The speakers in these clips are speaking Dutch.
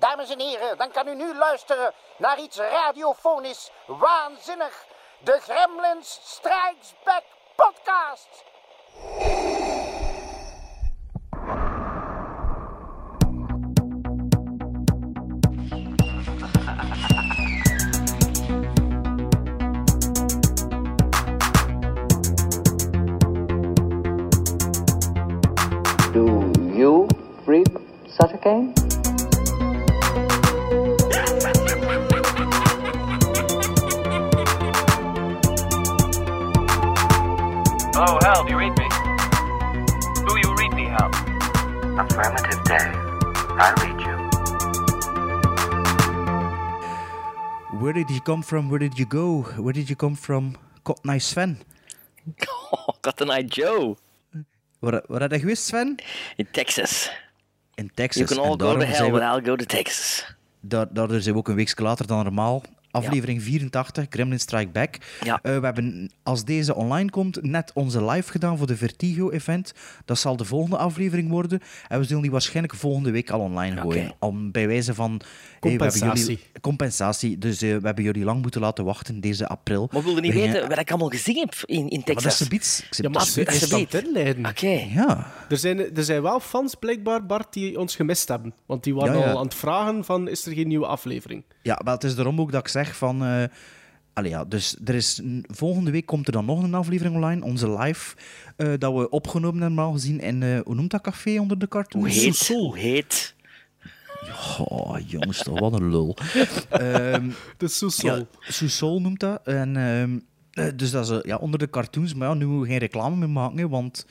Dames en heren, dan kan u nu luisteren naar iets radiofonisch waanzinnig. De Gremlins Strikes Back podcast. Do you read such a? Come from? Where did you go? Where did you come from? Cotton Eye Sven. Oh, Cotton Eye Joe Waar, waar heb je geweest, Sven? in Texas. In Texas. You can all go to hell, but I'll go to Texas. daar, daardoor zijn we ook een week later dan normaal. Aflevering 84, Gremlin Strike Back. Ja. Eh, we hebben, als deze online komt, net onze live gedaan voor de Vertigo-event. Dat zal de volgende aflevering worden. En we zullen die waarschijnlijk volgende week al online gooien. Om, bij wijze van... hey, we hebben Compensatie. jullie, compensatie. Dus eh, we hebben jullie lang moeten laten wachten, deze april. Maar wilde niet We gingen- weten wat ik allemaal gezien heb in, in Maar dat is Texas. Ja, maar dat is. Oké. Ja. Er zijn, er zijn wel fans, blijkbaar, Bart, die ons gemist hebben. Want die waren Ja, ja. al aan het vragen van, is er geen nieuwe aflevering? Ja, maar het is daarom ook dat ik zeg van... eh allee, ja, dus er is, volgende week komt er dan nog een aflevering online, onze live, eh, dat we opgenomen hebben normaal gezien in, eh, hoe noemt dat café onder de cartoon? Hoe heet? Hoe heet? Oh, jongens, toch, wat een lul. Ehm De Soesol. ja, Sousol noemt dat. En, ehm, eh, dus dat is ja, onder de cartoons, maar ja, nu moeten we geen reclame meer maken, hè, want...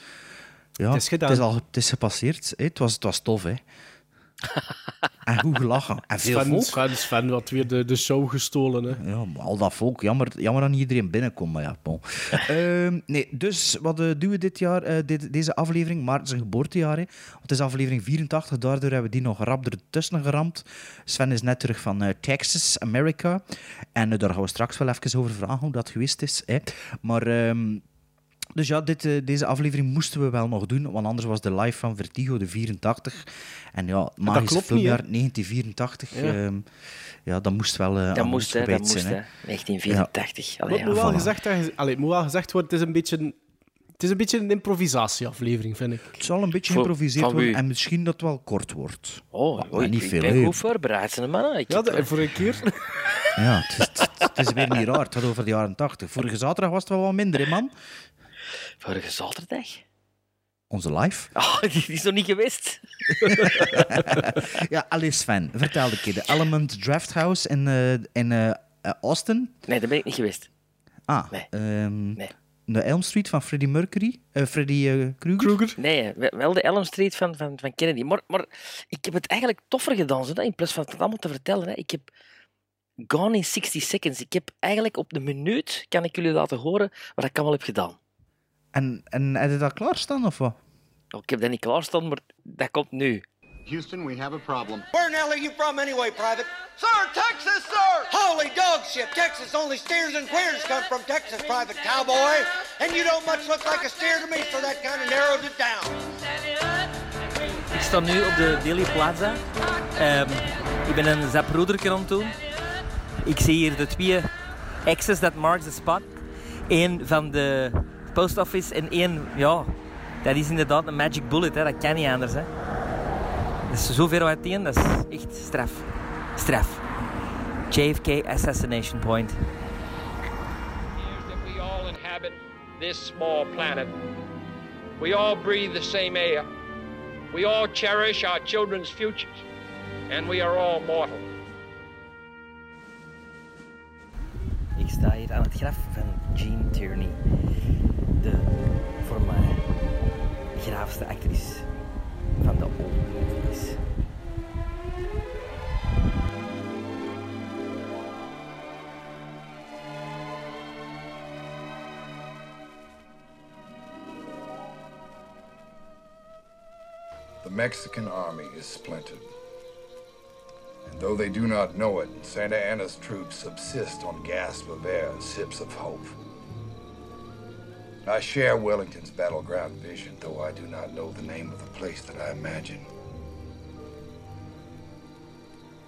Ja, Het is gedaan. Het is, al, het is gepasseerd. hè. Het, was, het was tof, hè. En goed gelachen. En veel Sven, volk. Sven, Sven had weer de, de show gestolen. Hè. Ja, al dat volk. Jammer, jammer dat niet iedereen binnenkomt, maar ja, bon. Ehm, nee, dus wat eh, doen we dit jaar, eh, dit, deze aflevering? Maar het is een geboortejaar, hè. Want het is aflevering 84, daardoor hebben we die nog rap ertussen geramd. Sven is net terug van eh, Texas, Amerika. En daar gaan we straks wel even over vragen hoe dat geweest is. Hè. Maar... ehm, dus ja, dit, eh, deze aflevering moesten we wel nog doen, want anders was de live van Vertigo de 84. En ja, magisch klopt niet, filmjaar hè? 1984. Ja. Ja, ja dat moest wel eh, Dat aan moest, ons hè. Dat moest, zijn. hè. hè. 1984. Maar Allee, het, moet ja. wel voilà. gezegd, allee, moet wel gezegd worden, het is een beetje... Het is een beetje een improvisatieaflevering, vind ik. Het zal een beetje geïmproviseerd worden en misschien dat het wel kort wordt. Oh, Maar oei, niet ik veel, ben hè. goed voorbereid. Ik Ja, de- voor een keer. Ja, het is, het, het is weer niet raar. Het gaat over de jaren 80. Vorige zaterdag was het wel wat minder, hè, man? Vorige zaterdag? Onze live. Oh, die is nog niet geweest. Ja, Alice Sven, vertel keer. De Element Draft House in, eh, in eh, eh, Austin. Nee, daar ben ik niet geweest. Ah, Nee. ehm, Nee. de Elm Street van Freddie Mercury. eh Freddie eh, Krueger. Kruger. Nee, we- wel de Elm Street van, van, van Kennedy. Maar, maar ik heb het eigenlijk toffer gedaan, zo, in plaats van het allemaal te vertellen. Hè. Ik heb Gone in 60 Seconds. Ik heb eigenlijk op de minuut, kan ik jullie laten horen, wat ik allemaal heb gedaan. En, en heb je dat klaarstaan, of wat? Oh, ik heb dat niet klaarstaan, maar dat komt nu. Houston, we have a problem. Where in the hell are you from anyway, Private? Sir, Texas, sir! Holy dog shit! Texas, only steers and queers come from Texas, Private Cowboy. And you don't much look like a steer to me, so that kind of narrowed it down. Ik sta nu op de Daily Plaza. Ehm, ik ben een zaproederke aan het doen. Ik zie hier de twee X's that marks the spot. Eén van de post office en één, ja, dat is inderdaad een magic bullet. Hè. Dat kan niet anders. Hè. Dat is zo ver uiteen, dat is echt straf. Straf. JFK Assassination Point. that we all inhabit this small planet. We all breathe the same air. We all cherish our children's futures. And we are all mortal. Ik sta hier aan het graf van Jean graafste actrice van de old. The Mexican army is splintered. And though they do not know it, Santa Anna's troops subsist on gasps of air sips of hope. I share Wellington's battleground vision, though I do not know the name of the place that I imagine.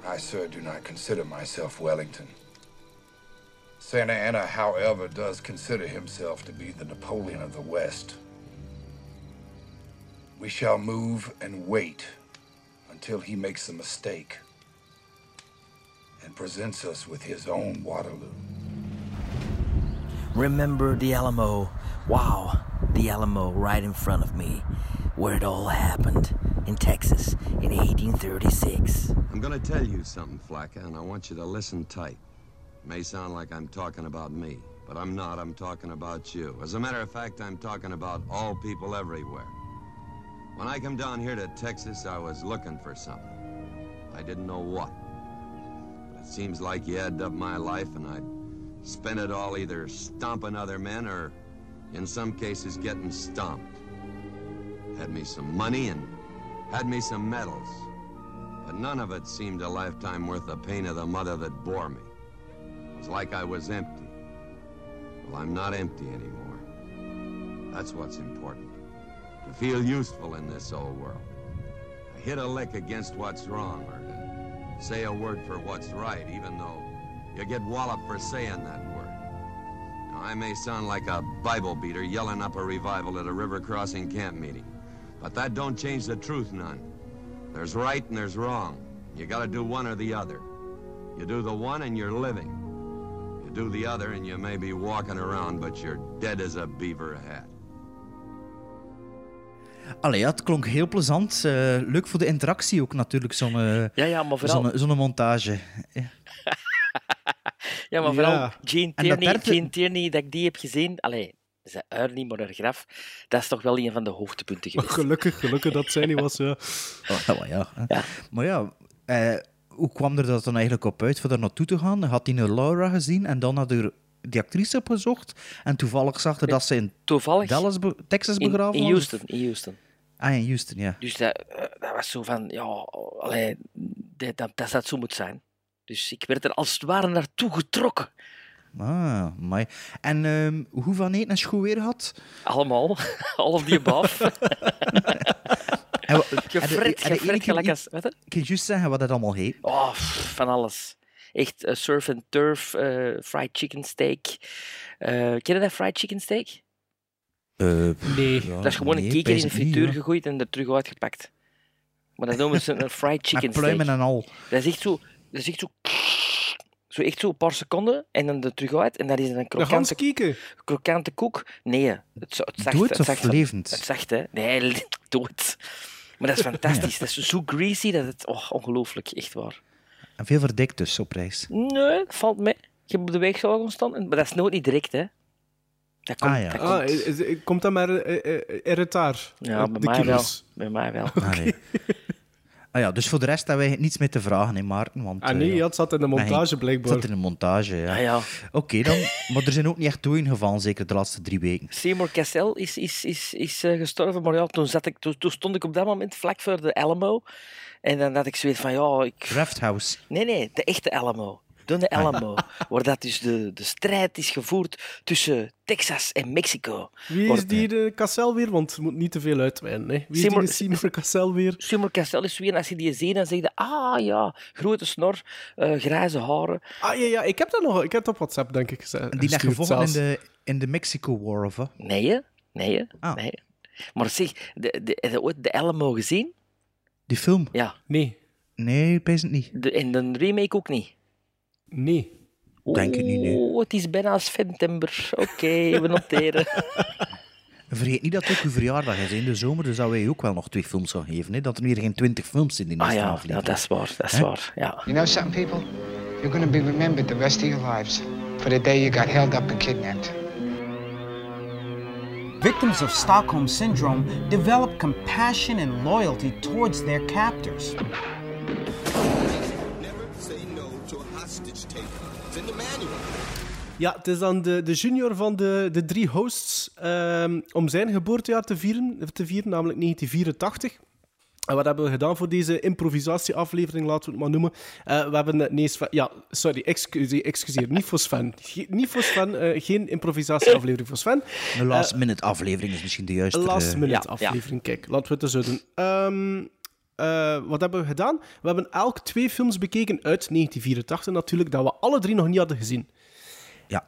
I, sir, do not consider myself Wellington. Santa Anna, however, does consider himself to be the Napoleon of the West. We shall move and wait until he makes a mistake and presents us with his own Waterloo. Remember the Alamo. Wow, the Alamo right in front of me, where it all happened in Texas in 1836. I'm gonna tell you something, Flacca, and I want you to listen tight. It may sound like I'm talking about me, but I'm not. I'm talking about you. As a matter of fact, I'm talking about all people everywhere. When I come down here to Texas, I was looking for something. I didn't know what. But it seems like you added up my life, and I spent it all either stomping other men or, in some cases, getting stomped. Had me some money and had me some medals. But none of it seemed a lifetime worth the pain of the mother that bore me. It was like I was empty. Well, I'm not empty anymore. That's what's important. To feel useful in this old world. To hit a lick against what's wrong or to say a word for what's right, even though you get walloped for saying that word. I may sound like a Bible beater yelling up a revival at a river crossing camp meeting, but that don't change the truth none. There's right and there's wrong. You gotta do one or the other. You do the one and you're living. You do the other and you may be walking around, but you're dead as a beaver hat. Allee, ja, het klonk heel plezant. Eh, leuk voor de interactie ook natuurlijk, zo'n eh, Ja, ja, maar vooral- zo'n montage. Ja. Ja, maar vooral Ja. Gene En dat Tierney, Gene Tierney, dat ik die heb gezien... Allee, ze uur niet, maar haar graf. Dat is toch wel een van de hoogtepunten geweest. Gelukkig, gelukkig dat zij niet was. Ja. Oh, ja, maar ja. Maar eh, hoe kwam er dat dan eigenlijk op uit voor daar naartoe te gaan? Had hij een Laura gezien en dan had hij die actrice opgezocht en toevallig zag hij dat ze in Toevallig? Dallas, Texas begraven in was? Houston, in Houston. Ah, in Houston, ja. Dus dat, eh, dat was zo van, ja, allee, dat, dat, dat dat zo moet zijn. Dus ik werd er als het ware naartoe getrokken. Ah, maar En ehm, hoe van eten is goed weer gehad? Allemaal, all of the above. En en en gefret keer- gelijk als... Ik kan juist zeggen wat dat allemaal heet. Oh, pff, van alles. Echt eh, surf and turf, eh, fried chicken steak. Eh ken je dat, fried chicken steak? nee. dat is gewoon een keker in de frituur gegooid en er terug uitgepakt. Maar dat noemen ze een fried chicken Met pluimen steak. en al. Dat is echt zo... Dat is echt zo... Zo echt zo een paar seconden en dan er terug uit. En dat is een krokante, kieken. krokante koek. Nee, het, zo- het zacht. Dood het of zacht, levend? Het zacht, hè. Nee, dood. Maar dat is fantastisch. Dat is zo greasy dat het... Oh, ongelooflijk, echt waar. En veel verdikt dus op reis. Nee, valt mee. Ik heb op de weegschaal gestaan, en- maar dat is nooit niet direct, hè. Dat komt, Ah, ja. dat Ah, komt. komt dat maar eh, eh, retard? Ja, Eh, bij de mij wel. Bij mij wel. Ah, nee. ah ja, dus voor de rest hebben wij niets meer te vragen, hè, Maarten. Want, Ah eh, nee, ja, het zat in de montage Het blijkbaar. zat in de montage, ja. Ah, ja. Oké, dan. Maar er zijn ook niet echt doden gevallen, zeker de laatste drie weken. Seymour Cassell is, is, is, is eh, gestorven, maar ja, toen, zat ik, toen, toen stond ik op dat moment vlak voor de Alamo. En dan had ik zoiets van, ja... Ik... Raft House. Nee, nee, de echte Alamo. De Alamo. waar dat dus de, de strijd is gevoerd tussen Texas en Mexico. Wie is die de Cassel weer? Want het moet niet te veel uitwijnen. Hè. Wie is Seymour- die Seymour Cassel weer? Seymour Cassell is weer, als je die ziet, dan zeg je, ah ja, grote snor, eh, grijze haren. Ah ja, ja, ik heb dat nog. Ik heb dat op WhatsApp, denk ik. gezegd- Die gestuurd gevochten in de, in de Mexico War, of? Nee, hè? Nee, hè? Ah. nee. Maar zeg, de, de, heb je ooit de Alamo gezien? Die film? Ja. Nee. Nee, ik het niet. De, en de remake ook niet? Nee. Denk het niet, nee. Oh, het is bijna september. Oké, we noteren. Vergeet niet dat het ook uw verjaardag is in de zomer, dus dat wij ook wel nog twee films gaan geven. Hè? Dat er weer geen twintig films zijn in de Ah ja, aflevering. ja, dat is waar, dat is waar. Ja. You know something, people? You're going to be remembered the rest of your lives for the day you got held up and kidnapped. Victims of Stockholm Syndrome develop compassion and loyalty towards their captors. Ja, het is dan de, de junior van de, de drie hosts ehm, om zijn geboortejaar te vieren, te vieren, namelijk 1984. En wat hebben we gedaan voor deze improvisatieaflevering, laten we het maar noemen? Eh, we hebben... Nee, Sven- ja, sorry, excuseer, excuseer. niet voor Sven. Ge- niet voor Sven, eh, geen improvisatieaflevering voor Sven. Een last minute aflevering is misschien de juiste. Een last eh, minute aflevering, kijk. Laten we het zo doen. Ehm, eh, wat hebben we gedaan? We hebben elk twee films bekeken uit 1984 natuurlijk, dat we alle drie nog niet hadden gezien. Ja.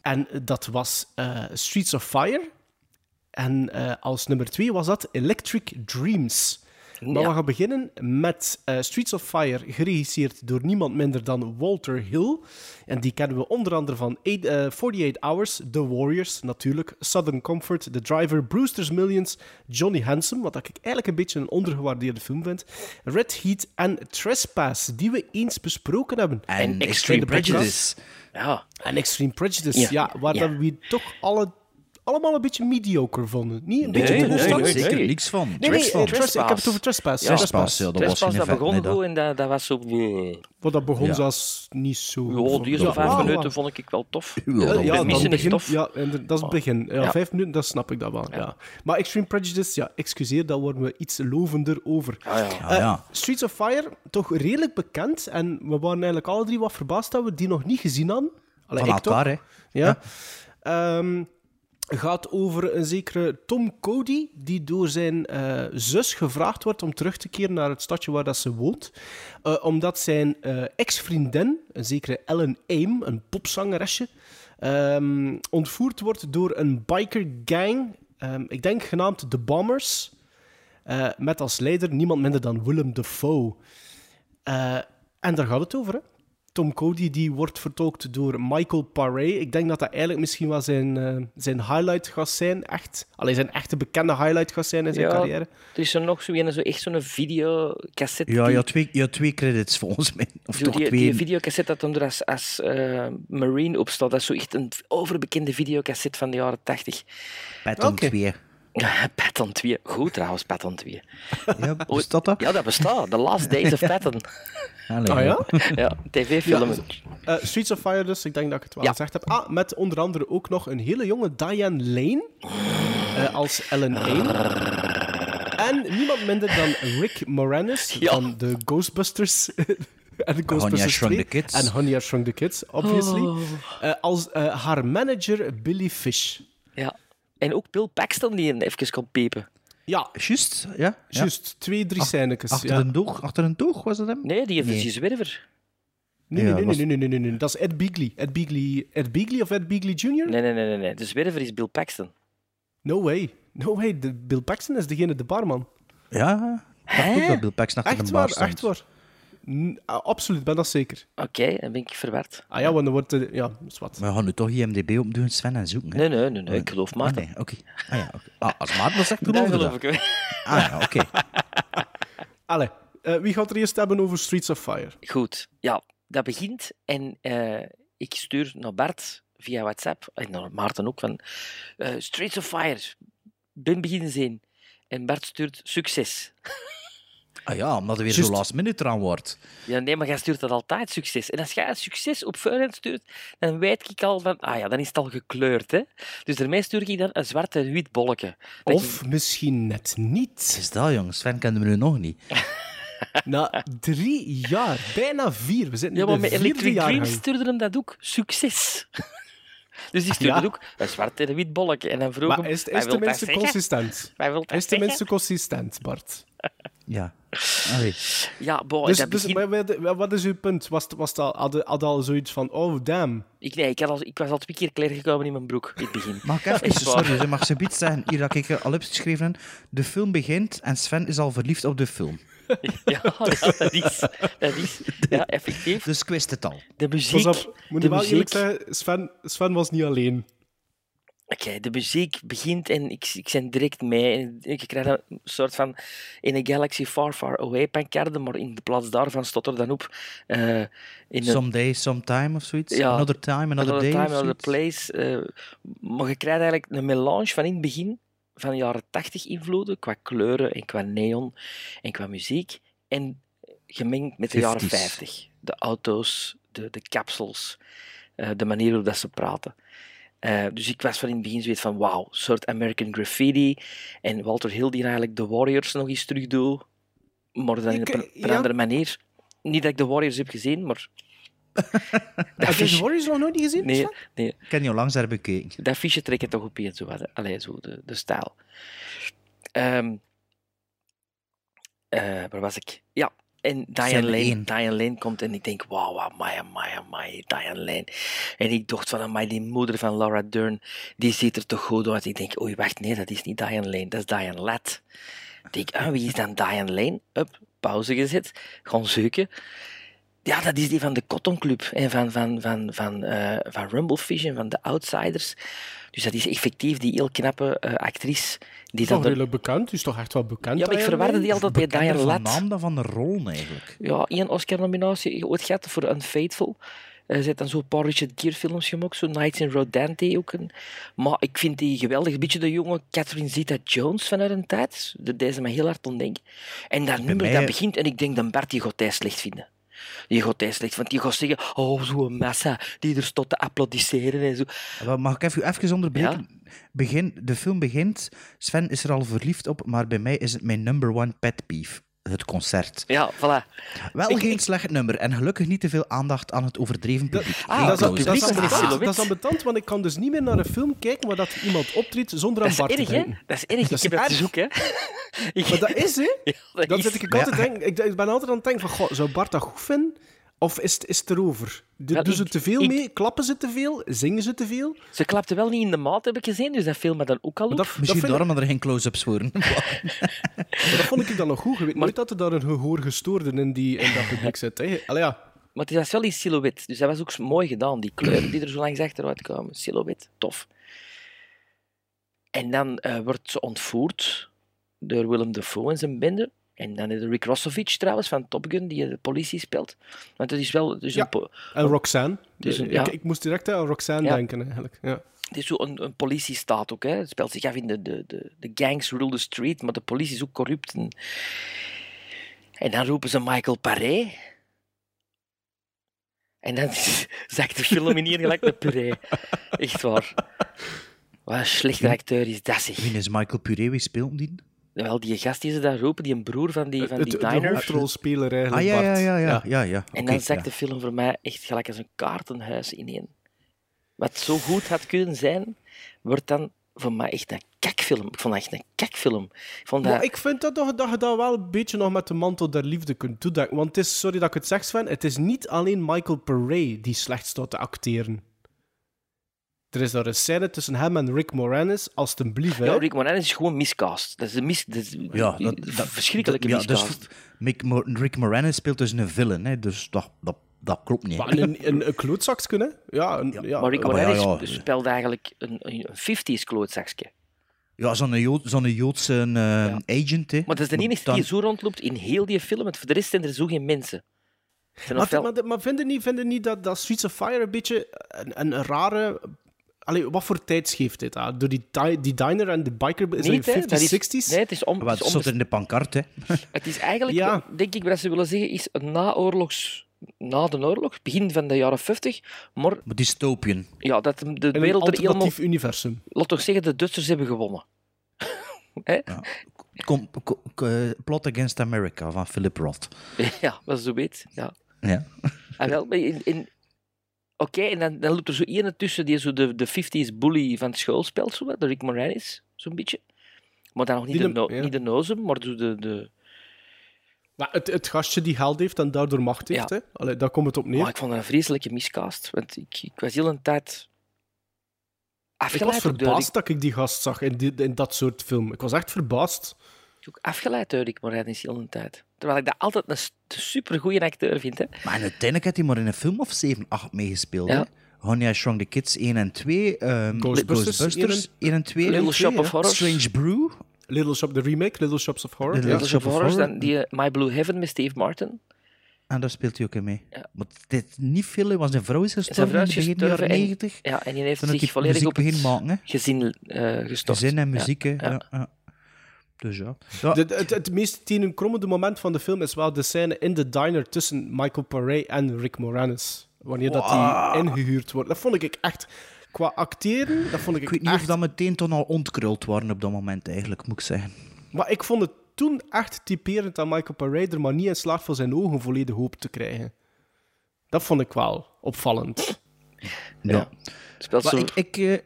En dat was eh, Streets of Fire. En eh, als nummer twee was dat Electric Dreams. Maar Ja. we gaan beginnen met eh, Streets of Fire, geregisseerd door niemand minder dan Walter Hill. En die kennen we onder andere van eight- eh, 48 Hours, The Warriors natuurlijk, Southern Comfort, The Driver, Brewster's Millions, Johnny Handsome, wat ik eigenlijk een beetje een ondergewaardeerde film vind, Red Heat en Trespass, die we eens besproken hebben. En Extreme. Prejudice. Ja. En Extreme Prejudice, Ja. waar Ja. we toch alle, allemaal een beetje mediocre vonden. Niet een beetje Nee, nee, Zeker niks van. Nee, nee, van. Ik heb het over Trespass. Ja. Trespass, ja, dat was Trespass, dat effect. begon nee, dat- goed en dat, dat was zo... Wat dat begon Ja. zelfs niet zo... Ja, die Ja, vijf ah, minuten vond ik wel tof. Ja, Ja, dat missen is begin, tof. ja, en dat is het begin. Ja, Ja. Vijf minuten, dat snap ik dat wel. Ja. Maar Extreme Prejudice, ja, excuseer, daar worden we iets lovender over. Ah, ja. Ah, ja. Eh, Streets of Fire, toch redelijk bekend. En we waren eigenlijk alle drie wat verbaasd dat we die nog niet gezien hadden. Allee, Van elkaar, hè. Ja. Gaat over een zekere Tom Cody, die door zijn eh, zus gevraagd wordt om terug te keren naar het stadje waar dat ze woont. Eh, omdat zijn eh, ex-vriendin, een zekere Ellen Aim, een popzangeresje, ehm, ontvoerd wordt door een biker gang, ehm, ik denk genaamd The Bombers, met als leider niemand minder dan Willem Dafoe. En daar gaat het over, hè. Tom Cody die wordt vertolkt door Michael Paré. Ik denk dat dat eigenlijk misschien wel zijn, eh, zijn highlight gaat zijn. Echt. Alleen zijn echte bekende highlight gaat zijn in zijn Ja, carrière. Er is er nog zo, een, zo echt zo'n videocassette. Ja, die- je had twee, je had twee credits volgens mij. Of Zo toch die, twee. die videocassette dat hem er als, als eh, Marine op staat, dat is zo echt een overbekende videocassette van de jaren 80. Patton Oké. 2. Patton 2. Goed trouwens, Patton 2. Ja, bestaat dat? Ja, dat bestaat. The Last Days of Patton. Allee, Ah ja? Ja, tv-film. Eh, Streets of Fire dus, ik denk dat ik het wel Ja. gezegd heb. Ah, met onder andere ook nog een hele jonge Diane Lane eh, als Ellen Aim. En niemand minder dan Rick Moranis Ja. van de Ghostbusters. en de Ghostbusters Shrunk the 2. Kids. En Honey, I Shrunk the Kids, obviously. Oh. Eh, als haar manager Billy Fish. Ja. En ook Bill Paxton die een even kon piepen. Ja, Juist, ja. ja. juist. Twee, drie scènekes. Achter, ja. een doog, achter een doog was dat hem? Nee, die Nee. is die zwerver. Nee, Ja, nee, nee, was- nee, nee, nee, nee, nee. Dat is Ed Beagley. Ed Beagley, Ed Beagley of Ed Beagley Jr.? Nee, nee, nee, nee, nee. De zwerver is Bill Paxton. No way. No way. De Bill Paxton is degene, de barman. Ja, ik dacht ook dat Bill Paxton achter Echt de bar waar, stond. echt waar. Ah, absoluut, ben dat zeker. Oké, dan ben ik verward. Ah ja, want dan wordt... de- ja, dat is wat. Maar we gaan nu toch IMDb opdoen, Sven, en zoeken. Hè? Nee, nee, nee, nee, ik geloof Ah, Maarten. nee, oké. Ah, ja, oké. ah, als Maarten dat zegt, Dat geloof ik geloof ik wel. Ah, ja, oké. Allee, eh, wie gaat er eerst hebben over Streets of Fire? Goed, ja, dat begint en eh, ik stuur naar Bart via WhatsApp, en naar Maarten ook, van eh, Streets of Fire, ben beginnen zien. En Bart stuurt succes. Ah ja, omdat er weer zo last minute eraan wordt. Ja, nee, maar jij stuurt dat altijd succes. En als jij succes op voorhand stuurt, dan weet ik al van, ah ja, dan is het al gekleurd. Hè? Dus daarmee stuur ik dan een zwart en wit bolletje. Of misschien net niet. Is dat, jongens? Sven kende me nu nog niet. Na drie jaar, bijna vier. We zitten Ja, in maar de met Electric. Dreams stuurde hem dat ook. Succes. dus die stuurde Ja. ook een zwart en een wit bolletje. En dan vroeg Maar hem, is, "Wij is tenminste zeggen? consistent? Dat Is tenminste zeggen?" consistent, Bart? Ja. Allee. Ja, boah, Dus, dat dus begin... maar wat- wat is uw punt? Was, was al, had, had al zoiets van, oh damn. ik, nee, ik, had al, ik was al twee keer kleer gekomen in mijn broek in het begin. Mag ik even, sorry, ze mag ze iets zeggen, hier dat ik al heb geschreven. De film begint en Sven is al verliefd op de film. Ja, ja, dat is... Dat is ja, effectief. Dus ik wist het al. De Pas muziek... op, moet de wel muziek... eerlijk zeggen, Sven, Sven was niet alleen. Oké, de muziek begint en ik, ik ben direct mee. En ik krijg een soort van in a galaxy far, far away pancarde, maar in de plaats daarvan stond er dan op eh, in een, Someday, sometime of zoiets. Ja. Another time, another, Another day Time, Another. Place. eh, maar je krijgt eigenlijk een melange van in het begin van de jaren 80 invloeden, qua kleuren en qua neon en qua muziek. En gemengd met de jaren 50s. 50. De auto's, de, de capsules, eh, de manier waarop dat ze praten. Eh, dus ik was van in het begin zoiets van, wauw, soort American Graffiti. En Walter Hill die eigenlijk de Warriors nog eens terug doet, maar dan op een, eh, ja. andere manier. Niet dat ik de Warriors heb gezien, maar... dat Heb je de Warriors nog nooit gezien? Nee, nee. Ik heb niet al langs daar bekeken. Dat fiche trekken toch op in, zo wat. Allee, zo de, de stijl. Ehm, eh, waar was ik? Ja, en Diane Lane. Diane Lane komt en ik denk, wauw, amai, amai, amai, Diane Lane. En ik dacht van, amai, die moeder van Laura Dern, die ziet er toch goed uit. Ik denk, oei, wacht, nee, dat is niet Diane Lane, dat is Diane Ladd. Ik denk, ah, wie is dan Diane Lane? Up, pauze gezet, gaan zoeken. Ja, dat is die van de Cotton Club en van, van, van, van, eh, van Rumblefish en van de Outsiders. Dus dat is effectief die heel knappe eh, actrice. Die Is toch bekend? Is toch echt wel bekend? Ja, maar ik verwarde die altijd bij Diane van Ladd. naam dan van de rol eigenlijk. Ja, één Oscar-nominatie ooit gehad voor Unfaithful. Eh, Ze heeft dan zo'n paar Richard Gere films gemaakt, zo Nights in Rodante ook. Een. Maar ik vind die geweldig. Een beetje de jonge Catherine Zeta-Jones van haar tijd. Dat deed ze me heel hard ontdenken. En dat nummer mij- dat begint en ik denk, dan Bart, die gaat slecht vinden. Die gaat hij slecht, want die gaat zeggen, oh, zo'n massa die er stond te applaudisseren en zo. Mag ik even, even onderbreken? Begin, de film begint, Sven is er al verliefd op, maar bij mij is het mijn number one pet peeve. Het concert. Ja, voilà. Wel Ik- geen ik- slecht nummer en gelukkig niet te veel aandacht aan het overdreven publiek. Ah, dat, is, dat, is ambetant, silhouet. dat is ambetant, want ik kan dus niet meer naar een film kijken waar dat iemand optreedt zonder aan Dat is Bart erg, denken. Dat is erg. Dat is ik heb dat zoeken, hè. Maar dat is, hè? Ja, dat is. zit ik altijd ja, denken, ik, ik ben altijd aan het denken van, goh, zou Bart dat goed vinden? Of is het, is het erover? Wel, doen ze ik- te veel ik- mee? Klappen ze te veel? Zingen ze te veel? Ze klapte wel niet in de maat, heb ik gezien, dus dat viel me dan ook al op. Maar dat, dat, Misschien ik- daarom dat er geen close-ups worden. maar dat vond ik dan nog goed. Je weet nooit dat er daar een gehoorgestoorde in, die, in dat publiek zit. Hè. Allee, ja. Maar het was wel in silhouet, dus dat was ook mooi gedaan. Die kleuren die er zo langs achteruit kwamen. Silhouet, tof. En dan eh, wordt ze ontvoerd door Willem Dafoe en zijn bende. En dan is er Rick Rossovich trouwens van Top Gun, die de politie speelt. Want het is wel dus Ja. een, En Roxanne. Dus een- ja. ik moest direct aan Roxanne Ja. denken, eigenlijk. Ja. het is zo een, een politiestaat ook. Hè. Het speelt zich af in de, de, de, de gangs rule the street, maar de politie is ook corrupt. En, en dan roepen ze Michael Paré. En dan zakt de film in hier gelijk met puree. Echt waar. Wat een slechte acteur is dat, zeg. Wie is Michael Puree? Wie speelt die? Wel, die gast die ze daar roepen, die een broer van die, van Het- die de diner. hoofdrolspeler Ah eigenlijk, ja, ja, Bart. ja, ja. ja, ja. En Oké, dan zakt ja. de film voor mij echt gelijk als een kaartenhuis ineen. Wat zo goed had kunnen zijn, wordt dan voor mij echt een kakfilm. Ik vond dat echt een kakfilm. Ik vond dat... Maar ik vind dat, toch, dat je dat wel een beetje nog met de mantel der liefde kunt toedekken. Want het is, sorry dat ik het zeg, Sven, het is niet alleen Michael Paré die slecht staat te acteren. Er is daar een scène tussen hem en Rick Moranis, als het een blief, hè. Ja, Rick Moranis is gewoon miscast. Dat is een mis... Dat is Ja, dat, verschrikkelijke dat- ja, miscast. dus Mick Mo- Rick Moranis speelt dus een villain, hè, dus dat, dat, dat klopt niet. Maar een, een, een klootzakje, hè. Ja, een, ja. maar Rick maar ja, Moranis ja. speelde eigenlijk een, een 50s klootzakje. Ja, zo'n Jood, zo'n Joodse eh, agent. Hè. Maar dat is de enige Dan- die zo rondloopt in heel die film. Want voor de rest zijn er zo geen mensen. Maar, maar, maar vinden niet, vinden niet dat, dat Streets of Fire een beetje een, een rare... Allee, wat voor tijd geeft dit aan? Door die, di- die diner en de biker... Is Niet, dat hè? in 50s, Dat is- 60s? Nee, het is om... Wat het is er in de pancart, hè? Het is eigenlijk, Ja. denk ik, wat ze willen zeggen, is een naoorlogs... Na de oorlog, begin van de jaren 50, maar Maar dystopian. ja, dat de wereld een er helemaal... alternatief universum. Laat toch zeggen, de Duitsers hebben gewonnen. Kom, eh, Plot Against America van Philip Roth. Ja, dat is zo weet. Ja. Ja. Ah, wel, in, in... Oké, en dan, dan loopt er zo ene tussen die zo de, de 50s bully van het school speelt, zo, de Rick Moranis, zo'n beetje. Maar dan nog niet, Die de, de- no, ja. niet de nozem, maar zo de... de... Maar het, het gastje die geld heeft en daardoor macht heeft, Ja. hè. Allee, daar komt het op neer. Maar ik vond dat een vreselijke miscast, want ik, ik was heel een tijd Ik was verbaasd dat ik die gast zag in, die, in dat soort film. Ik was echt verbaasd. Ook afgeleid door Rick Moranis heel een tijd. Terwijl ik dat altijd een supergoeie acteur vind, hè. Maar uiteindelijk heeft hij maar in een film of 7, 8 meegespeeld. Ja. hè. Honey, I Shrunk the Kids 1 en 2. ehm, Ghostbusters Ghostbusters 1 en 2. Little Shop of Horrors. Strange Brew. Little Shop, de remake, Little Shops of Horror. Little ja. Little Shop of Horrors, Horror. dan die eh, My Blue Heaven met Steve Martin. En daar speelt hij ook in mee. Ja. Maar dit niet veel, want zijn vrouw is Zijn gestorven vrouw in is het begin gestorven jaren en- 90. Ja, en die heeft zich volledig op het gezin eh gestort. Gezin en muziek. Ja, Dus ja. ja. De- de- het, het meest tenenkrommende moment van de film is wel de scène in de diner tussen Michael Paré en Rick Moranis. Wanneer dat die ingehuurd wordt. Dat vond ik echt... Qua acteren, dat vond ik, Ik weet niet echt... of dat meteen toen al ontkruld waren op dat moment, eigenlijk, moet ik zeggen. Maar ik vond het toen echt typerend dat Michael Paré er maar niet in slaagt voor zijn ogen volledig open te krijgen. Dat vond ik wel opvallend. Ja. Speelt Maar zo... ik, ik, eh,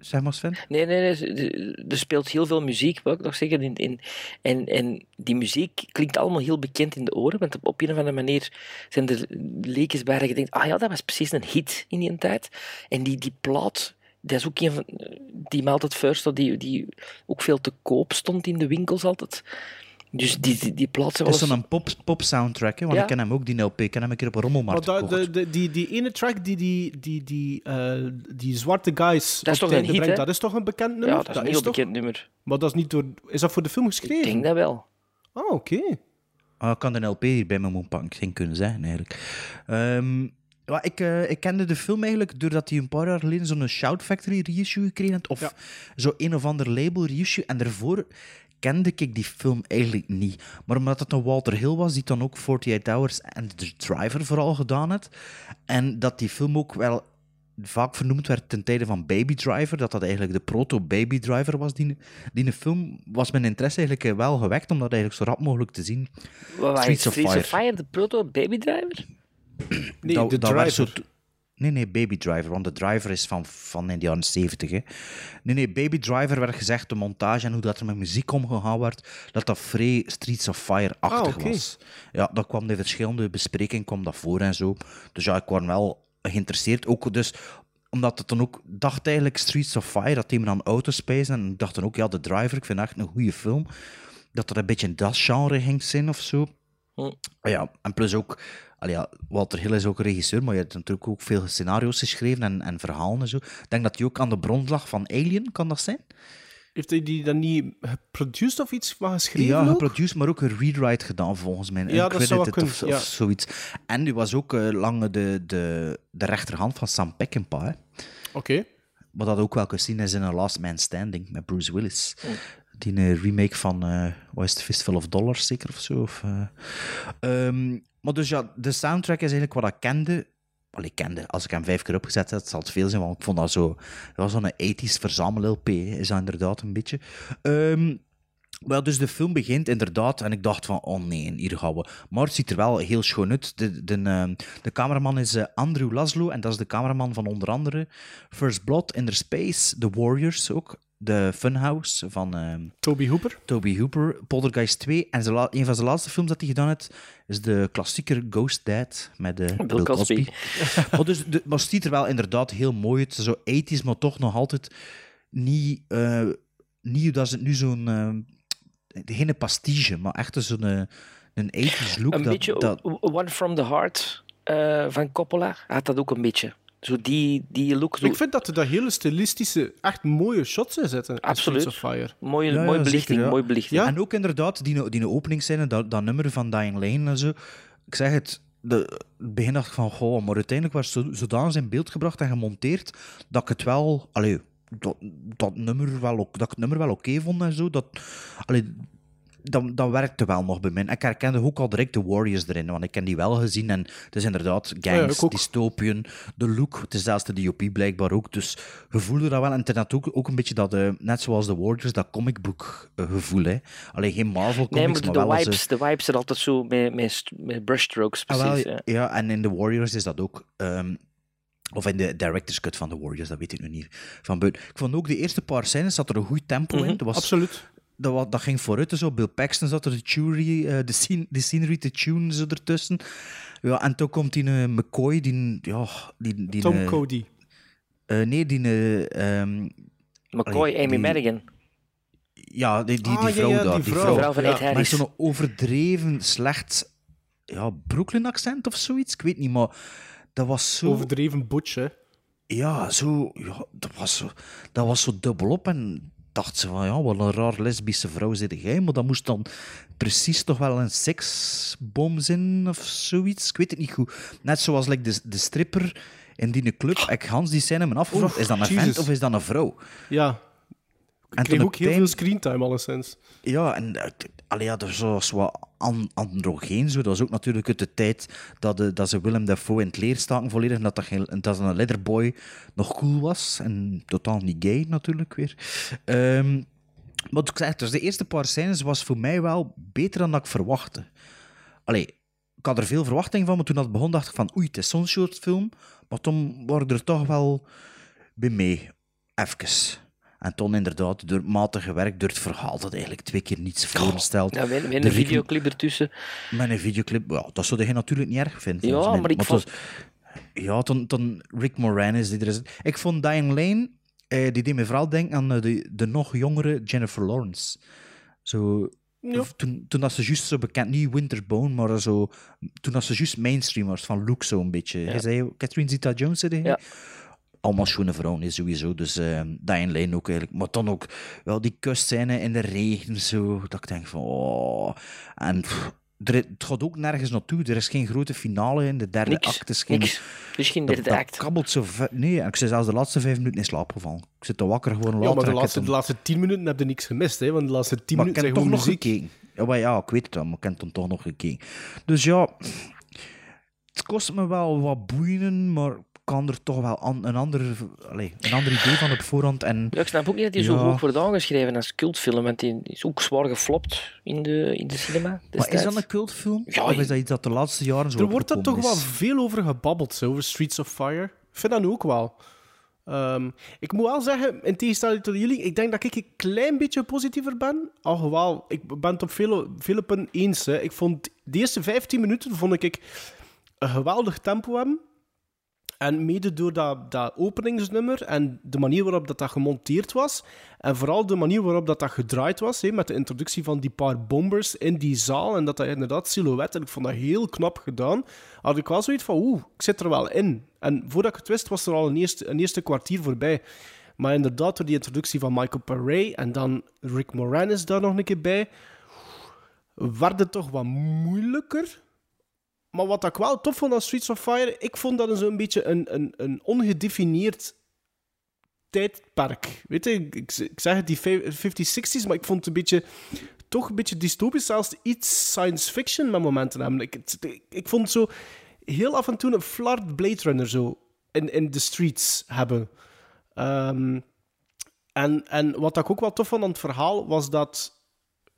Zeg maar. Nee, nee, nee. Er speelt heel veel muziek, wil ik nog zeggen. In, in, en, en die muziek klinkt allemaal heel bekend in de oren. Want op, een of andere manier zijn er leekjes bij dat je denkt: ah ja, dat was precies een hit in die tijd. En die, die plaat, dat is ook een van die me altijd first, die, die ook veel te koop stond in de winkels altijd. Dus die, die, die plaat zijn Het wel is zo'n pop, pop soundtrack, hè, want Ja. ik ken hem ook, die LP. Ik ken hem een keer op een rommelmarkt de, de, die, die ene track die die, die, die, eh, die zwarte guys Dat is toch een hit, brengt, dat is toch een bekend nummer? Ja, dat is een heel toch- bekend nummer. Maar dat is niet door... Is dat voor de film geschreven? Ik denk dat wel. Oh, oké. Ah, ik kan de LP hier bij me moeten pakken. Ik ging kunnen zeggen, eigenlijk. Ehm, ja, ik, eh, ik kende de film eigenlijk doordat hij een paar jaar geleden zo'n Shout Factory reissue gekregen had. Of zo een of ander label reissue. En daarvoor kende ik die film eigenlijk niet. Maar omdat het een Walter Hill was, die dan ook 48 Hours en The Driver vooral gedaan had. En dat die film ook wel vaak vernoemd werd ten tijde van Baby Driver, dat dat eigenlijk de proto-Baby Driver was. Die, die film was mijn interesse eigenlijk eh, wel gewekt om dat eigenlijk zo rap mogelijk te zien. Wat Streets of Streets of Fire. De proto Baby Driver? Nee, Dat- de dat werd driver. Nee, nee, Baby Driver, want de Driver is van, van in de jaren 70. Hè. Nee, nee, Baby Driver werd gezegd, de montage en hoe dat er met muziek omgegaan werd, dat dat vrij Streets of Fire-achtig Ah, oké. was. Ja, dat kwam in verschillende besprekingen kwam dat voor en zo. Dus ja, ik was wel geïnteresseerd. Ook dus omdat het dan ook dacht eigenlijk Streets of Fire, dat thema aan Autospace. En ik dacht dan ook, ja, de Driver, ik vind het echt een goede film. Dat dat een beetje in dat genre ging zijn of zo. Hm. Ja, en plus ook, allee, ja, Walter Hill is ook een regisseur, maar je hebt natuurlijk ook veel scenario's geschreven en, en verhalen en zo. Ik denk dat hij ook aan de bron lag van Alien, kan dat zijn? Heeft hij die dan niet geproduced of iets maar geschreven ja, ook? geproduceerd, maar ook een rewrite gedaan volgens mij. Ja, dat zou kunnen, of, of ja. zoiets. En die was ook eh, lang de, de, de rechterhand van Sam Peckinpah. Oké. Wat dat ook wel gezien is in A Last Man Standing met Bruce Willis. Oh. Die eh, remake van, eh het, Fistful of Dollars zeker of zo? Of, eh, ehm, maar dus ja, de soundtrack is eigenlijk wat ik kende. Wel, ik kende, als ik hem vijf keer opgezet had, zal het veel zijn, want ik vond dat zo... Dat was zo'n 80s verzamel-LP, is dat inderdaad een beetje. Ehm, wel, dus de film begint inderdaad en ik dacht van, oh nee, hier gaan we. Maar het ziet er wel heel schoon uit. De, de, ehm, de cameraman is Andrew Laszlo en dat is de cameraman van onder andere First Blood, Inner Space, The Warriors ook, de Funhouse van ehm, Toby Hooper. Toby Hooper, Poltergeist 2 en zijn een van zijn laatste films dat hij gedaan heeft is de klassieker Ghost Dad met eh, Bill, Cosby. Cosby. maar, dus, de, maar het ziet er wel inderdaad heel mooi uit, zo 80s, maar toch nog altijd niet, eh niet dat ze het nu zo'n eh, geen pastiche, maar echt zo'n eh, een 80s look. Een dat, beetje dat, One from the Heart eh, van Coppola had dat ook een beetje. Zo die, die look. Zo, Ik vind dat er dat hele stilistische, echt mooie shots in zitten. Absoluut. Of Fire. mooie, Ja, ja, mooie zeker, belichting, ja. mooie belichting. En ook inderdaad, die, die openingsscène, dat, dat nummer van Dying Lane en zo. Ik zeg het, de, het begin dacht ik van, goh, maar uiteindelijk was het zo- zodanig in beeld gebracht en gemonteerd dat ik het wel, allee, dat, dat, nummer wel, ook- dat ik het nummer wel oké vond en zo. Dat, allee, dat, dat werkte wel nog bij mij. En ik herkende ook al direct de Warriors erin, want ik ken die wel gezien. En het is inderdaad ja, gangs, dystopian, de look. Het is zelfs de DOP blijkbaar ook. Dus je voelde dat wel. En het had ook, ook een beetje dat, eh, net zoals de Warriors, dat comicbook eh, gevoel. Hè. Alleen geen Marvel Nee, comics, maar maar, de, wel de wipes, de wipes zijn altijd zo met, met, met brushstrokes, Ah, precies. wel, ja. ja, en in The Warriors is dat ook. ehm, of in de director's cut van The Warriors, dat weet ik nu niet. Van buiten. Ik vond ook de eerste paar scènes zat er een goed tempo in. Mhm, Dat was, absoluut. Dat, dat ging vooruit. Zo. Bill Paxton zat er, de, tury, eh, de, scene, de scenery te tune zo ertussen. Ja, en toen komt die eh, McCoy, die... Ja, die, die Tom eh, Cody. eh, nee, die... ehm, McCoy, Amy die- Madigan. Ja, die, die, Ah, die vrouw ja, daar. die Die vrouw. vrouw, Vrouw van Ja, Ed Maar zo'n overdreven slecht... Ja, Brooklyn-accent of zoiets? Ik weet niet, maar... Dat was zo... Overdreven butch, hè. Ja, zo, ja dat, was zo, dat was zo dubbelop. En dacht ze van, ja, wat een raar lesbische vrouw zit jij. Maar dat moest dan precies toch wel een seksbom zijn of zoiets. Ik weet het niet goed. Net zoals like, de, de stripper in die club. Ik Hans die scène me afgevraagd, is dat een Jesus. vent of is dat een vrouw? Ja. Ik En kreeg ook heel tijm- veel screentime, alleszins. Ja, en uh, allee, ja, dat was wat an androgeen. Zo. Dat was ook natuurlijk de tijd dat, de, dat ze Willem Dafoe in het leer staken volledig. En dat, dat, dat een letterboy nog cool was. En totaal niet gay natuurlijk weer. Ehm, maar ik zeg, dus de eerste paar scènes was voor mij wel beter dan dat ik verwachtte. Allee, ik had er veel verwachting van, maar toen dat begon dacht ik van oei, het is zo'n soort film. Maar toen waren er toch wel bij mee. even. En toen inderdaad, door matige werk, door het verhaal dat eigenlijk twee keer niets voorstelt. Ja, met, een ritme- videoclip ertussen. Met een videoclip, ja, dat zou je natuurlijk niet erg vinden. Ja, mij. maar ik het vond- was- Ja, toen, toen Rick Moranis die er is. Ik vond Diane Lane, eh, die deed me vooral denken aan eh, de, de nog jongere Jennifer Lawrence. Zo, Toen, toen dat ze juist zo bekend, niet Winterbone, maar zo, toen dat ze juist mainstream was, van look zo een beetje. Ja. Je zei Catherine Zeta-Jones, zei hij? Ja. Allemaal schone vrouwen is sowieso, dus eh Diane Lane ook eigenlijk. Maar dan ook wel die kustscène in de regen, zo, dat ik denk van, oh. En pff, er, het gaat ook nergens naartoe. Er is geen grote finale in de derde Niks, act. Is geen, niks. Er is geen dat- derde dat act. kabbelt zo ver. Nee, en ik zit zelfs de laatste vijf minuten in slaap gevallen. Ik zit te wakker gewoon later. Ja, maar de ik laatste, heb de laatste tien minuten heb je niks gemist, hè? Want de laatste tien maar ik minuten heb zijn toch nog muziek. gekeken. Ja, maar ja, ik weet het wel, maar ik heb dan toch nog gekeken. Dus ja, het kost me wel wat boeien, maar ik kan er toch wel an- een, ander, allez, een ander idee van op voorhand. En, Ja, ik snap ook niet dat hij zo hoog wordt aangeschreven als cultfilm, want die is ook zwaar geflopt in de, in de cinema. maar is dat een cultfilm? Ja, of is dat iets dat de laatste jaren zo Er wordt er toch wel veel over gebabbeld, zo, over Streets of Fire. Ik vind dat nu ook wel. Ehm, ik moet wel zeggen, in tegenstelling tot jullie, ik denk dat ik een klein beetje positiever ben. Alhoewel, ik ben het op vele, vele punten eens. Hè. Ik vond de eerste 15 minuten vond ik een geweldig tempo hebben. En mede door dat, dat openingsnummer en de manier waarop dat, dat gemonteerd was. En vooral de manier waarop dat, dat gedraaid was. Met de introductie van die paar bombers in die zaal. En dat dat inderdaad silhouet. En ik vond dat heel knap gedaan. Had ik wel zoiets van, oeh, ik zit er wel in. En voordat ik het wist, was er al een eerste, een eerste kwartier voorbij. Maar inderdaad, door die introductie van Michael Paré en dan Rick Moranis daar nog een keer bij, werd het toch wat moeilijker. Maar wat ik wel tof vond aan Streets of Fire, ik vond dat een zo'n beetje een, een, een ongedefinieerd tijdperk. Weet je, ik, ik zeg het, die 50s, 60s, maar ik vond het een beetje, toch een beetje dystopisch, zelfs iets science fiction met momenten hebben. Ik, ik vond zo heel af en toe een flart Blade Runner zo in, in de streets hebben. Ehm, en, en wat ik ook wel tof vond aan het verhaal, was dat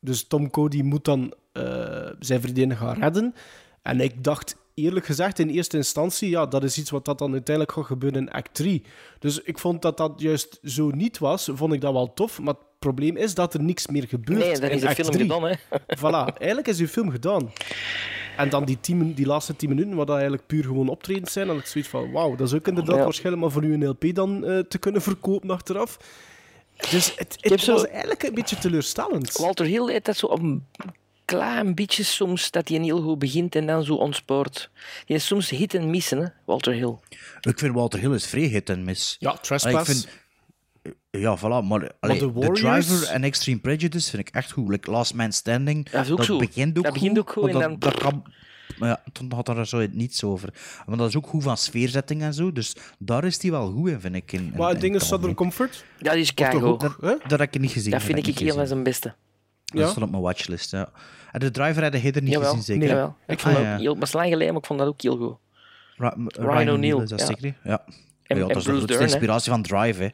dus Tom Cody moet dan eh, zijn vriendin gaan redden. En ik dacht eerlijk gezegd in eerste instantie, ja, dat is iets wat dat dan uiteindelijk gaat gebeuren in act 3. Dus ik vond dat dat juist zo niet was, vond ik dat wel tof. Maar het probleem is dat er niks meer gebeurt Nee, dat in is de film 3. gedaan, hè. Voilà, eigenlijk is uw film gedaan. En dan die, tien, die laatste tien minuten, wat dat eigenlijk puur gewoon optredens zijn, dan had ik zoiets van, wauw, dat is ook inderdaad Ja. waarschijnlijk maar voor u een LP dan eh, te kunnen verkopen achteraf. Dus het, het zo- was eigenlijk een beetje teleurstellend. Walter Hill heeft dat zo op een klein beetje soms, dat hij heel goed begint en dan zo ontspoort. Die is soms hit en missen, hè, Walter Hill. Ik vind Walter Hill is vrij hit en miss. Ja, Trespass. Allee, ik vind- ja, voilà. Maar, allee, The Driver en Extreme Prejudice vind ik echt goed. Like Last Man Standing, Dat is ook dat zo. begint ook Dat begint ook goed maar en dat, dan- dat kan... Maar ja, toen had er zo niets over. Maar dat is ook goed van sfeerzetting en zo. Dus daar is hij wel goed in, vind ik. In, in- Maar het in ding is Southern. Comfort. Dat is keigoed. ook- Dat, heb ik niet gezien. Dat vind ik niet heel van zijn beste. Dat stond op mijn watchlist, ja. En de driver had je er niet Jawel, gezien, zeker? jawel. Ik vond Ah, dat heel, maar slang geleden, maar ik vond dat ook heel goed. Ra- Ryan O'Neill, is dat ja. zeker? Ja. En- ja, dat is de inspiratie van Drive, hè.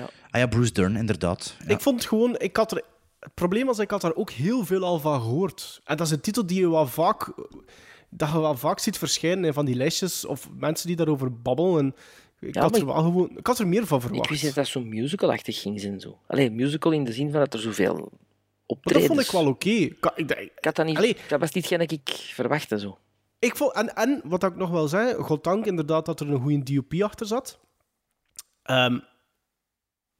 Ja. Ah ja, Bruce Dern, inderdaad. Ja. Ik vond het gewoon, ik had er, het probleem was, ik had daar ook heel veel al van gehoord. En dat is een titel die je wel vaak, dat je wel vaak ziet verschijnen in van die lijstjes of mensen die daarover babbelen. En ik, Ja, had er wel gewoon, ik had er meer van Ik verwacht. wist niet dat dat zo musical-achtig ging zijn. Zo. Allee, musical in de zin van dat er zoveel Maar dat vond ik wel oké. Ik, ik, Ik had dat niet... Allee. Dat was niet hetgeen dat ik verwachtte, zo. ik vond, en, en wat ik nog wel zei, goddank inderdaad dat er een goede DOP achter zat. Ehm,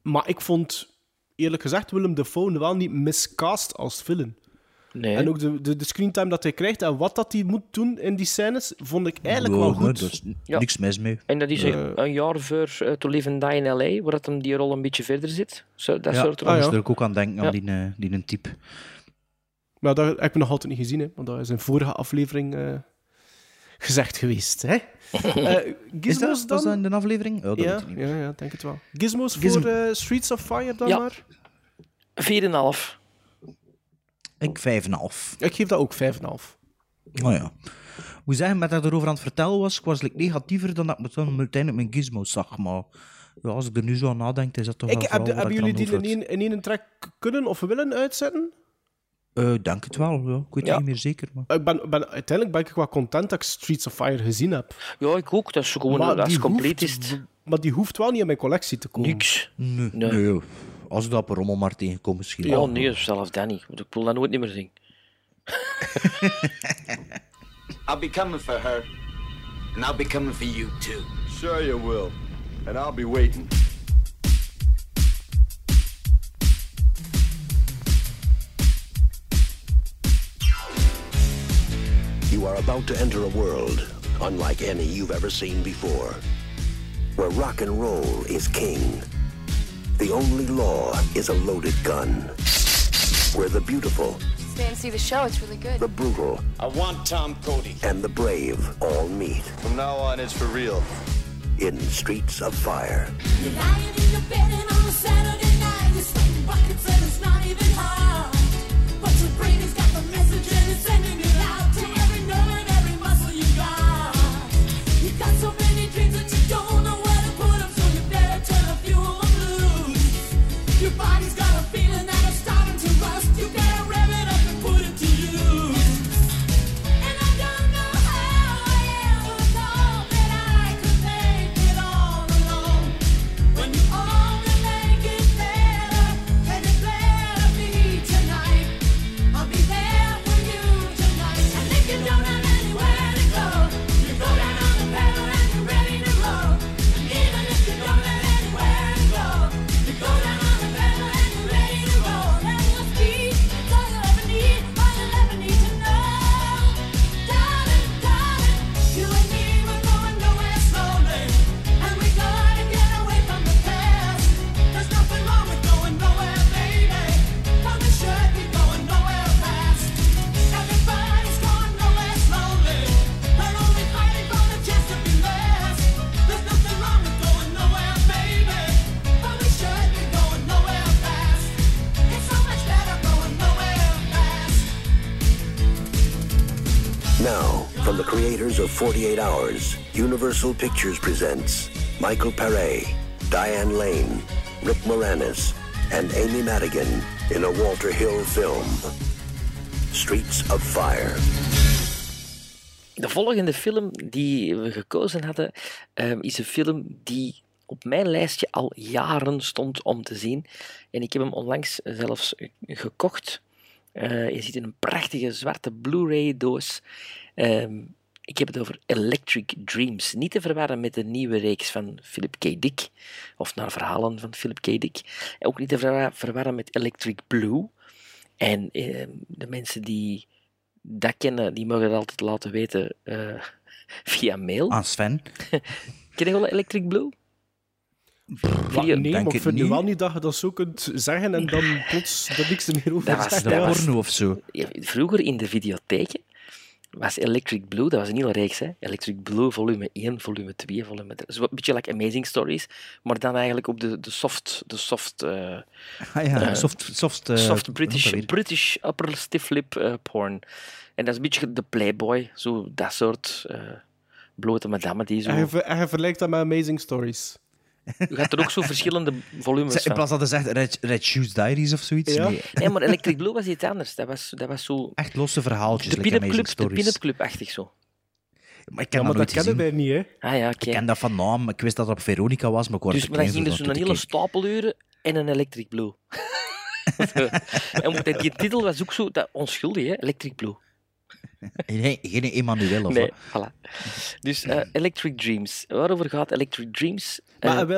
maar ik vond, eerlijk gezegd, Willem Dafoe wel niet miscast als film. Nee. En ook de, de, de screentime dat hij krijgt en wat dat hij moet doen in die scènes, vond ik eigenlijk wel goed. is Ja. niks mis mee. En dat is Eh. een- jaar voor eh, To Live and Die in L.A., waar dat hem die rol een beetje verder zit. Zo, dat ja, soort. Ah, ja. moest ook aan denken, Ja. aan die, eh, die een type. Maar dat heb ik nog altijd niet gezien, hè, want dat is in vorige aflevering eh, gezegd geweest. Hè? Eh, Is gizmos dat, was dan? dat in de aflevering? Oh, dat ja, ja, ja, denk het wel. Gizmos Gizmo- voor Streets of Fire dan Ja. maar? 4,5. Ik 5,5. Ik geef dat ook 5,5. Oh ja. Moet zeggen, met dat ik erover aan het vertellen was, ik was like, negatiever dan dat ik dan uiteindelijk mijn gizmos zag. Maar ja, als ik er nu zo aan nadenk, is dat toch Ik, wel heb, hebben jullie die in één, in één kunnen of willen uitzetten? Eh, denk het wel, ja. ik weet Ja. het niet meer zeker. Maar... Ik ben, ben, uiteindelijk ben ik wel content dat ik Streets of Fire gezien heb. Ja, ik ook. Dat is gewoon... Maar dat is die compleet hoeft maar die hoeft wel niet in mijn collectie te komen. Niks. Nee, nee. Als ik dat op rommel maar tegenkom, misschien. Oh nee, zelfs dat niet. Ik wil dat nooit niet meer zien. I'll be coming for her. And I'll be coming for you too. Sure you will. And I'll be waiting. You are about to enter a world unlike any you've ever seen before, where rock and roll is king. The only law is a loaded gun. Where the beautiful, Stay and see the show. It's really good. the brutal, I want Tom Cody. and the brave all meet From now on, it's for real. in Streets of Fire. Your of 48 Hours, Universal Pictures presents Michael Paré, Diane Lane, Rick Moranis, and Amy Madigan in a Walter Hill film. Streets of Fire. De volgende film die we gekozen hadden, ehm, is een film die op mijn lijstje al jaren stond om te zien. En ik heb hem onlangs zelfs gekocht. Eh, je ziet in een prachtige zwarte Blu-ray-doos. Ehm, ik heb het over Electric Dreams. Niet te verwarren met de nieuwe reeks van Philip K. Dick. Of naar verhalen van Philip K. Dick. Ook niet te verwa- verwarren met Electric Blue. En ehm, de mensen die dat kennen, die mogen het altijd laten weten eh, via mail. Aan Sven. Ken je wel Electric Blue? Wat, Video- nee, denk maar ik het vind nu niet. wel niet dat je dat zo kunt zeggen en dan plots er niks meer over Dat was- dat Ja. was- Porno of zo. Ja, Vroeger in de videotheken was Electric Blue, dat was een hele reeks, hè? Electric Blue, volume 1, volume 2, volume 3. Zo een beetje like Amazing Stories, maar dan eigenlijk op de, de soft, de soft, eh, Ah ja, eh, soft, soft, eh, soft British, British upper stiff lip porn. En dat is een beetje de Playboy, zo dat soort eh, blote madame die zo... Je, ver- je vergelijkt dat met Amazing Stories. Je gaat er ook zo verschillende volumes weer? In van. plaats dat hij zegt Red, Red Shoes Diaries of zoiets. Ja. Nee, Nee, maar Electric Blue was iets anders. Dat was, dat was zo... echt losse verhaaltjes. De like pin-up club, pin-up club-achtig zo. Maar ik ken Ja, maar dat dat kennen wij niet, hè? Ah ja, Ik ken dat van naam. Ik wist dat het op Veronica was, maar ik was Dus maar dan ging toe te hele stapeluren en een Electric Blue. Zo. en die titel was ook zo dat, onschuldig, hè? Electric Blue. Nee, geen Emmanuel of Nee, voilà. Dus eh, Electric Dreams. Waarover gaat Electric Dreams? Eh, Maar we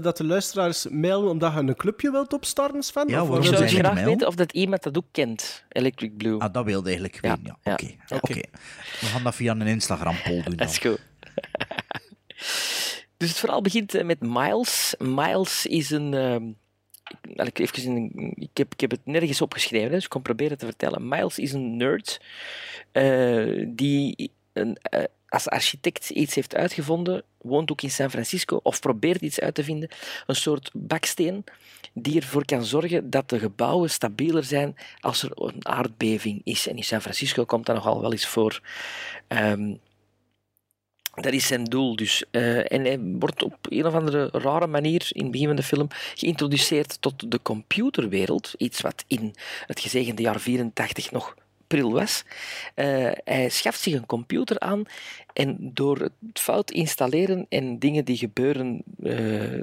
dat de luisteraars mailen omdat je een clubje wilt opstarten, Sven? Ja, Of waarom ik zou graag mail? weten of dat iemand dat ook kent, Electric Blue. Ah, dat wilde eigenlijk Ja, weten. Ja, ja, oké. ja. We gaan dat via een Instagram-poll doen is goed. dus het verhaal begint eh, met Miles. Miles is een. ehm, ik, laat ik, even in, ik, heb, ik heb het nergens opgeschreven, dus ik kan proberen te vertellen. Miles is een nerd eh, die een, eh, als architect iets heeft uitgevonden, woont ook in San Francisco of probeert iets uit te vinden. Een soort baksteen die ervoor kan zorgen dat de gebouwen stabieler zijn als er een aardbeving is. En in San Francisco komt dat nogal wel eens voor. Ehm, dat is zijn doel dus. Eh, en hij wordt op een of andere rare manier in het begin van de film geïntroduceerd tot de computerwereld. Iets wat in het gezegende jaar 84 nog april was. Eh, hij schaft zich een computer aan en door het fout installeren en dingen die gebeuren eh,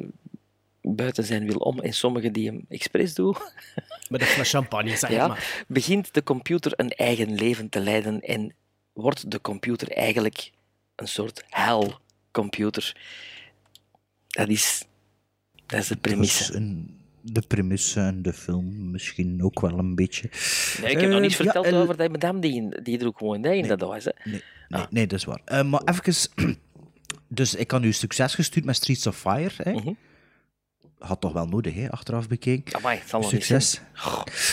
buiten zijn wil om en sommige die hem expres doen, Met een fles champagne, zeg ja, maar. begint de computer een eigen leven te leiden en wordt de computer eigenlijk een soort hell-computer. Dat is, dat is de premisse. Dat is een- de premisse en de film misschien ook wel een beetje. Nee, ik heb nog Eh, niets ja, verteld El- over die madame die, die er ook gewoon in dat was. Hè. Nee, nee, nee, dat is waar. Eh, maar even... Dus ik had u succes gestuurd met Streets of Fire. Hè? Mhm. Had toch wel nodig, hè, achteraf bekeken. Amai, het zal Succes.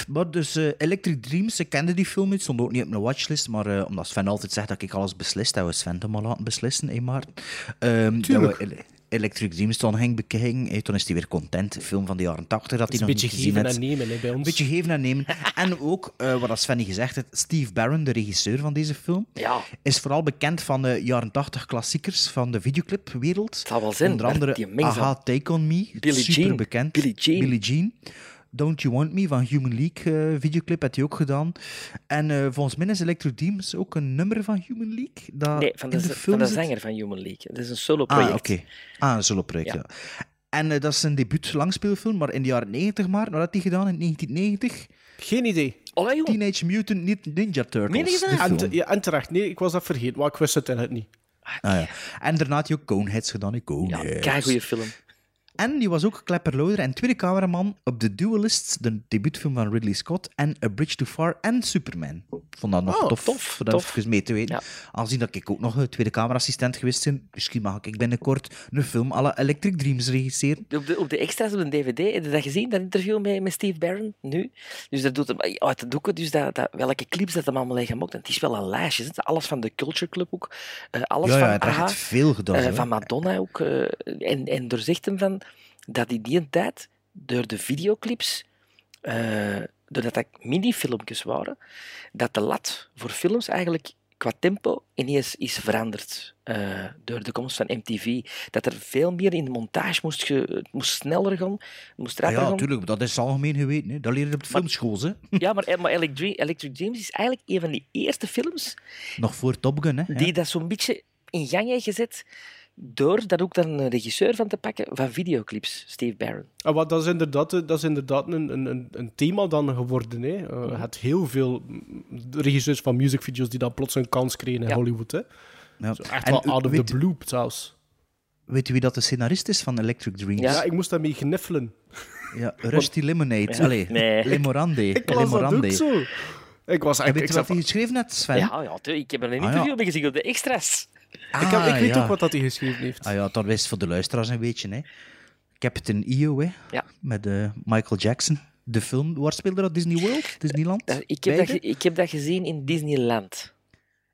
Maar dus eh, Electric Dreams, ik kende die film niet, stond ook niet op mijn watchlist, maar eh, omdat Sven altijd zegt dat ik alles beslist, dat we Sven het maar laten beslissen, hè Maarten? Ehm, dat we Electric Dreams dan ging bekijken, hè, toen is hij weer content, een film van de jaren 80 dat hij een nog beetje niet gezien geven heeft. en nemen hè, bij ons. Een beetje geven en nemen. en ook, eh, wat als Sven niet gezegd heeft, Steve Barron, de regisseur van deze film, Ja. is vooral bekend van de jaren 80 klassiekers van de videoclipwereld. Zal wel zijn, Onder andere. Aha, Take On Me, Billie super Jean. bekend. Billie Jean. Billie Jean. Don't You Want Me van Human League eh, videoclip had hij ook gedaan. En eh, volgens mij is Electro Dreams ook een nummer van Human League. Dat Nee, van de, van de zanger van Human League. Dat is een solo-project. Ah, oké. Ah, een solo-project, ja. En eh, dat is een debuut langspeelfilm, maar in de jaren 90 maar. Wat had hij gedaan in 1990? Geen idee. Allee, joh. Teenage Mutant Nin- Ninja Turtles. De En, film. te- ja, en terecht, nee, ik was dat vergeten, maar ik wist het eigenlijk niet. Ah, ja. En daarna had hij ook Coneheads gedaan. Coneheads. Kijk, goede film. En die was ook klepperloder en tweede cameraman op The Duelists, de debuutfilm van Ridley Scott, en A Bridge Too Far en Superman. Vond dat nog Oh, tof, tof, dat tof. even mee te weten. Aangezien dat ik ook nog een tweede camera-assistent geweest ben, misschien mag ik binnenkort een film la Electric Dreams regisseren. Op de, op de extra's op de DVD, heb je dat gezien? Dat interview met, met Steve Barron, nu? Dus dat doet hem uit de doeken, dus dat, dat, welke clips dat hem allemaal heeft gemaakt. En het is wel een lijstje, alles van de Culture Club ook. eh, alles Ja, ja, van echt AHA, veel gedaan, eh, van Madonna ook. eh, en, en hem van dat in die tijd, door de videoclips, eh, doordat dat mini-filmpjes waren, dat de lat voor films eigenlijk qua tempo ineens is veranderd eh, door de komst van MTV. Dat er veel meer in de montage moest, ge, het moest sneller gaan, moest Ah rapper ja, gaan. natuurlijk, dat is algemeen geweten. Hè. Dat leren je op de filmschool. Hè. Ja, maar, maar Electric, Electric Dreams is eigenlijk een van die eerste films Nog voor Top Gun. Hè. Ja. die dat zo'n beetje in gang heeft gezet door daar ook dan een regisseur van te pakken van videoclips, Steve Barron. Ah, wat, dat is inderdaad, eh, dat is inderdaad een, een, een- thema dan geworden. Hè. Je hebt heel veel regisseurs van musicvideo's die dan plots een kans kregen in Ja. Hollywood. Hè. Ja. Zo echt En wel out of weet- the blue zelfs. Weet je wie dat de scenarist is van Electric Dreams? Ja, ik moest daarmee gniffelen. Ja, Rusty Lemonade. Ja. Allee, Nee. Lemorande. Ik las dat ook Lemorande. zo. Ik was En eigenlijk... weet Ik, je wat hij geschreven heeft, Sven? Ja, ja, ik heb er een Ah, ja. interview mee gezien op de extra's. Ik, heb, ik Ah, weet ja. ook wat dat hij geschreven heeft. Ah ja, dat wist voor de luisteraars een beetje. Hè. Captain EO, hè, Ja. met eh, Michael Jackson. De film, waar speelde dat? Disney World? Disneyland? Eh, Ik heb, dat, ik heb dat gezien in Disneyland.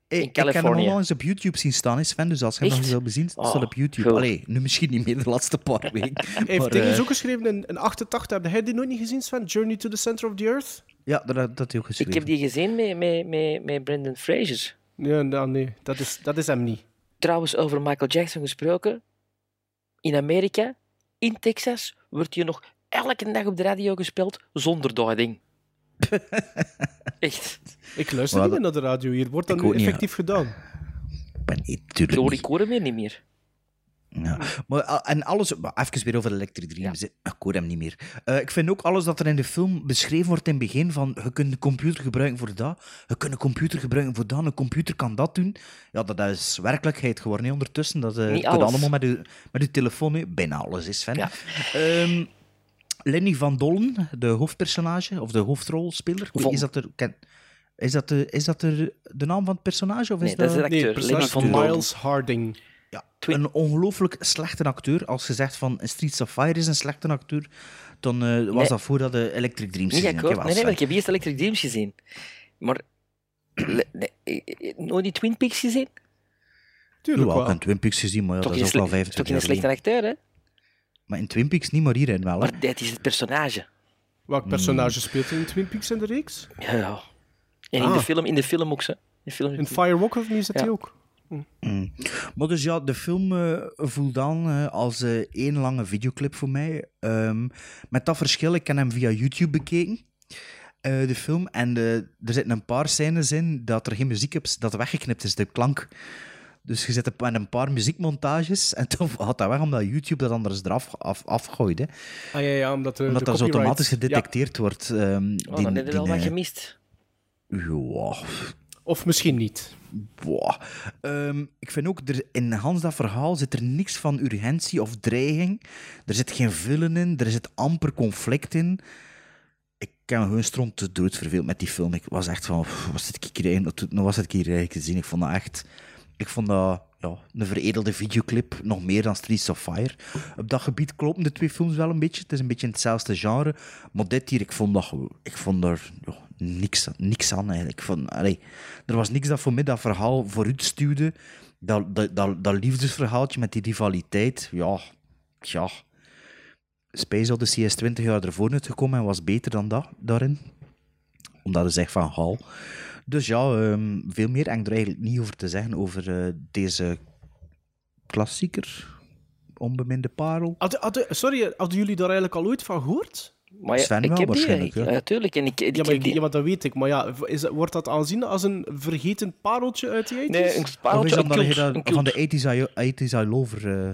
Hey, in ik heb hem Californië. al eens op YouTube zien staan, is Sven. Dus als je hem nog wil bezien, staat Oh, op YouTube. goed. Allee, nu misschien niet meer de laatste paar weken. Hij heeft dingen eh, ook geschreven in, in 88. Heb jij die nooit niet gezien, Sven? Journey to the Center of the Earth? Ja, dat, dat had hij ook geschreven. Ik heb die gezien met, met, met, met Brendan Fraser. Ja, nou, nee, dat is, dat is hem niet. Trouwens, over Michael Jackson gesproken. In Amerika, in Texas, wordt hier nog elke dag op de radio gespeeld zonder duiding. Echt. Ik luister Maar niet dat- naar de radio hier. Wordt dat nu niet, effectief gedaan? Ik ben niet, Ik tuurlijk hoor, niet. ik hoor hem niet meer. Ja. Maar, ah, en alles, maar even weer over Electric Dreams. hè. Ik hoor hem niet meer. Eh, ik vind ook alles dat er in de film beschreven wordt in het begin van je kunt een computer gebruiken voor dat, je kunt een computer gebruiken voor dat, een computer kan dat doen. Ja, dat is werkelijkheid geworden hè, ondertussen. Dat eh, kunt alles. allemaal met je, met je telefoon, hè. bijna alles is, Sven. Ja. Ehm, Lenny van Dollen, de hoofdpersonage, of de hoofdrolspeler. Von. Is dat, er, ken- is, dat de, is dat er de naam van het personage? Of is Nee, dat is de Nee, acteur. het personage Lenny van van Dollen. Miles Harding. Ja, een ongelooflijk slechte acteur. Als je zegt van Streets of Fire is een slechte acteur, dan eh, was Nee. dat voordat de Electric Dreams Niet gezien. Jawel, Nee, nee, maar ik heb eerst Electric Dreams gezien. Maar... nee, eh, eh, nooit die Twin Peaks gezien? Tuurlijk Jawel, ik wel. heb Twin Peaks gezien, maar ja, toch dat is ook al toch 25 geen jaar slechte geleden. acteur, hè? Maar in Twin Peaks niet, maar hierin wel. Hè. Maar dit is het personage. Welk personage speelt er in Twin Peaks in de reeks? Ja, ja. En in, Ah. de film, in de film ook, zo. In de film, In Firewalker of niet, zit Ja. hij ook? Mm. Maar dus ja, de film eh, voelt aan eh, als eh, één lange videoclip voor mij. Ehm, met dat verschil, ik heb hem via YouTube bekeken. eh, de film. En er zitten een paar scènes in dat er geen muziek is, dat weggeknipt is, de klank. Dus je zit met een paar muziekmontages en toen had dat weg omdat YouTube dat anders eraf af, afgooit. Hè. Ah ja, ja omdat, de, omdat de dat zo automatisch gedetecteerd wordt. ehm, Oh, dan heb je wel wat gemist. ja, Of misschien niet. Ehm, ik vind ook, er, in Hans dat verhaal zit er niks van urgentie of dreiging. Er zit geen vullen in, er zit amper conflict in. Ik me gewoon stront te dood verveeld met die film. Ik was echt van, zit ik hier was het hier eigenlijk gezien? Ik vond dat echt, ik vond dat een veredelde videoclip, nog meer dan Streets of Fire. Op dat gebied kloppen de twee films wel een beetje. Het is een beetje hetzelfde genre. Maar dit hier, ik vond, dat, ik vond er niks, niks aan eigenlijk. Er was niks dat voor mij dat verhaal vooruit stuwde. Dat, dat, dat, liefdesverhaaltje met die rivaliteit, ja, ja. Space Odyssey is 20 jaar ervoor uitgekomen en was beter dan dat daarin. Omdat het zegt van Hal. Dus ja, ehm, veel meer heb ik er eigenlijk niet over te zeggen over eh, deze klassieker. Onbeminde parel. Hadden- hadden- sorry, hadden jullie daar eigenlijk al ooit van gehoord? Maar ja, Sven ik wel heb waarschijnlijk, ja. natuurlijk. En ik, ik Ja, maar, die- ja, maar dat weet ik. Maar ja, is, wordt dat aanzien als een vergeten pareltje uit die 80s? Nee, een Of is pareltje, dat dat van de cult. 80s I, 80s I Lover eh,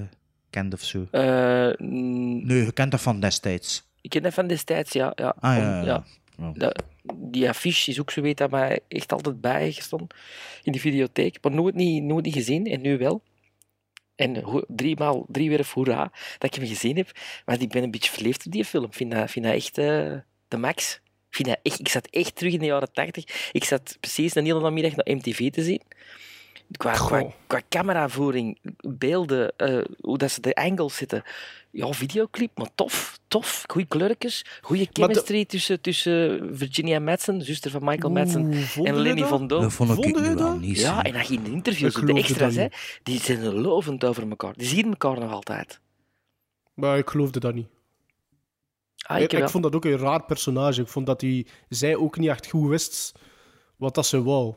kent of zo? Eh, mm, Nee, je kent dat van destijds. ik ken dat van destijds, ja. ja. Ah, ja, Om- ja, ja. Dat- die affiche is ook zo weet dat mij echt altijd bijgestonden in de videotheek. Maar nooit niet, nooit niet gezien en nu wel. En ho- driemaal, driewerf hoera dat ik hem gezien heb. Want ik ben een beetje verleefd op die film. Ik vind dat, vind dat echt eh, de max. Ik, vind dat echt, ik zat echt terug in de jaren tachtig. Ik zat precies een hele namiddag naar MTV te zien. Qua, qua, qua cameravoering, beelden, eh, hoe dat ze de angles zitten. Ja, videoclip, maar tof, tof. Goeie kleurtjes, goede chemistry tussen, tussen Virginia Madsen, zuster van Michael Madsen, en Lenny dat? Von Doe. Dat vond ik Vonden nu je wel dat? niet. Ja, en dan in de interviews, de extra's, dat hè, die zijn lovend over elkaar. Die zien elkaar nog altijd. Maar ik geloofde dat niet. Ah, ik, ik, vond dat ook een raar personage. Ik vond dat hij, zij ook niet echt goed wist wat dat ze wou.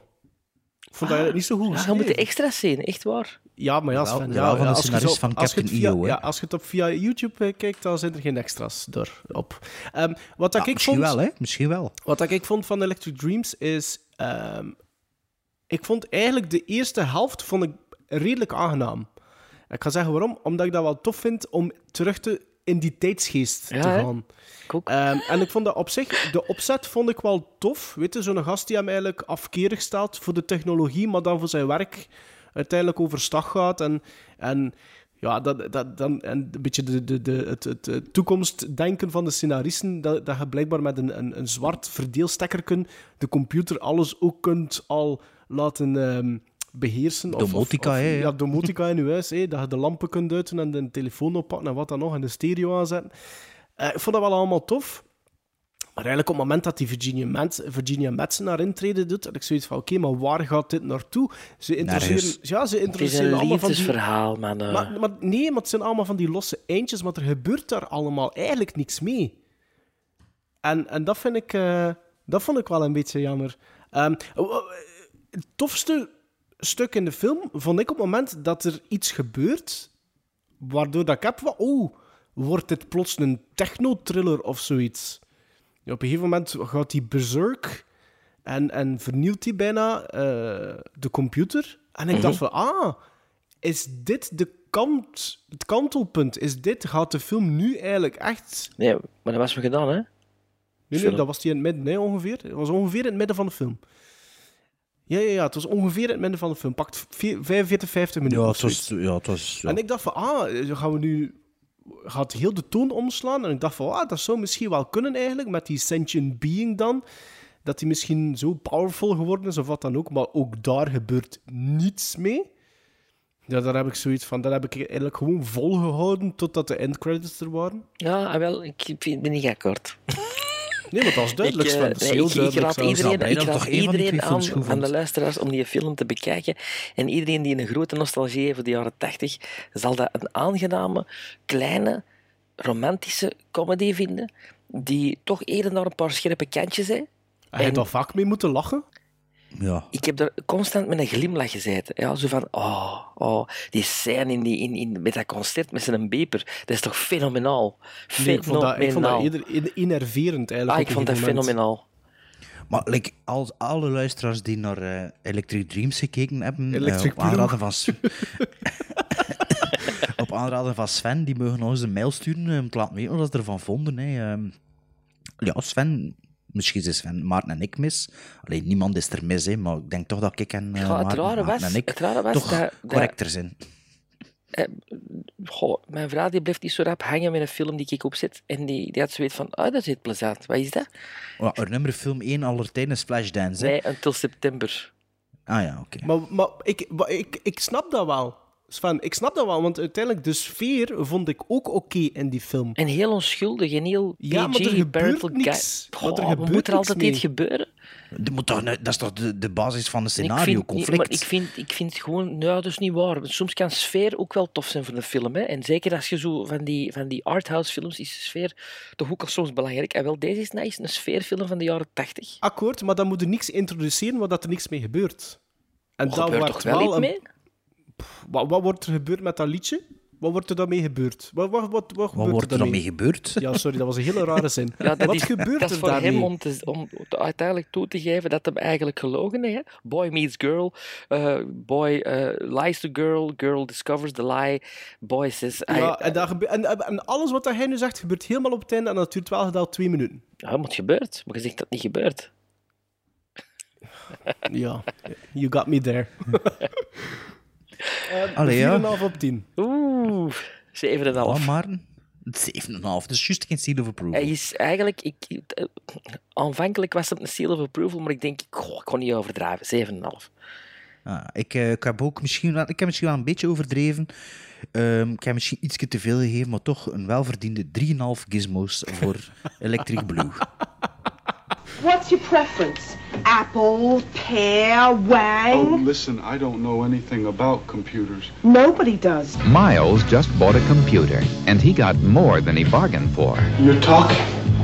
Ik vond dat eigenlijk niet zo goed Ja, je moet de extra's zien, echt waar. Ja, maar ja, Wel- Sven, wel ja, van de als scenarist van als Captain via- EO, hè? Ja, als je het op via YouTube eh, kijkt, dan zijn er geen extra's erop. Ehm wat dat Ja, ik misschien vond, wel, hè? Misschien wel. Wat dat ik vond van Electric Dreams is... ehm, ik vond eigenlijk de eerste helft vond ik redelijk aangenaam. Ik ga zeggen waarom. Omdat ik dat wel tof vind om terug te, in die tijdsgeest Ja, te gaan. Ehm, en ik vond dat op zich, de opzet vond ik wel tof. Weet je, zo'n gast die hem eigenlijk afkerig staat voor de technologie, maar dan voor zijn werk uiteindelijk overstag gaat. En, en ja, dat, dat, dan, en een beetje de, de, de, het, het, toekomstdenken van de scenaristen, dat, dat je blijkbaar met een, een, een zwart verdeelstekkerken de computer alles ook kunt al laten ehm, beheersen. Of- Domotica, of- hè, ja. Domotica in je huis. Hè, dat je de lampen kunt uiten en de telefoon oppakken en wat dan nog, en de stereo aanzetten. Eh, ik vond dat wel allemaal tof. Maar eigenlijk op het moment dat die Virginia, Mans, Virginia Madsen haar intrede doet, had ik zoiets van, oké, maar waar gaat dit naartoe? Ze interesseren, ja, ze Het is interesseren een allemaal van die... liefdesverhaal, man. eh. Maar, maar nee, maar het zijn allemaal van die losse eindjes, maar er gebeurt daar allemaal eigenlijk niks mee. En, en dat, vind ik, eh, dat vond ik wel een beetje jammer. W- het tofste stuk in de film vond ik op het moment dat er iets gebeurt, waardoor dat ik heb van, oh, wordt dit plots een techno-thriller of zoiets? Ja, op een gegeven moment gaat hij berserk en, en vernielt hij bijna eh, de computer. En ik dacht van, ah, is dit de kant, het kantelpunt? Is dit, gaat de film nu eigenlijk echt... Nee, maar dat was me gedaan, hè? Nee, nee, dat was die in het midden, nee, ongeveer. Het was ongeveer in het midden van de film. Ja, ja, ja, het was ongeveer in het midden van de film. Pakt vier- 45, 50 minuten. Ja, het was... Ja, het was ja. En ik dacht van, ah, gaan we nu... Gaat heel de toon omslaan? En ik dacht van, ah, dat zou misschien wel kunnen eigenlijk, met die sentient being dan. Dat hij misschien zo powerful geworden is, of wat dan ook. Maar ook daar gebeurt niets mee. Ja, daar heb ik zoiets van, dat heb ik eigenlijk gewoon volgehouden totdat de endcredits er waren. Ja, ah, wel, ik ben niet akkoord. Nee, dat is duidelijk, Ik, Sven. Dat is nee, heel ik, raad iedereen, ik raad iedereen aan, de luisteraars om die film te bekijken. En iedereen die een grote nostalgie heeft voor de jaren 80, zal dat een aangename, kleine, romantische comedy vinden. Die toch eerder naar een paar scherpe kantjes heeft. Heb je daar vaak mee moeten lachen? Ja. Ik heb er constant met een glimlach gezeten. Ja, zo van, oh, oh die scène in die, in, in, met dat concert met zijn beper, dat is toch fenomenaal. Nee, ik vond dat, ik vond dat eerder innerverend eigenlijk. Ah, op ik vond dat moment. fenomenaal. Maar like, als alle luisteraars die naar eh, Electric Dreams gekeken hebben, eh, op, aanraden van, op aanraden van Sven, die mogen ons een mail sturen eh, om te laten weten wat ze ervan vonden. Hè. Ehm, ja, Sven, misschien is Sven Maarten en ik mis. Alleen niemand is er mis, hè, maar ik denk toch dat ik en eh, Ja, het Maarten, was- en ik het rare was toch dat- dat- correcter zijn. Eh, goh, mijn vrouw die blijft niet zo rap hangen met een film die ik opzet. En die, die had zoiets van, ah, dat is plezant. Wat is dat? Ja, er nummer film 1 aller tijden is Flashdance. Hè? Nee, until september. Ah ja, oké. Maar, maar ik, maar ik, ik snap dat wel. Sven, ik snap dat wel, want uiteindelijk de sfeer vond ik ook oké in die film. En heel onschuldig en heel Ja, maar er gebeurt niks. Maar er Goh, gebeurt moet er altijd mee. iets gebeuren? Dat, moet toch, dat is toch de, de basis van een Ik scenario, vind, niet- conflict? maar ik vind, ik vind gewoon, nou, dat is niet waar. Want Soms kan sfeer ook wel tof zijn voor een film. Hè? En zeker als je zo van die, van die arthouse films is de sfeer toch ook al soms belangrijk. En wel, deze is nice, een sfeerfilm van de jaren 80. Akkoord, maar dan moet je niks introduceren waar dat er niks mee gebeurt. En Er dan gebeurt wordt toch wel iets een- Wat, wat wordt er gebeurd met dat liedje? Wat wordt er daarmee gebeurd? Wat, wat, wat, wat, gebeurt wordt er dan mee gebeurd? Ja, sorry, dat was een hele rare zin. Ja, dat wat is, gebeurt dat is er voor daarmee? hem om, te, om te- uiteindelijk toe te geven dat hem eigenlijk gelogen heeft. hè. Boy meets girl, eh, boy eh, lies to girl, girl discovers the lie, boy says... I- Ja, en, dat gebe- en, en alles wat hij nu zegt gebeurt helemaal op het einde en dat duurt wel gedaan twee minuten. Ja, maar het gebeurt. Maar je zegt dat het niet gebeurt. Ja, you got me there. Eh, Allee, ja. 4,5 op 10. Oeh, 7,5. Oh, Maarten? 7,5. Dat is juist geen seal of approval. Hij is eigenlijk... Ik, eh, aanvankelijk was het een seal of approval, maar ik denk, goh, ik kon niet overdrijven. 7,5. Ah, ik, eh, ik, heb ook misschien, wel- ik heb misschien wel een beetje overdreven. Ehm, ik heb misschien iets te veel gegeven, maar toch een welverdiende 3,5 gizmos voor Electric Blue. What's your preference? Apple, pear, wang? Oh, listen, I don't know anything about computers. Nobody does. Miles just bought a computer, and he got more than he bargained for. You're talking.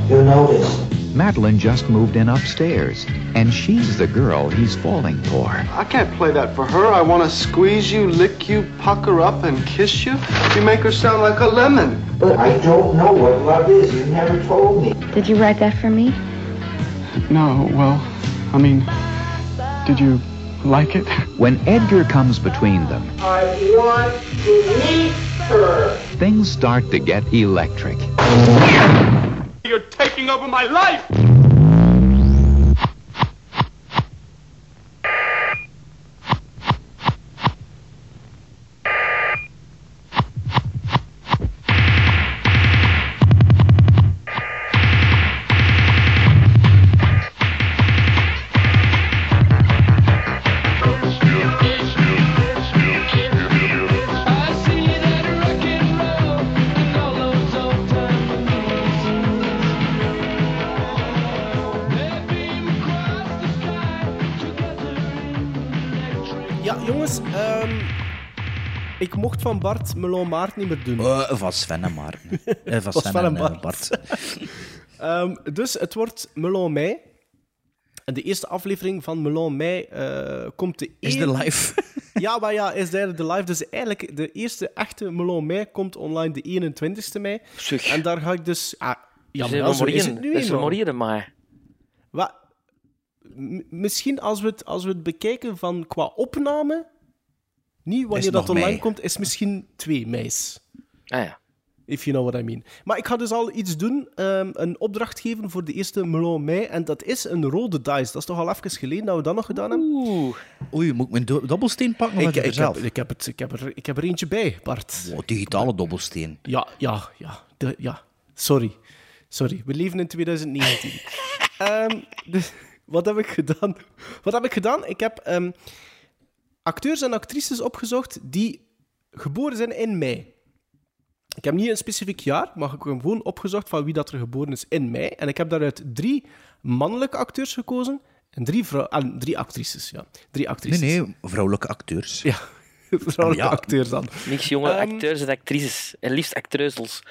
You noticed. Madeline just moved in upstairs, and she's the girl he's falling for. I can't play that for her. I want to squeeze you, lick you, pucker up, and kiss you. You make her sound like a lemon. But I don't know what love is. You never told me. Did you write that for me? No, well, I mean, did you like it? When Edgar comes between them, I want to meet her. things start to get electric. You're taking over my life! Ik mocht van Bart Melon Maart niet meer doen. Eh, van Sven en Maarten. Eh, van Sven en eh, Bart. Ehm, dus het wordt Melon Mei. En de eerste aflevering van Melon Mei eh, komt de... Is de live? ja, maar ja, is daar de live. Dus eigenlijk, de eerste echte Melon Mei komt online de 21ste mei. En daar ga ik dus... Ah, ja, Dus maar we wel, zo is morgen- het nu we eenmaal. morgen maar. Wat? M- misschien als we, het, als we het bekijken van qua opname, niet wanneer dat online mei. komt, is misschien 2 meis. Ah ja. If you know what I mean. Maar ik ga dus al iets doen, ehm, een opdracht geven voor de eerste Melon Mei. En dat is een rode dice. Dat is toch al even geleden dat we dat nog gedaan hebben? Oeh. Oei, moet ik mijn do- dobbelsteen pakken of Ik, heb ik, er heb, ik, heb het, ik, heb er, ik heb er eentje bij, Bart. Oh, digitale dobbelsteen. Ja, ja, ja. De, ja. Sorry. Sorry, we leven in 2019. Ehm, dus, wat heb ik gedaan? Wat heb ik gedaan? Ik heb ehm, acteurs en actrices opgezocht die geboren zijn in mei. Ik heb niet een specifiek jaar, maar ik heb gewoon opgezocht van wie dat er geboren is in mei. En ik heb daaruit drie mannelijke acteurs gekozen en drie, vrou- ah, drie actrices. Ja, drie actrices. Nee, nee, vrouwelijke acteurs. Ja, vrouwelijke Ja. acteurs dan. Niks jonge Ehm, acteurs en actrices. En liefst actreuzels.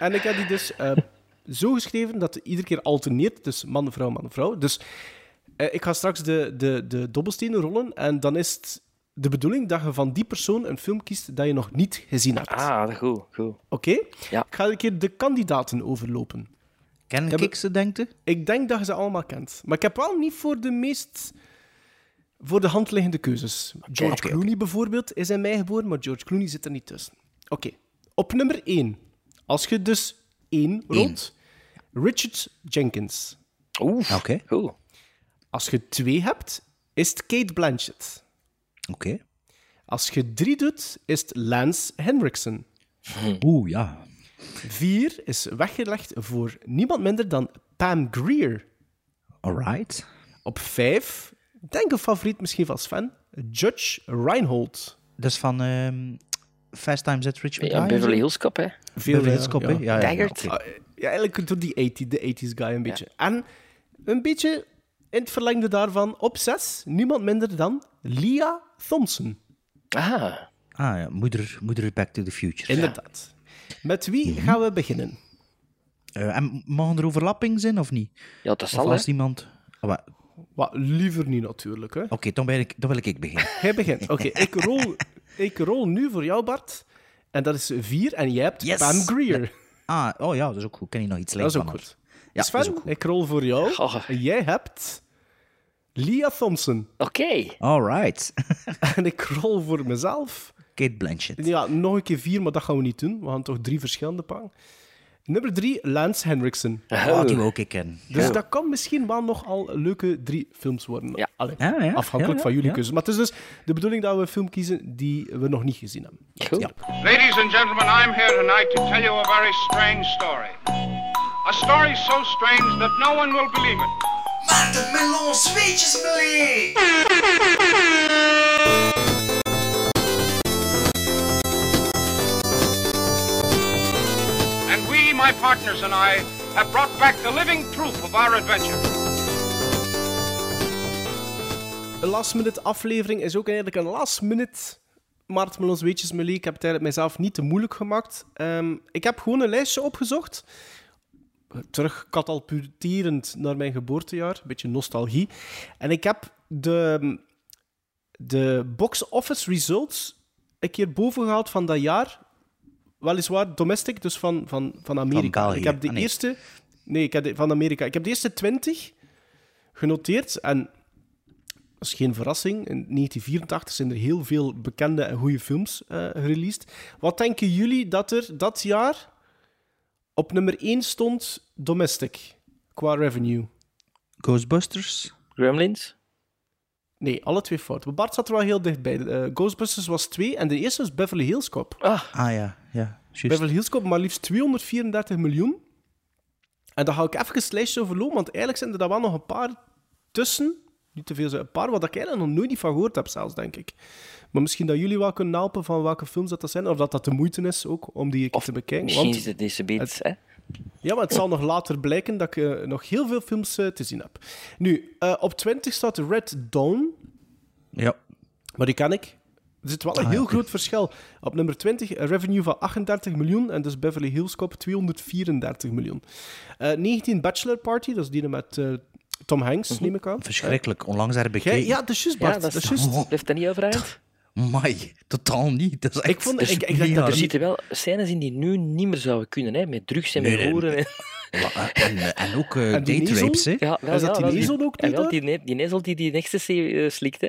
En ik heb die dus eh, zo geschreven dat het iedere keer alterneert. Dus man, vrouw, man, vrouw. Dus eh, ik ga straks de, de, de dobbelstenen rollen. En dan is het de bedoeling dat je van die persoon een film kiest dat je nog niet gezien hebt. Ah, goed, goed. Oké? Ja. Ik ga een keer de kandidaten overlopen. Ken Ik heb- ik ze, denkt u? Ik denk dat je ze allemaal kent. Maar ik heb wel niet voor de meest... Voor de hand liggende keuzes. George Clooney bijvoorbeeld is in mij geboren, maar George Clooney zit er niet tussen. Oké. Op nummer 1. Als je dus 1 rond. Richard Jenkins. Oeh. Oké. Oeh. Als je 2 hebt, is het Kate Blanchett. Oké. Als je 3 doet, is het Lance Henriksen. Oeh, ja. 4 is weggelegd voor niemand minder dan Pam Grier. Alright. Op 5, denk een favoriet misschien van Sven, Judge Reinhold. Dat is van ehm Fast Times at Richmond Ja, Beverly? Hills Cop, hè. Beverly Hills Cop, hè? Ja, ja, Taggart. oké. Ah, Ja, eigenlijk door die 80, de 80s guy een beetje. En een beetje in het verlengde daarvan, op 6, niemand minder dan Leah Thompson. Ah. Ah ja, moeder, moeder Back to the Future. Inderdaad. Met wie Mhm. gaan we beginnen? Eh, en mogen er overlapping zijn of niet? Ja, dat Of zal, als hè. iemand... Maar- Wat, liever niet natuurlijk. Hè. Oké, dan, ben ik- dan wil ik beginnen. Hij begint. Oké, ik, rol, ik rol nu voor jou, Bart. En dat is 4 en jij hebt Yes. Pam Grier. Ah, oh ja, dat is ook goed. Ken je nog iets Dat is ook van goed. Ja, Sven, ik rol voor jou. Oh. En jij hebt Leah Thompson. Oké. Alright. En ik rol voor mezelf. Kate Blanchett. Ja, nog een keer vier, maar dat gaan we niet doen. We gaan toch drie verschillende pakken. Nummer drie, Lance Henriksen. Oh, die wil ook ik kennen. Dus Ja. dat kan misschien wel nogal leuke drie films worden. Ja. Allee, Ja, ja, afhankelijk ja, ja, van jullie ja. keuze. Maar het is dus de bedoeling dat we een film kiezen die we nog niet gezien hebben. Goed. Ladies and gentlemen, I'm here tonight to tell you a very strange story. A story so strange that no one will believe it. Watermelon zweetjesmelee! And we, my partners and I, have brought back the living proof of our adventure. Een last minute aflevering is ook eigenlijk een last minute Maarten Melons Weetjes Melee. Ik heb het eigenlijk mijzelf niet te moeilijk gemaakt. Ehm, ik heb gewoon een lijstje opgezocht. Terug katapulterend naar mijn geboortejaar. Een beetje nostalgie. En ik heb de, de box office results een keer boven gehaald van dat jaar. Weliswaar domestic, dus van, van, van Amerika. Ik heb de Ah, nee. eerste... Nee, ik heb de, van Amerika. Ik heb de eerste 20 genoteerd. En dat is geen verrassing. In 1984 zijn er heel veel bekende en goede films gereleased. Wat denken jullie dat er dat jaar op nummer 1 stond domestic qua revenue? Ghostbusters? Gremlins? Nee, alle twee fout. Maar Bart zat er wel heel dichtbij. Eh, Ghostbusters was 2 en de eerste was Beverly Hills Cop. Ah, Ah ja, ja. Beverly Hills Cop maar liefst 234 miljoen. En daar ga ik even een lijstje overlopen, want eigenlijk zijn er daar wel nog een paar tussen. Niet te veel, een paar wat ik eigenlijk nog nooit niet van gehoord heb, zelfs, denk ik. Maar misschien dat jullie wel kunnen helpen van welke films dat, dat zijn, of dat dat de moeite is ook om die te bekijken. Misschien Want, is het deze beet, hè. ja, maar het zal nog later blijken dat ik eh, nog heel veel films eh, te zien heb. Nu, eh, op 20 staat Red Dawn, Ja. maar die ken ik. Er zit wel een Ah, heel groot verschil. Op nummer 20 een revenue van 38 miljoen en dus Beverly Hills Cop 234 miljoen. Eh 19 Bachelor Party, dat is die met Tom Hanks, neem ik aan. Verschrikkelijk. Onlangs heb ik Jij- bekeken. ja, dat is juist, Ja, Bart. dat dat is is juist. Blijft dat niet overeind? Mai, totaal niet. Dat is echt Ik vond- Dus ik- ik denk dat er zitten wel scènes in die nu niet meer zouden kunnen, hè, met drugs en met Nee, nee, hoeren. En... En, en ook die date rapes, hè. Ja, wel, Is dat ja, die wel, nezel ook ja, niet wel, daar? die, die nezel die die ecstasy eh, slikt, hè.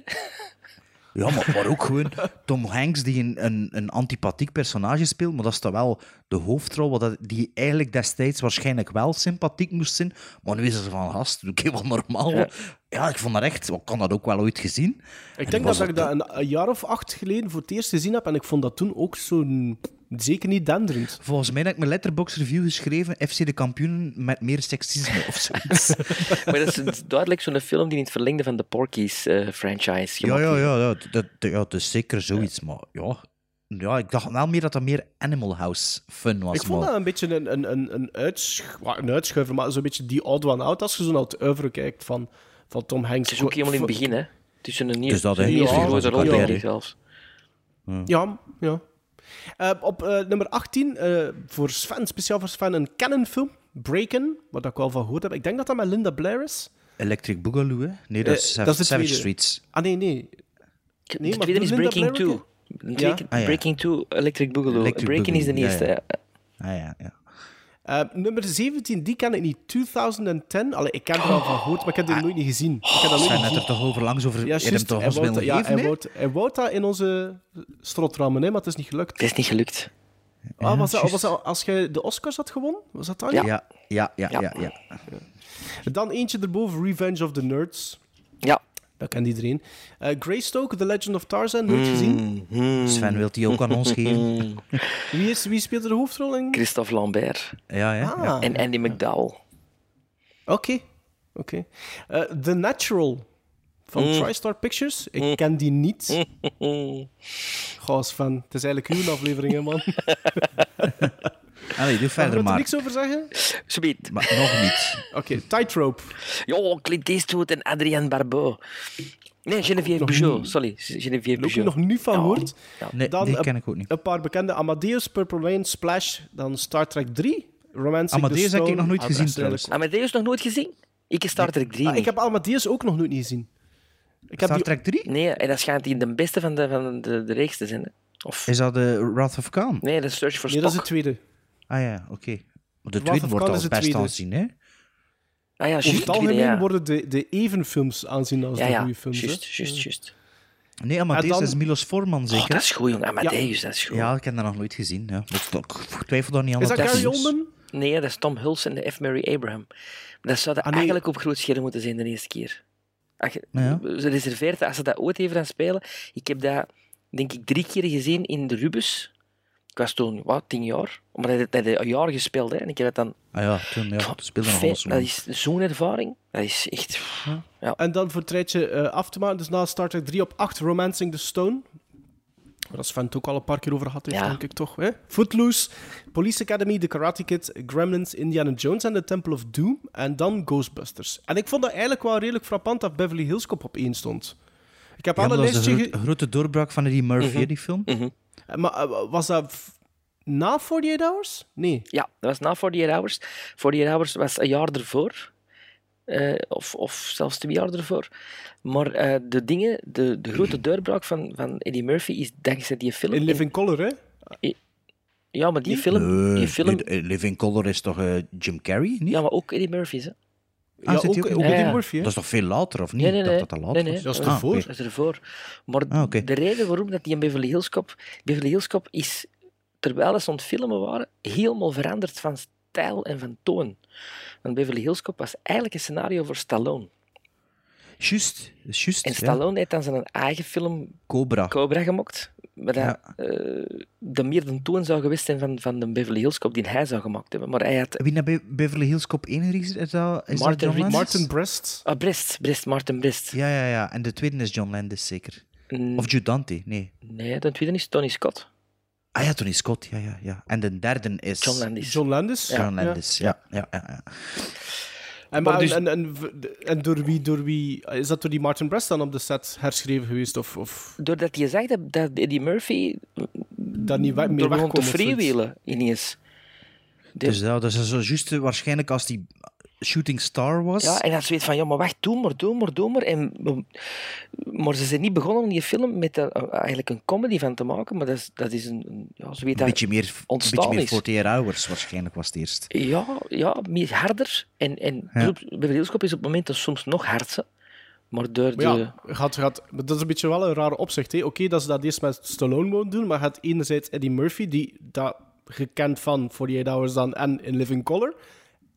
Ja, maar, maar ook gewoon Tom Hanks die een, een, een antipathiek personage speelt, maar dat is dan wel de hoofdrol, wat dat, die eigenlijk destijds waarschijnlijk wel sympathiek moest zijn, maar nu is ze van, gast, doe ik wel normaal. Ja. Ja. ik vond dat echt, ik kan dat ook wel ooit gezien. En Ik denk dat ik dat een, een jaar of acht geleden voor het eerst gezien heb en ik vond dat toen ook zo'n... Zeker niet denderend. Volgens mij heb ik mijn letterbox review geschreven, FC de kampioenen met meer seksisme of zoiets. Maar dat is, duidelijk zo'n film die in het verlengde van de Porky's-franchise ja, ja, ja, ja, dat, dat, ja, het is zeker zoiets, maar ja... Ja, ik dacht wel meer dat dat meer Animal House fun was. Ik vond maar... dat een beetje een, een, een, een, uitsch- wa- een uitschuiver, maar zo'n beetje die odd one out als je zo naar het oeuvre kijkt van, van Tom Hanks. Het is ook helemaal in het begin, hè. Tussen een nieuw, Dus dat, een eerste Ja, grote rol, ja. zelfs. Ja, ja. Eh, op eh, nummer 18, eh, voor Sven, speciaal voor Sven, een Canon-film, Breakin', wat ik wel van gehoord heb. Ik denk dat dat met Linda Blair is. Electric Boogaloo, hè? Nee, dat is, dat is de Savage tweede. Streets. Ah, nee, nee. Nee, de maar tweede is Linda Breaking Blair 2. ook, hè? Breaking, Ah, ja. Breaking 2, Electric Boogaloo. Electric Breaking is de eerste, ja. ja. Ah, ja, ja. Eh, nummer 17, die ken ik niet. 2010. Allee, ik ken er al van gehoord, maar ik heb die nooit niet gezien. Ik heb dat nooit Sven niet had er toch over langs over... Ja, je hebt hem juist. toch Hij wou ja, hij wou, hij wou dat in onze strotrammen, hè, maar het is niet gelukt. Het is niet gelukt. Ah, was, dat, was dat als je de Oscars had gewonnen? Was dat dan? Ja, ja, ja, ja. ja, ja. Dan eentje erboven, Revenge of the Nerds. Ja. Dat kent iedereen. Eh Greystoke, The Legend of Tarzan, nooit gezien. Sven wil die ook aan ons geven. Wie, is, wie speelt er de hoofdrol in? Christophe Lambert. Ja, ja. Ah. ja. En Andy McDowell. Oké. Oké. Eh, The Natural van Mm. TriStar Pictures. Ik ken die niet. Goh, Sven, het is eigenlijk uw aflevering, hè, man. Allee, doe verder je er maar. niks over zeggen? Sweet. Maar nog niet. Oké, Tightrope. Jo, Clint Eastwood en Adrien Barbeau. Nee, Geneviève niet. Sorry, Geneviève heb je nog niet van gehoord. Nee, Dan die ken ik ook niet. Een paar bekende Amadeus, Purple Rain, Splash, dan Star Trek 3, Romancing Amadeus heb ik nog nooit Ah, gezien, trouwens. Amadeus nog nooit gezien? Ik heb Star Trek 3 Ah, ik heb Amadeus ook nog nooit niet gezien. Ik heb Star die... Trek 3? Nee, en dat schijnt die de beste van de, van de, de reeks te zijn. hè. Of... Is dat de Wrath of Khan? Nee, de Search for Nee, Spock. dat is de tweede. Ah ja, oké. De tweede wordt de best tweede. aanzien, hè? Ah ja, Over het algemeen ja. worden de, de evenfilms aanzien als Ja, de ja, goede films. hè. juist, juist, juist. Nee, Amadeus dan- is Milos Forman, zeker? Oh, dat is goed, jong. Amadeus, dat is goed. Ja, ik heb dat nog nooit gezien. Ja. Ik twijfel daar niet aan. Is dat Gary. Oldman? Nee, dat is Tom Hulce en de F. Mary Abraham. Dat zou dat Ah, nee. eigenlijk op groot scherm moeten zijn de eerste keer. Als je, Ja. Ze reserveert als ze dat ooit even gaan spelen. Ik heb dat, denk ik, drie keer gezien in de Rubus. Ik was toen, wat, tien jaar. Maar dat dat had een jaar gespeeld, hè. En ik heb het dan... Ah ja, toen ja, toen speelde nog dat is zo'n ervaring. Dat is echt... Ja. En dan voor het rijtje eh, af te maken, dus na Star Trek 3 op 8, Romancing the Stone. Waar dat Sven het ook al een paar keer over gehad heeft, Ja. denk ik toch. Hè? Footloose, Police Academy, The Karate Kid, Gremlins, Indiana Jones en The Temple of Doom. En dan Ghostbusters. En ik vond dat eigenlijk wel redelijk frappant dat Beverly Hills Cop op 1 stond. Ik heb Ja, alle ge- groot- grote doorbraak van Eddie Murphy, hè, die film. Mhm. Eh, Maar eh, was dat na 48 Hours? Nee. Ja, dat was na 48 Hours. 48 Hours was een jaar ervoor. Eh, of, of zelfs twee jaar ervoor. Maar eh, de dingen, de, de grote doorbraak van, van Eddie Murphy is dankzij die film. In Living Color, hè? Ja, maar die film... Nee, die film nee, eh, Living Color is toch eh, Jim Carrey, niet? ja, maar ook Eddie Murphy's, hè? Ah, ja, zit ook, ook Ja, ja. Murphy, hè? Dat is toch veel later, of niet? Nee, nee, Ik nee. dacht dat dat later nee, nee, was. Dat is Ah, ervoor. Dat is ervoor. Maar Ah, de reden waarom dat die in Beverly Hills Cop... Beverly Hills Cop is, terwijl ze aan het filmen waren, helemaal veranderd van stijl en van toon. Want Beverly Hills Cop was eigenlijk een scenario voor Stallone. Juist, juist. En ja. Stallone heeft dan zijn eigen film Cobra. Cobra gemokt. Maar dat Ja. eh, de meer de toon zou geweest zijn van, van de Beverly Hills Cop die hij zou gemaakt hebben. Maar hij had... Wie naar Be- Beverly Hills Cop 1 geregisseerd? Is dat, is Martin dat John? Martin Brest. Ah, Brest, Brest, Martin Brest. Ja, ja, ja. En de tweede is John Landis, zeker. Mm, Of Joe Dante, nee. Nee, de tweede is Tony Scott. Ah ja, Tony Scott, ja, ja, ja. En de derde is... John Landis. John Landis. John Landis, ja. ja, ja, ja. En, Maar maar, dus- en, en, en door, wie, door wie... Is dat door die Martin Brest dan op de set herschreven geweest? Of, of Doordat je zag dat, dat Eddie Murphy dat niet meer door begon wegkomt? te freewheelen ineens. De- Dus dat, dat is zo juist waarschijnlijk als die shooting star was. Ja, en dan zoiets van, ja, maar wacht, doe maar, doe maar, doe maar. En, maar ze zijn niet begonnen om die film met een- eigenlijk een comedy van te maken, maar dat is, dat is een, ja, zo weet een dat beetje meer, een ontstaan beetje meer is. 48 hours waarschijnlijk was het eerst. Ja, ja, meer harder. En, en Ja. Hills Cop is op momenten soms nog hardser. Maar door Maar de... ja, gaat, gaat, maar dat is een beetje wel een rare opzicht. hè. Oké, dat ze dat eerst met Stallone wouden doen, maar gaat enerzijds Eddie Murphy, die dat gekend van 48 Hours dan en in Living Color,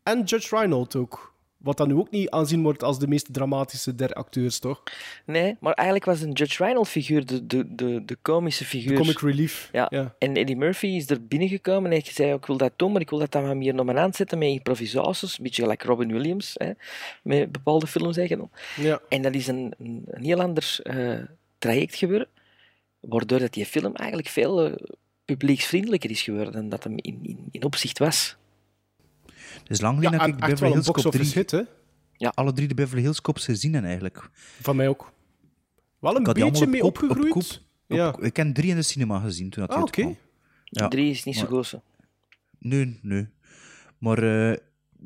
en Judge Reinhold ook. Wat dan nu ook niet aanzien wordt als de meest dramatische der acteurs, toch? Nee, maar eigenlijk was een Judge Reinhold figuur de, de, de, de komische figuur. De comic relief. Ja. Ja. En Eddie Murphy is er binnengekomen en hij zei, ik wil dat doen, maar ik wil dat dan meer maar aanzetten met improvisaties. Een beetje gelijk Robin Williams, hè, met bepaalde films eigenlijk. Ja. En dat is een, een, heel ander eh, traject geworden, waardoor dat die film eigenlijk veel eh, publieksvriendelijker is geworden dan dat hem in, in, in opzicht was. Het is lang Ja, geleden en dat ik wel Beverly Hills Cop box-office 3... hit, hè? Alle drie de Beverly Hills Cops gezien en eigenlijk. Van mij ook. Wel een beetje mee op op opgegroeid. koop- ja. op- ik heb drie in de cinema gezien toen dat Ah, uitkwam. oké. Ja, Drie is niet zo maar- goed. zo. Nee, nee. Maar eh,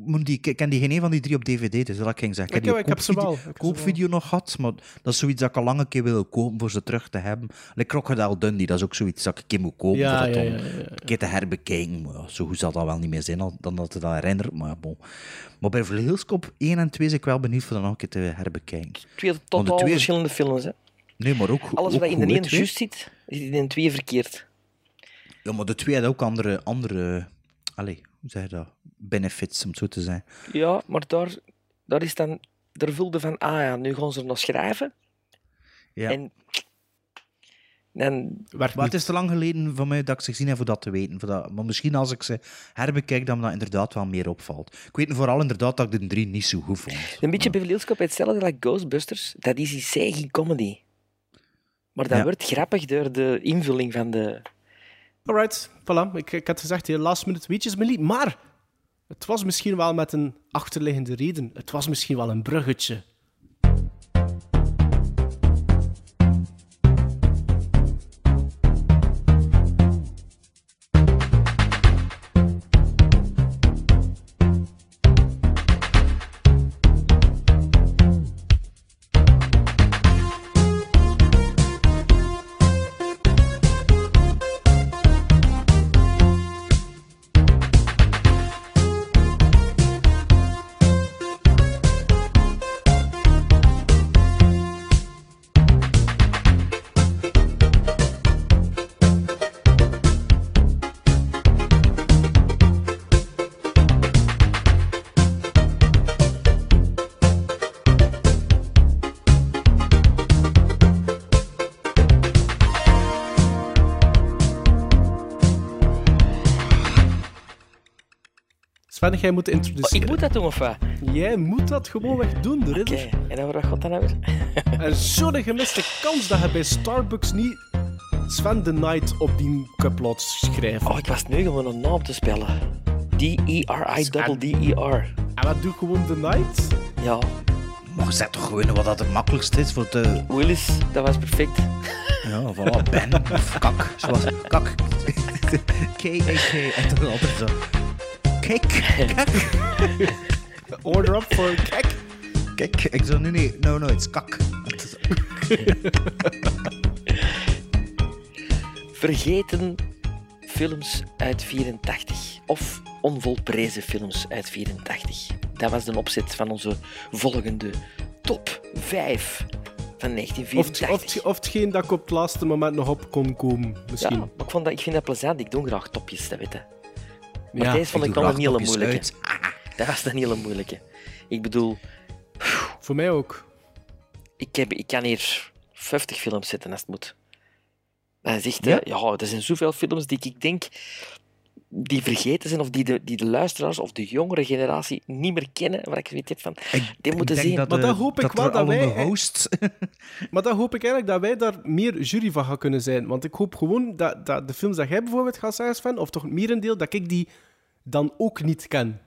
moet die, ik ken die geen een van die drie op DVD, dus dat ging zeggen. Ik die heb- ik heb ze koopvideo- wel, ik koopvideo nog gehad, maar dat is zoiets dat ik al lang een keer wil kopen voor ze terug te hebben. Like Crocodile Dundee, dat is ook zoiets dat ik een keer moet kopen Ja, voor dat ja, dan ja, ja, ja. een keer te herbekijken. Maar ja, zo goed zal dat wel niet meer zijn dan dat je dat herinnert, maar bon. Maar bij Cop 1 en 2 ben ik wel benieuwd voor dat nog een keer te herbekijken. Twee totaal twee- verschillende films. Hè. Nee, maar ook Alles ook wat in de goed, ene hè, twee. juist zit, zit in de twee verkeerd. Ja, maar de twee hadden ook andere, andere allez, hoe zeg je dat? Benefits, om het zo te zijn. Ja, maar daar, daar is dan... Daar voelde van, ah ja, nu gaan ze er nog schrijven. Ja. En... En Maar het is te lang geleden van mij dat ik ze gezien heb voor dat te weten. Voor dat, maar misschien als ik ze herbekijk, dan me dat inderdaad wel meer opvalt. Ik weet vooral inderdaad dat ik de drie niet zo goed vond. Een beetje Beverly Hills Cop, hetzelfde als Ghostbusters. Dat is in zij geen comedy. Maar dat Ja. wordt grappig door de invulling van de... Alright, voilà. Ik, had gezegd, heel last minute weetjes me liet. Maar het was misschien wel met een achterliggende reden. Het was misschien wel een bruggetje. Sven, jij moet Oh, introduceren. ik moet dat doen, of wat? Jij moet dat gewoonweg doen, de ridder. Oké, en over wat gaat dat nou weer? En zo'n gemiste kans dat je bij Starbucks niet Sven the Knight op die cuplot schrijft. Oh, ik was nu gewoon een naam te spellen. D-E-R-I-D-D-E-R. En wat doe gewoon the Knight? Ja. Maar zeg toch gewoon wat dat het makkelijkste is voor te... Willis, dat was perfect. Ja, voilà, Ben of Kak. Zoals Kak. K-A-K. En dan altijd zo. Kijk, kak. Order up for kek. Kijk, ik zo, nee, nee, no, no, it's kak. Vergeten films uit 84. Of onvolprezen films uit 84. Dat was de opzet van onze volgende top 5 van Of, 1984. of, of hetgeen dat ik op het laatste moment nog op kon komen, misschien. Ja, maar ik, vond dat, ik vind dat plezant. Ik doe graag topjes, dat weet je. Maar Ja, deze vond ik ik wel een hele moeilijke. Dat was een hele moeilijke. Ik bedoel... Voor mij ook. Ik, heb, ik kan hier 50 films zetten als het moet. Dat is echt, Ja? ja? ja, er zijn zoveel films die ik denk die vergeten zijn of die de, die de luisteraars of de jongere generatie niet meer kennen, waar ik heb van, die moeten denk zien. dat Maar de- dat hoop ik dat wel dat wij... allemaal hosts... Maar dan hoop ik eigenlijk dat wij daar meer jury van gaan kunnen zijn. Want ik hoop gewoon dat, dat de films dat jij bijvoorbeeld gaat zeggen, Sven, of toch merendeel, dat ik die dan ook niet ken.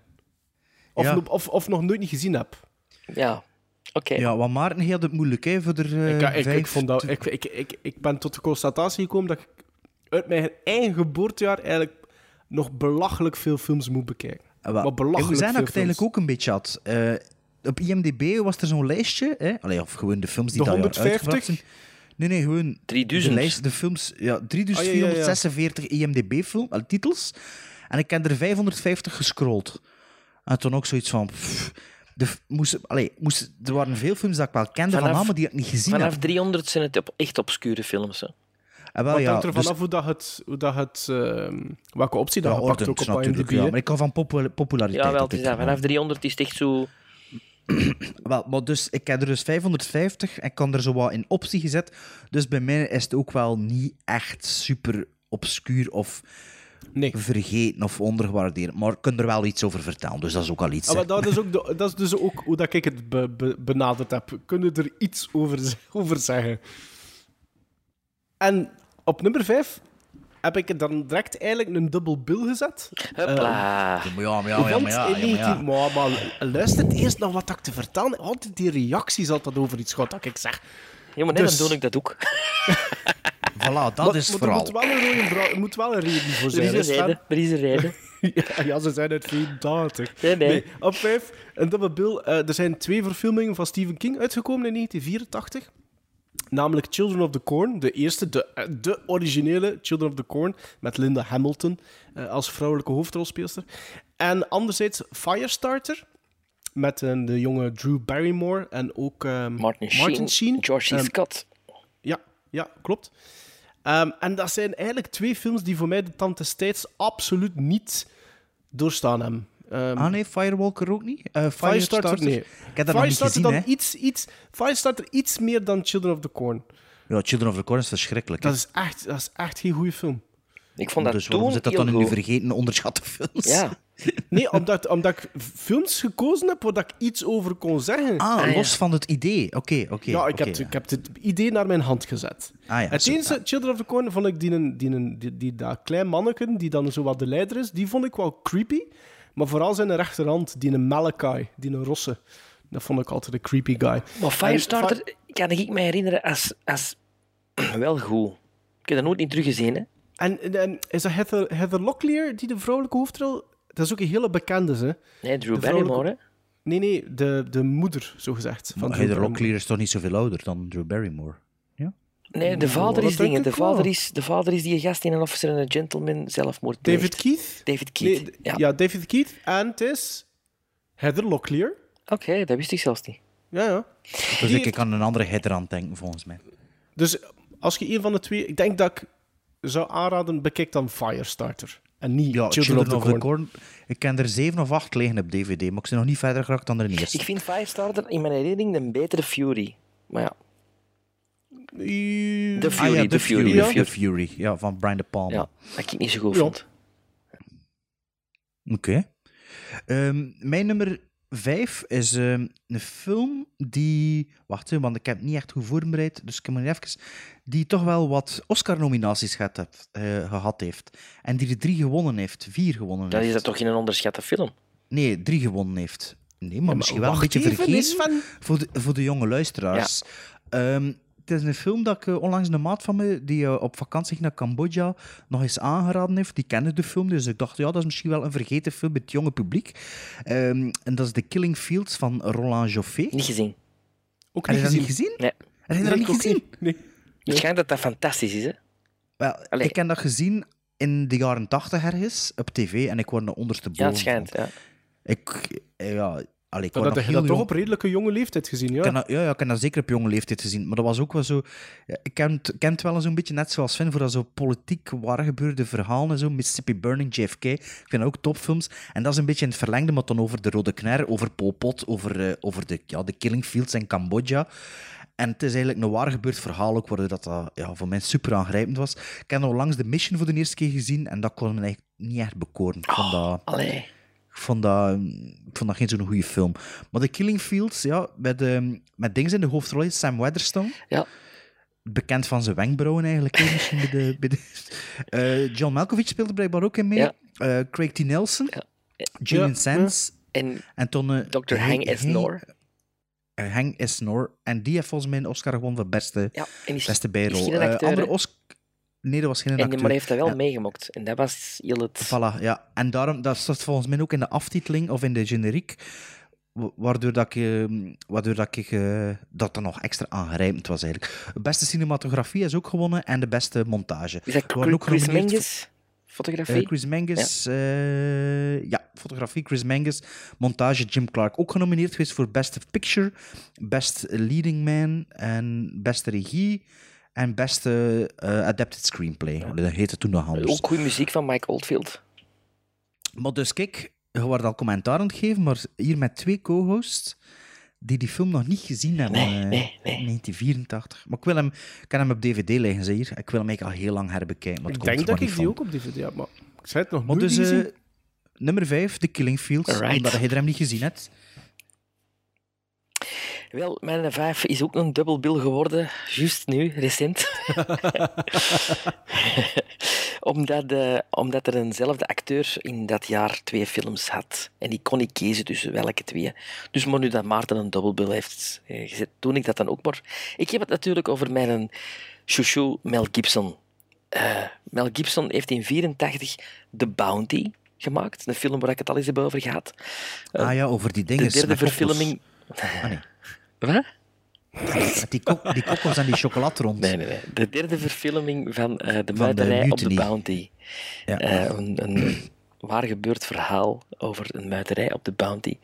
Of, Ja. no- of, of nog nooit niet gezien heb. Ja, oké. Ja, want Maarten heel het moeilijk, hè, voor de eh, ik, ik, ik, vond dat, ik, ik, ik, ik ben tot de constatatie gekomen dat ik uit mijn eigen geboortejaar eigenlijk nog belachelijk veel films moet bekijken. Maar ik belachelijk het eigenlijk films. ook een beetje had. Eh, op IMDb was er zo'n lijstje, hè? Allee, of gewoon de films die De dat jaar 150? uitgebracht zijn. Nee, nee, gewoon 3000. de lijst, de films, ja, Ah, 3446 IMDb-film, eh, titels. En ik heb er 550 gescrolld. En toen ook zoiets van... pff, de, moest, allee, moest, er waren veel films dat ik wel kende van namen die ik niet gezien vanaf heb. 300 zijn het op, echt obscure films. Hè. En wel, Wat ja, hangt er dus- vanaf hoe dat het, hoe dat het ehm, welke optie dat ja, ordens ook op natuurlijk, IMDb. ja. Maar ik kan van popu- populariteit... Ja, wel, het is dat. Vanaf 300 is het echt zo... Wel, maar dus, ik heb er dus 550 en ik kan er zo wat in optie gezet. Dus bij mij is het ook wel niet echt super obscuur of vergeten of ondergewaardeerd. Maar ik kan er wel iets over vertellen, dus dat is ook al iets. Ah, maar dat, is ook de- dat is dus ook hoe dat ik het be- be- benaderd heb. Kunnen er iets over, over zeggen? En op nummer 5 heb ik dan direct eigenlijk een dubbel bill gezet. Hopla. Ehm, Ja, maar ja, ja, want maar ja, in ja, maar ja. 19 maar, maar luister eerst naar wat ik te vertellen. Altijd die reacties altijd over iets gaat dat ik zeg. Ja, maar nee, Dus- dan doe ik dat ook. Voilà, dat Maar- is maar vooral. Er moet wel een, rode er moet wel een reden voor Er zijn. is een hè, Sven? reden. Er is een reden. ja, ja, ze zijn uit 84. Nee, nee. op 5, een dubbele bil. Eh, er zijn twee verfilmingen van Stephen King uitgekomen in 1984. Namelijk Children of the Corn, de eerste, de, eh, de originele Children of the Corn, met Linda Hamilton eh, als vrouwelijke hoofdrolspeelster. En anderzijds Firestarter, met eh, de jonge Drew Barrymore en ook ehm, Martin Sheen, George. Ehm, Scott. ja, ja, klopt. Ehm, en dat zijn eigenlijk twee films die voor mij de tand des tijds absoluut niet doorstaan hebben. Ehm, Ah nee, Firewalker ook niet? Eh, Firestarter, nee. Ik heb dat nog niet Firestarter gezien, dan hè. iets, iets, Firestarter iets meer dan Children of the Corn. Ja, Children of the Corn is verschrikkelijk. hè. Dat is echt, dat is echt geen goede film. Ik vond dat dus waarom zit dat dan in uw vergeten onderschatte films? Ja. Nee, omdat, omdat ik films gekozen heb waar ik iets over kon zeggen. Ah, los van het idee. Oké, oké. ja, ik, oké, heb, ik heb het idee naar mijn hand gezet. Ah ja, het zo, enige, Children of the Corn, vond ik die, een- die, een- die, die, dat klein manneken, die dan zo wat de leider is, die vond ik wel creepy. Maar vooral zijn rechterhand, die een Malachi, die een rosse. Dat vond ik altijd een creepy guy. Maar Firestarter kan ik me herinneren als, als wel goed. Ik heb dat nooit niet teruggezien, hè. En, en is dat Heather, Heather Locklear, die de vrouwelijke hoofdrol... Dat is ook een hele bekende, hè? Nee, Drew De Barrymore, hè. Nee, nee, de, de moeder, zo gezegd. Maar Drew Heather. Locklear is toch niet zoveel ouder dan Drew Barrymore? Nee, de Ja, vader is dingen. De vader is, de vader is die gast in een officer en een gentleman zelfmoord David pleegt. Keith? David Keith, Nee, ja. ja. David Keith. En het is Heather Locklear. Oké, dat wist ik zelfs niet. Ja, ja. Dus Die ik, kan een andere header aan denken, volgens mij. Dus als je een van de twee... Ik denk dat ik zou aanraden, bekijk dan Firestarter. En niet Ja, Children, of the Corn. Corn. Ik ken er zeven of acht liggen op DVD, maar ik ben nog niet verder geraakt dan de eerste. Ik vind Firestarter in mijn herinnering een betere Fury. Maar ja, Fury, Ah ja, de The Fury, Fury, ja. Fury. The Fury, ja, van Brian De Palma. Ja, dat ik niet zo goed Ja. vond. Oké. Ehm, mijn nummer vijf is ehm, een film die... Wacht, want ik heb het niet echt goed voorbereid, dus ik moet even... Die toch wel wat Oscar-nominaties gehad, heeft, eh, gehad heeft. En die er drie gewonnen heeft. Vier gewonnen Dan is heeft. dat toch geen onderschatte film? Nee, drie gewonnen heeft. Nee, maar maar misschien wel een beetje vergeten is van- voor, de, voor de jonge luisteraars. Ehm, het is een film dat ik eh, onlangs een maat van me, die eh, op vakantie ging naar Cambodja, nog eens aangeraden heeft. Die kende de film, dus ik dacht, ja, dat is misschien wel een vergeten film met het jonge publiek. Ehm, en dat is The Killing Fields van Roland Joffé. Niet gezien. Ook Heb je niet dat gezien. niet gezien? Nee. Heb je dat niet gezien? Nee. Het schijnt dat dat fantastisch is, hè? Wel, Allee. ik heb dat gezien in de jaren tachtig ergens, op tv, en ik word er ondersteboven. Ja, het schijnt, ja. Ik, eh, ja, allee, ik Dat, nog je dat toch op redelijke jonge leeftijd gezien, ja. Ik heb dat, ja, ja, ik heb dat zeker op jonge leeftijd gezien. Maar dat was ook wel zo... ja, Ik ken het, ken het wel zo'n beetje net zoals Finn, voor dat zo politiek waar gebeurde verhalen en zo. Mississippi Burning, JFK. Ik vind dat ook topfilms. En dat is een beetje in het verlengde, maar dan over de Rode Khmer, over Pol Pot, over, eh, over de, ja, de Killing Fields in Cambodja. En het is eigenlijk een waar gebeurd verhaal ook, waardoor dat, dat ja, voor mij super aangrijpend was. Ik heb nog langs The Mission voor de eerste keer gezien en dat kon me eigenlijk niet echt bekoren. Ik vond dat... Allee. Ik vond dat, ik vond dat geen zo'n goede film. Maar The Killing Fields, ja, met, ehm met dingen in de hoofdrol is Sam Weatherstone. Ja. Bekend van zijn wenkbrauwen eigenlijk, misschien bij de... Bij de Eh, John Malkovich speelde blijkbaar ook in mee. Ja. Eh, Craig T. Nelson. Julian Ja, Sands. En En toen... eh, Dr. Hang S. Nor. eh, Hang S. Nor. En die heeft volgens mij een Oscar gewonnen voor beste, Ja, en is, beste is bijrol. geen Eh, acteur, andere? Oscar... Nee, dat was geen En die maar heeft dat wel Ja. meegemokt. En dat was heel het... Voilà, ja. En daarom, dat staat volgens mij ook in de aftiteling of in de generiek, wa- waardoor dat ik, eh, waardoor dat ik eh, dat er nog extra aangrijpend was eigenlijk. De beste cinematografie is ook gewonnen en de beste montage. Is dat waren ook Chris Menges? Fotografie? eh, Chris Menges, ja. ja, fotografie Chris Menges, montage Jim Clark. Ook genomineerd geweest voor Best Picture, Best Leading Man en Beste Regie en Beste eh, Adapted Screenplay. Dat heette toen nog anders. Ook goede muziek van Mike Oldfield. Maar dus kijk, je wordt al commentaar aan het geven, maar hier met twee co-hosts die die film nog niet gezien hebben. Nee, eh, nee, nee. 1984. Maar ik, wil hem, ik kan hem op DVD liggen, ze hier. Ik wil hem eigenlijk al heel lang herbekijken. maar Ik denk dat ik die ook op DVD heb, maar ik zei het nog Maar nooit dus, gezien. eh, nummer 5, The Killing Fields, Alright. omdat je er hem niet gezien hebt. Wel, mijn vijf is ook een dubbelbil geworden, juist nu, recent. omdat, eh, omdat er eenzelfde acteur in dat jaar twee films had. En die kon ik kiezen tussen welke twee. Dus maar nu dat Maarten een dubbelbil heeft eh, gezet, doe ik dat dan ook maar. Ik heb het natuurlijk over mijn chouchou Mel Gibson. Eh, Mel Gibson heeft in 84 The Bounty, gemaakt. Een film waar ik het al eens heb over gehad. Eh, Ah ja, over die dingen. De derde verfilming... Ah nee. Wat? Die, kok, die kokkels en die chocolatrond. Nee, nee, nee. De derde verfilming van eh, De Muiterij op de. Bounty. Ja. Eh, een, een waar gebeurd verhaal over een muiterij op de Bounty.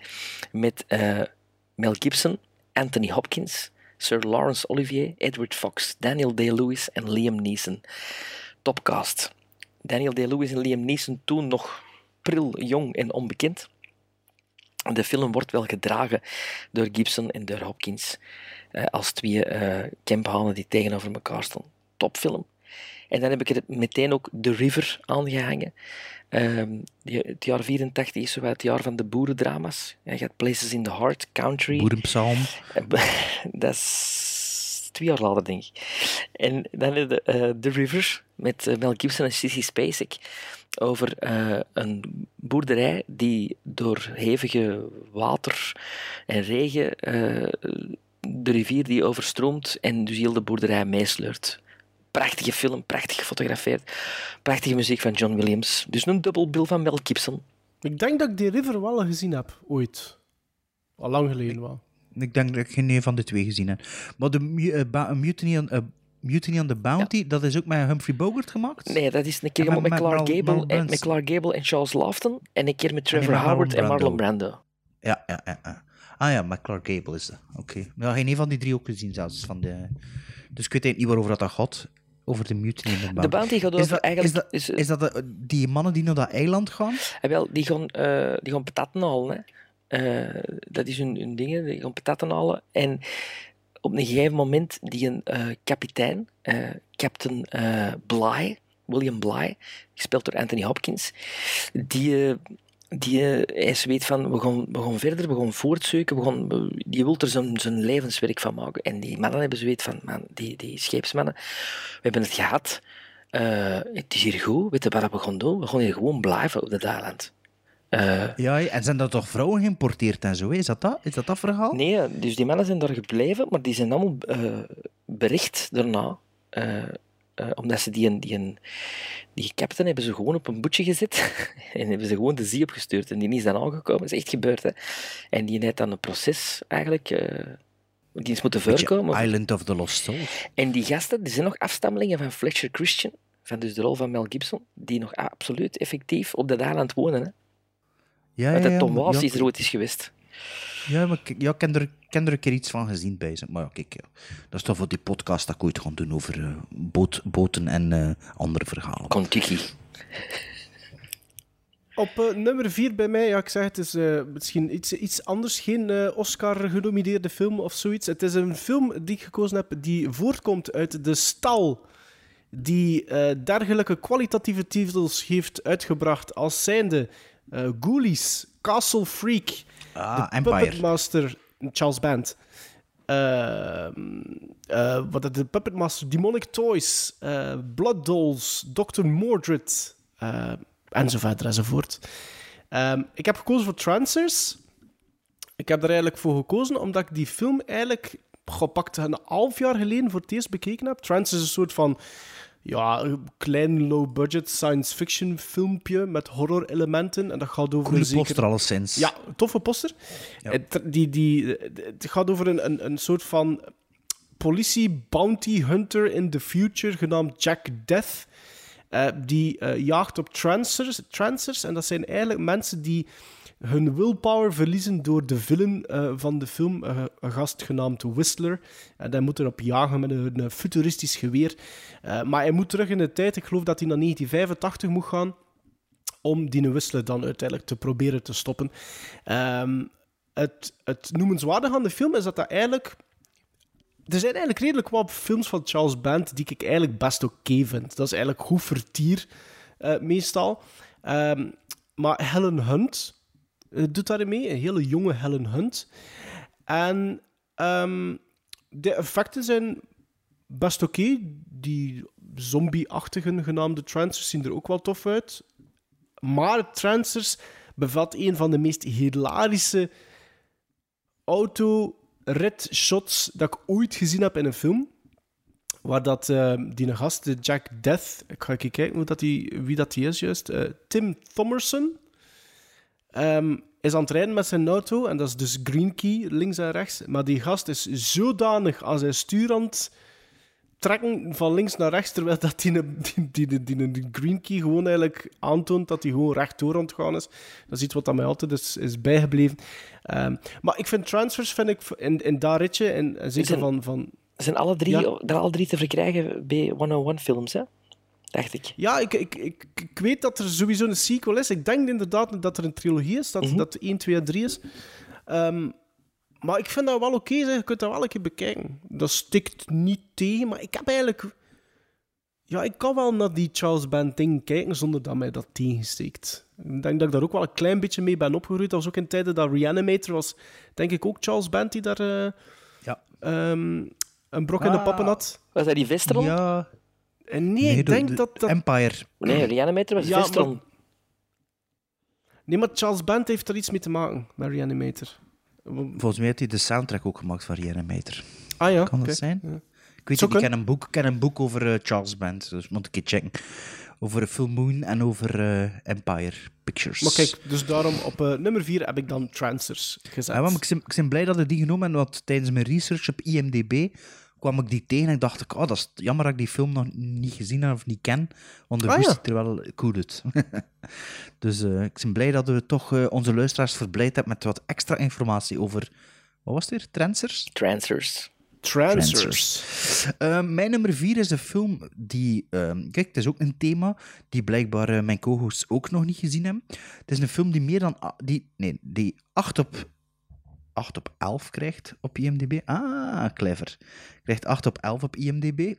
Met eh, Mel Gibson, Anthony Hopkins, Sir Lawrence Olivier, Edward Fox, Daniel Day-Lewis en Liam Neeson. Topcast. Daniel Day-Lewis en Liam Neeson toen nog pril, jong en onbekend. De film wordt wel gedragen door Gibson en door Hopkins eh, als twee eh camphanen die tegenover elkaar stonden. Topfilm. En dan heb ik er meteen ook The River aangehangen. Ehm, het jaar 84 is zo het jaar van de boerendrama's. Je gaat Places in the Heart, Country. Boerenpsalm. Dat is twee jaar later, denk ik. En dan heb je eh, The River met eh, Mel Gibson en Sissy Spacek over eh, een boerderij die door hevige water en regen de rivier die overstroomt en dus heel de boerderij meesleurt. Prachtige film, prachtig gefotografeerd. Prachtige muziek van John Williams. Dus een dubbelbil van Mel Gibson. Ik denk dat ik die River wel gezien heb, ooit. Al lang geleden wel. Ik denk dat ik geen een van de twee gezien heb. Maar de eh, ba- Mutiny, on, eh, Mutiny on the Bounty, dat is ook met Humphrey Bogart gemaakt? Nee, dat is een keer met, met, Clark Gable en, met. Clark Gable en Charles Laughton. En een keer met Trevor Howard en Marlon Brando. Ja, ja, ja. ja. Ah ja, met Clark Gable is dat. Oké. Ja, geen een van die drie ook gezien zelfs. Van de... Dus ik weet eigenlijk niet waarover dat gaat. Over de Mutiny on the Bounty. De Bounty gaat is over dat, eigenlijk... Is dat, is dat de- die mannen die naar dat eiland gaan? Eh, wel, die gaan, eh, die gaan patatten halen. Hè. Eh, dat is hun, hun dingen, die gaan patatten halen. En op een gegeven moment, die een eh, kapitein, eh, Captain Bly, William Bly, gespeeld door Anthony Hopkins, die, die hij weet van, we gaan, we gaan verder, we gaan voortzoeken, we gaan, die wil er zijn, zijn levenswerk van maken. En die mannen hebben zoiets van, man, die, die scheepsmannen, we hebben het gehad, eh, het is hier goed, weet je wat we gaan doen? We gaan hier gewoon blijven op dat eiland. Eh, Ja, en zijn dat toch vrouwen geïmporteerd en zo? Is dat dat? Is dat, dat verhaal? Nee, dus die mannen zijn daar gebleven, maar die zijn allemaal eh, bericht daarna. eh, eh, omdat ze die, die, die, die captain hebben ze gewoon op een boetje gezet en hebben ze gewoon de zee opgestuurd. En die is dan aangekomen, dat is echt gebeurd. Hè. En die heeft dan een proces eigenlijk, eh, die is moeten voorkomen. Island of the Lost Souls. En die gasten, die zijn nog afstammelingen van Fletcher Christian, van dus de rol van Mel Gibson, die nog absoluut effectief op dat eiland wonen. Hè. Ja, ja, ja, Tom Waas ja, is er ooit is geweest. Ja, maar ik, ja, ik heb er, ik heb er een keer iets van gezien bij ze. Maar ja, kijk, ja. dat is toch voor die podcast dat ik ooit ga doen over eh, boot, boten en eh, andere verhalen. Kentucky. Op eh, nummer 4 bij mij, ja, ik zeg het is eh, misschien iets, iets anders. Geen eh, Oscar-genomineerde film of zoiets. Het is een film die ik gekozen heb die voortkomt uit de stal die eh, dergelijke kwalitatieve titels heeft uitgebracht als zijnde eh Ghoulies, Castle Freak, Ah, The Empire. Puppet Master, Charles Band. Ehm, eh, wat is de Puppet Master, Demonic Toys, eh, Blood Dolls, Dr. Mordred, en zo verder enzovoort. Ehm, ik heb gekozen voor Trancers. Ik heb er eigenlijk voor gekozen omdat ik die film eigenlijk gepakt een half jaar geleden voor het eerst bekeken heb. Trancers is een soort van ja, een klein low-budget science fiction filmpje met horror elementen. En dat gaat over Coole een zeker... poster alleszins. Ja, een toffe poster. Het, die, die, het gaat over een, een, een soort van politie bounty hunter in the future genaamd Jack Death. eh, die eh, jaagt op trancers, trancers. En dat zijn eigenlijk mensen die hun willpower verliezen door de villain eh, van de film, eh, een gast genaamd Whistler. En hij moet erop jagen met een, futuristisch geweer. Eh, maar hij moet terug in de tijd. Ik geloof dat hij naar 1985 moet gaan om die Whistler dan uiteindelijk te proberen te stoppen. Ehm, het, het noemenswaardige aan de film is dat dat eigenlijk... Er zijn eigenlijk redelijk wat films van Charles Band die ik eigenlijk best oké vind. Dat is eigenlijk goed vertier, eh, meestal. Ehm, maar Helen Hunt eh, doet daarin mee, een hele jonge Helen Hunt. En ehm, de effecten zijn best oké. Die zombie-achtige genaamde trancers zien er ook wel tof uit. Maar Trancers bevat een van de meest hilarische auto-rit-shots dat ik ooit gezien heb in een film. Waar dat, eh, die gast, Jack Death, ik ga even kijken dat die, wie dat die is juist, eh, Tim Thomerson. Ehm, is aan het rijden met zijn auto. En dat is dus green key, links en rechts. Maar die gast is zodanig aan zijn stuur aan het trekken van links naar rechts, terwijl dat die, die, die, die, die, green key gewoon eigenlijk aantoont dat hij gewoon rechtdoor aan het gaan is. Dat is iets wat dat mij altijd is, is bijgebleven. Ehm, maar ik vind transfers, vind ik, in, in dat ritje, en, zeker Zijn- van... van Zijn alle drie, Ja. er alle drie te verkrijgen bij 101-films, hè? Dacht ik. Ja, ik, ik, ik, ik weet dat er sowieso een sequel is. Ik denk inderdaad dat er een trilogie is, dat, Mhm. dat 1, 2 en 3 is. Ehm, maar ik vind dat wel oké, zeg. je kunt dat wel een keer bekijken. Dat stikt niet tegen, maar ik heb eigenlijk... Ja, ik kan wel naar die Charles Band ding kijken zonder dat mij dat tegensteekt. Ik denk dat ik daar ook wel een klein beetje mee ben opgegroeid. Dat was ook in tijden dat Reanimator was, denk ik ook Charles Band die daar eh, Ja. ehm, een brok in de Ah. pappen had. Was dat die Vestron? Ja. En nee, Nee, ik de- denk de dat dat... Empire. Nee, Reanimator was Ja, Vestron. maar- Nee, maar Charles Band heeft er iets mee te maken met Reanimator. Volgens mij heeft hij de soundtrack ook gemaakt van Reanimator. Ah ja, Kan dat zijn? Ja. Ik weet niet, ik ken een boek, ik ken een boek over eh, Charles Band, dus moet ik een keer checken. Over Full Moon en over eh, Empire Pictures. Maar kijk, dus daarom op eh, nummer 4 heb ik dan Transers gezet. Ja, maar ik, ben, ik ben blij dat ik die genomen heb, want tijdens mijn research op IMDb kwam ik die tegen en dacht ik, oh, dat is jammer dat ik die film nog niet gezien heb of niet ken, want de Ah, ah, ja. ziet er wel cool uit. dus eh, ik ben blij dat we toch eh, onze luisteraars verblijd hebben met wat extra informatie over, wat was het weer, Transers? Transers. Transers. Eh, mijn nummer vier is een film die... ehm, kijk, het is ook een thema die blijkbaar mijn co-hosts ook nog niet gezien hebben. Het is een film die meer dan... Die, nee, die 8 op, 8 op 11 krijgt op IMDb. Ah, clever. Krijgt 8 op 11 op IMDb.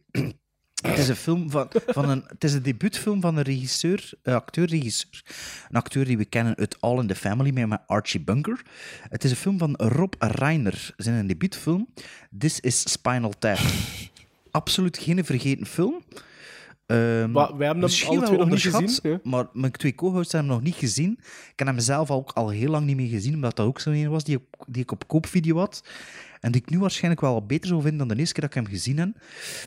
Het is een film van, van een... Het is een debuutfilm van een regisseur, acteur-regisseur. Een acteur die we kennen uit All in the Family met met Archie Bunker. Het is een film van Rob Reiner. Zijn debuutfilm. This is Spinal Tap. Absoluut geen vergeten film. Ehm, Maar wij hebben hem alle twee nog niet gezien, Maar mijn twee co-hosts hebben hem nog niet gezien. Ik heb hem zelf ook al heel lang niet meer gezien, omdat dat ook zo'n een was die, ik- die ik op koopvideo had. En die ik nu waarschijnlijk wel beter zou vinden dan de eerste keer dat ik hem gezien heb.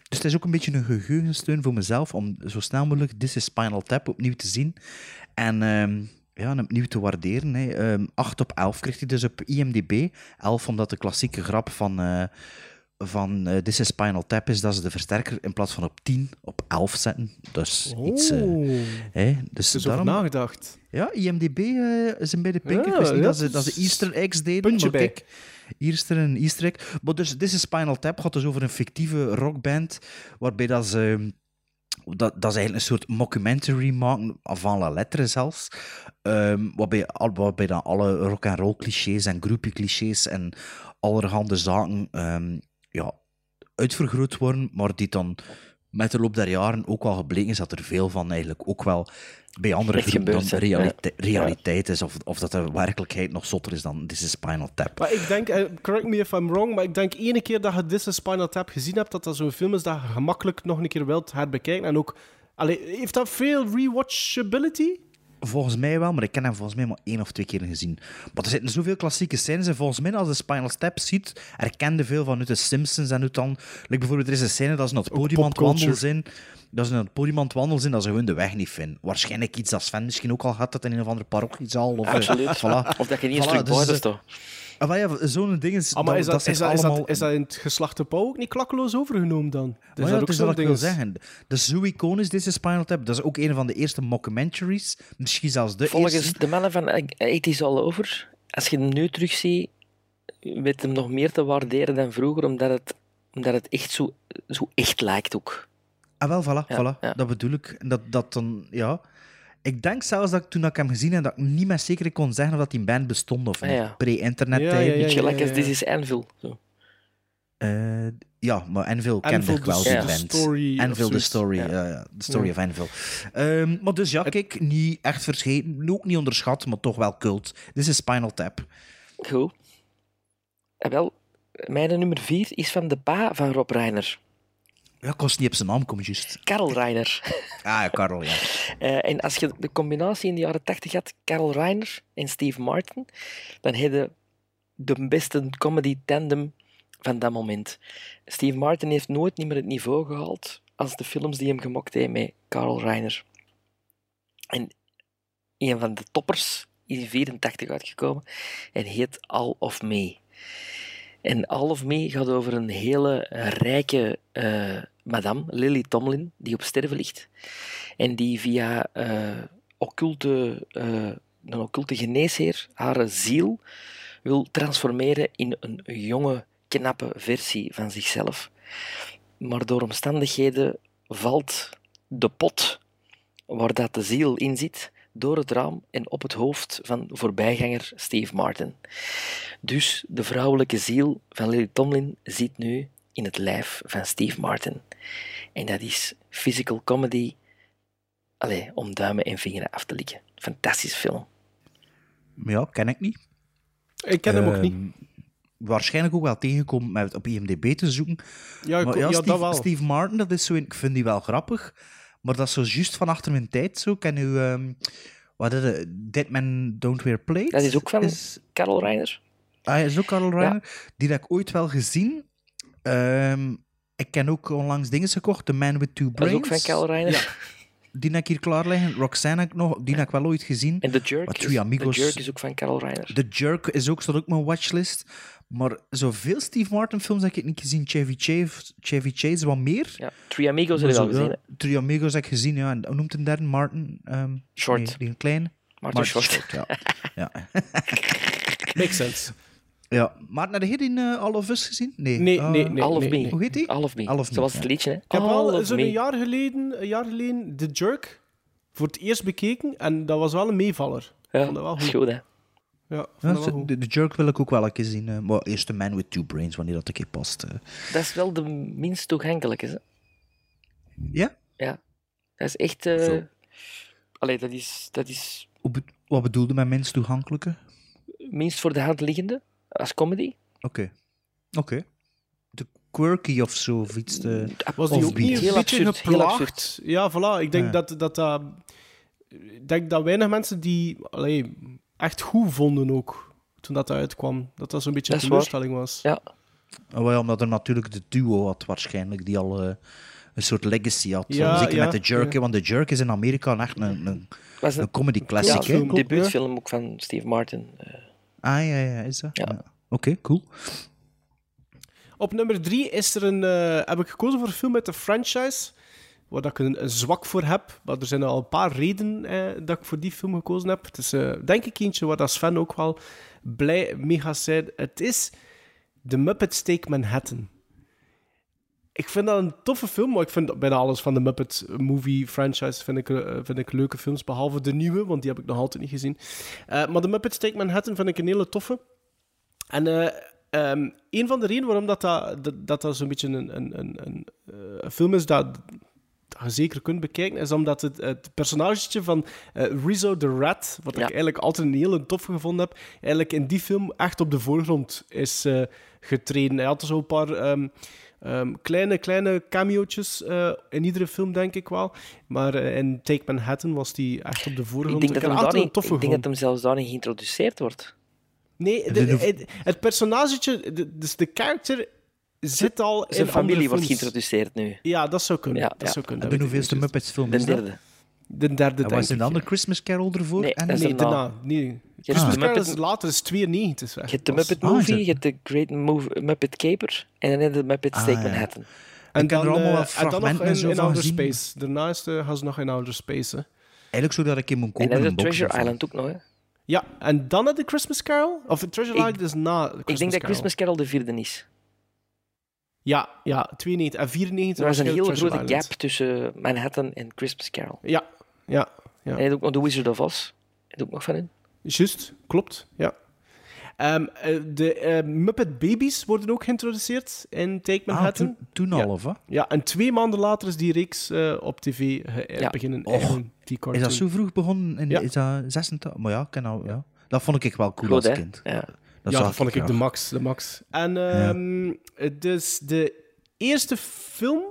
Dus het is ook een beetje een geheugensteun voor mezelf om zo snel mogelijk This is Spinal Tap opnieuw te zien. En ehm, ja, en opnieuw te waarderen. Hè. Ehm, 8 op 11 kreeg hij dus op IMDb. 11 omdat de klassieke grap van, eh, van eh, This is Spinal Tap is dat ze de versterker in plaats van op 10 op 11 zetten. Dus iets... eh, Oh. hè, dus Dus daarom... nagedacht. Ja, IMDb eh, is een bij de pink. Ja, ik wist niet ja, dat, ze, dat ze Easter eggs deden. puntje maar bij. kijk, hier is er een Easter egg. Maar dus, This is Spinal Tap gaat dus over een fictieve rockband, waarbij dat ze... Dat, dat is eigenlijk een soort mockumentary maken, van la lettre zelfs. Ehm, waarbij, waarbij dan alle rock-and-roll clichés en groepie clichés en allerhande zaken ehm, ja, uitvergroot worden, maar die dan met de loop der jaren ook wel gebleken is dat er veel van eigenlijk ook wel bij andere groepen realite- realiteit is, of, of dat de werkelijkheid nog zotter is dan This is Spinal Tap. Maar ik denk, eh, correct me if I'm wrong, maar ik denk ene keer dat je This is Spinal Tap gezien hebt, dat dat zo'n film is dat je gemakkelijk nog een keer wilt herbekijken. En ook, allee, heeft dat veel rewatchability? Volgens mij wel, maar ik ken hem volgens mij maar één of twee keer gezien. Maar er zitten zoveel klassieke scènes en volgens mij als je Spinal Tap ziet, herkende veel vanuit de Simpsons en uit dan... Like bijvoorbeeld, er is een scène dat ze naar het podium aan het wandelen zijn. Dat ze naar het podium aan het wandelen zijn, dat ze gewoon de weg niet vinden. Waarschijnlijk iets dat Sven misschien ook al had, dat in een of andere parochiezaal. Of, eh, Absoluut. voilà. Of dat je niet eens Voilà, terug dus, eh, staat. Ah, ja, zo'n ding is... Ah, maar is dat, is, dat, is, allemaal... dat, is dat in het geslachte pauw ook niet klakkeloos overgenomen dan? Dus ja, dat is zo'n wat ik wil is- zeggen. Dat is zo iconisch, This is Spinal Tap. Dat is ook een van de eerste mockumentaries. Misschien zelfs de Volgens eerste. de mannen van 80's All Over, als je hem nu terugziet, weet hem nog meer te waarderen dan vroeger, omdat het, omdat het echt zo, zo echt lijkt ook. Ah, wel, voilà, Ja, voilà. ja. Dat bedoel ik. En Dat, dat dan, ja... Ik denk zelfs dat ik, toen ik hem gezien heb, dat ik niet met zekerheid kon zeggen of dat die band bestond of Ah, niet. ja. Pre-internet Ja, tijd. ja, ja, Beetje gelijk ja, als ja. This is Anvil. Zo. Eh, ja, maar Anvil kende Anvil, ik wel, de- die de band. story Anvil, de story. Ja. ja, ja, de story Ja. of Anvil. Ehm, maar dus ja, kijk, niet echt verscheten, ook niet onderschat, maar toch wel cult. Dit is Spinal Tap. Goed. En wel, mijn nummer vier is van de pa van Rob Reiner. Ja, ik was niet op zijn naam komen, juist. Karel Reiner. Ah, ja, Karel, ja. Eh, en als je de combinatie in de jaren 80 had, Karel Reiner en Steve Martin, dan had je de beste comedy tandem van dat moment. Steve Martin heeft nooit niet meer het niveau gehaald als de films die hem gemokt heeft met Karel Reiner. En een van de toppers in 1984 uitgekomen en heet All of Me. En All of Me gaat over een hele rijke eh, madame, Lily Tomlin, die op sterven ligt. En die via eh, occulte, eh, een occulte geneesheer haar ziel wil transformeren in een jonge, knappe versie van zichzelf. Maar door omstandigheden valt de pot waar dat de ziel in zit door het raam en op het hoofd van voorbijganger Steve Martin. Dus de vrouwelijke ziel van Lily Tomlin zit nu in het lijf van Steve Martin. En dat is physical comedy allee, om duimen en vingeren af te likken. Fantastische film. Ja, ken ik niet. Ik ken hem ook Ehm, niet. Waarschijnlijk ook wel tegengekomen met het op IMDb te zoeken. Ja, ik- maar ja, dat Steve, wel. Steve Martin, dat is zo, een- ik vind die wel grappig. Maar dat is zo juist van achter mijn tijd zo. Ken u, ehm, wat is het? Dead Men Don't Wear Plates? Dat is ook van Carol Reiner. Ah, ja, is ook Carl Reiner. Die heb ik ooit wel gezien. Ehm, ik ken ook onlangs dingen gekocht. The Man with Two Dat Brains. is ook van Carol Reiner. Die heb ik hier klaar liggen. Roxanne heb ik nog, die heb ik wel ooit gezien. En The Jerk, Maar is, Three Amigos. The Jerk is ook van Carol Reiner. The Jerk is ook, staat ook op mijn watchlist. Maar zoveel Steve Martin films heb ik niet gezien. Chevy Chase, Chevy Chase wat meer. Ja, Three Amigos heb wel zo, gezien. ja, Three Amigos heb ik gezien, ja. En hoe noemt een derde? Martin? ehm, Short. Nee, die een kleine. Martin Short. ja. ja. Makes sense. Ja. Maar heb je die in eh, All of Us gezien? Nee. Nee, nee, nee. All of nee, Me. nee. Hoe heet die? All of Me. All of Me, Zoals het liedje, hè? Ik heb al zo'n jaar geleden, een jaar geleden The Jerk voor het eerst bekeken en dat was wel een meevaller. Ja, vond dat wel is goed. hè? Ja, Ja, de, de Jerk wil ik ook wel een keer zien. eh, maar eerst The Man with Two Brains, wanneer dat een keer past. eh. Dat is wel de minst toegankelijke, hè? Ja? Ja. Dat is echt... eh Zo. Allee, dat is, dat is Wat bedoelde met minst toegankelijke? minst voor de hand liggende als comedy. Oké. Oké. De quirky of zo, of iets te... Was die ook niet een Heel beetje geplaagd? Ja, voilà. Ik denk Ja. dat dat... dat ik denk dat weinig mensen die allee, echt goed vonden ook, toen dat uitkwam. Dat dat zo'n beetje een teleurstelling was. Ja. Oh, wel, omdat er natuurlijk de duo had waarschijnlijk, die al eh, een soort legacy had. Ja, Zeker ja, met de Jerk, ja. want de Jerk is in Amerika echt een, een, een een, comedy ja, classic. hè? een debuutfilm ook van Steve Martin. eh. Ah, ja, ja, is dat? Ja. Oké, cool. Op nummer drie is er een, eh, heb ik gekozen voor een film met de franchise, waar dat ik een, een zwak voor heb. Maar er zijn al een paar redenen eh, dat ik voor die film gekozen heb. Het is eh, denk ik eentje waar dat Sven ook wel blij mee gaat zijn. Het is The Muppets Take Manhattan. Ik vind dat een toffe film, maar ik vind bijna alles van de Muppet movie franchise vind ik, eh, vind ik leuke films, behalve de nieuwe, want die heb ik nog altijd niet gezien. Eh, maar The Muppets Take Manhattan vind ik een hele toffe. En eh, ehm, een van de redenen waarom dat, dat, dat, dat, dat zo'n beetje een, een, een, een, film is dat, dat je zeker kunt bekijken, is omdat het, het personagetje van Rizzo the Rat, wat Ja. ik eigenlijk altijd een hele toffe gevonden heb, eigenlijk in die film echt op de voorgrond is eh, getreden. Hij had zo een paar ehm, ehm, kleine, kleine cameo'tjes eh, in iedere film, denk ik wel. Maar eh, in Take Manhattan was die echt op de Ik voorgrond. denk, dat heb hem daar een niet, ik denk dat hem zelfs daar niet geïntroduceerd wordt. Nee, De- de- de- het, het personagetje, de- dus de character zit al Zijn in familie andere wordt geïntroduceerd nu. Ja, dat zou kunnen. Ja, dat ja. zou kunnen. En dat de ik hoeveelste Muppets film De is dat? derde. De derde, En denk was er ik. dan de Christmas Carol ervoor? Nee, en dat Nee, daarna. daarna. Hebt Christmas de Carol Muppet- is later, is 92. Weg. Je hebt de is- Muppet Ah, is Movie, het? je hebt de Great Move, Muppet Caper en dan heb je de Muppet Ah, Take ja. Manhattan. En heb dan, er allemaal wel en dan nog fragmenten en in, zo in Outer. Space. Daarna is de, gaan ze nog in Outer Space. Hè. Eigenlijk zou dat ik in mijn En kopen dan heb een je box Treasure. Island ook nog. Hè. Ja, en dan had de Christmas Carol? Of Treasure Ik- Island is na Christmas Ik denk dat. Christmas Carol de vierde is. Ja, ja, 92 en 94 Er was een hele Treasure grote Island. gap tussen Manhattan en Christmas Carol. Ja, ja, ja. En je hebt ook nog The Wizard of Oz. Je ook nog van hun? Juist, klopt, ja. Ehm, eh, de eh, Muppet Babies worden ook geïntroduceerd in Take Ah, Manhattan. toen, toen Ja. al, of wat? Ja, en twee maanden later is die reeks eh, op tv Ja. beginnen Och, die Is dat zo vroeg begonnen? In, Ja. Is dat 86? Maar ja, ik ken al, ja. Dat vond ik wel cool Goed, als hè? kind. Ja. Dat vond ik graag. de max, de max. En ehm, dus de eerste film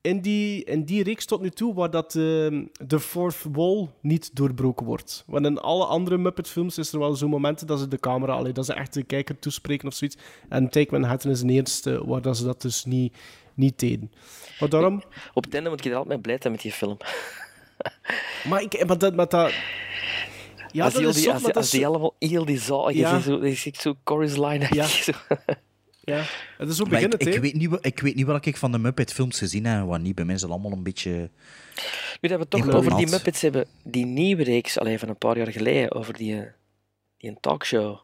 in die, in die reeks tot nu toe waar dat ehm, de fourth wall niet doorbroken wordt. Want in alle andere Muppet-films is er wel zo'n momenten dat ze de camera, allee, dat ze echt de kijker toespreken of zoiets. En Take Manhattan is de eerste waar dat ze dat dus niet, niet deden. Maar daarom... Op het einde moet je er altijd mee blij zijn met die film. Maar, ik, maar, dat, maar dat, Ja, als dat is die, zot, als, maar als die allemaal heel die zaal... Je Ja. ziet zo, je ziet zo chorus line. Ja. Ja, het is zo ik, hè. weet niet, ik weet niet wat ik van de Muppet-films gezien heb en wat niet. Bij mij is dat allemaal een beetje... Nu dat we het toch over die Muppets hebben, die nieuwe reeks, alleen van een paar jaar geleden, over die, eh, die een talkshow.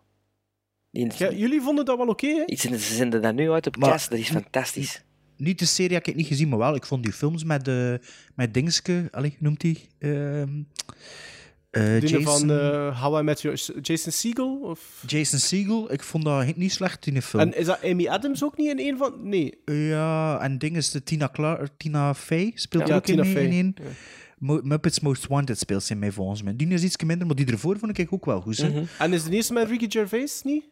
Die, Ja, jullie vonden dat wel oké, hè? Iets in- ze zenden dat nu uit op Maar- cast, dat is fantastisch. Niet de serie heb ik niet gezien, maar wel, ik vond die films met, eh met Dingske... Allee, hoe noemt die? Ehm Jason, van eh, How I Met Your... Jason Segel? Of... Jason Segel. Ik vond dat niet slecht in de film. En is dat Amy Adams ook niet in een van... Nee. Ja, en ding is de Tina, Tina Fey speelt Ja, ook Tina in Fey. in Muppets Most Wanted speelt ze in mij volgens mij. Die is iets minder, maar die ervoor vond ik ook wel goed. Mhm. En is de eerste met Ricky Gervais niet?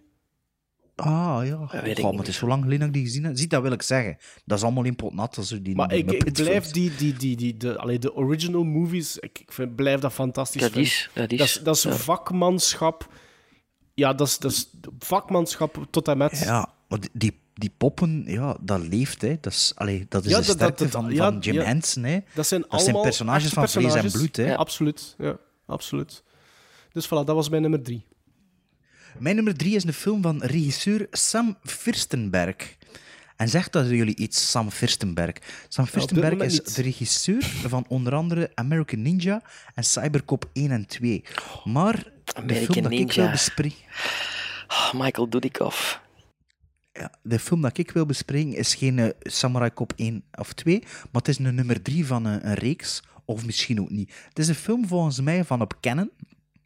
Ah ja, weet ik maar het is zo lang geleden dat ik die gezien heb. Ziet, dat wil ik zeggen. Dat is allemaal in pot nat. Als die, Maar ik, ik blijf die, die, die, die, de, allee, de original movies, ik, ik vind, blijf dat fantastisch Dat is, dat is. Dat is, dat is ja. vakmanschap. Ja, dat is, dat is vakmanschap tot en met. Ja, maar die, die, poppen, ja, dat leeft. Hè. Dat is, allee, dat is Ja, de dat- dat- sterkte dat- van, ja, van Jim ja. Henson. Hè. Dat zijn Dat zijn personages van vlees en bloed. Hè. Ja, absoluut. Ja, absoluut. Dus voilà, dat was mijn nummer drie. Mijn nummer drie is een film van regisseur Sam Firstenberg. En zegt dat jullie iets, Sam Firstenberg? Sam dit Firstenberg is niet. de regisseur van onder andere American Ninja en Cybercop 1 en 2. Maar de film dat ik wil bespreken... Ah, Michael Dudikoff. Ja, de film dat ik wil bespreken is geen eh, Samurai Cop 1 of 2, maar het is een nummer 3 van een, een reeks, of misschien ook niet. Het is een film volgens mij van op Canon,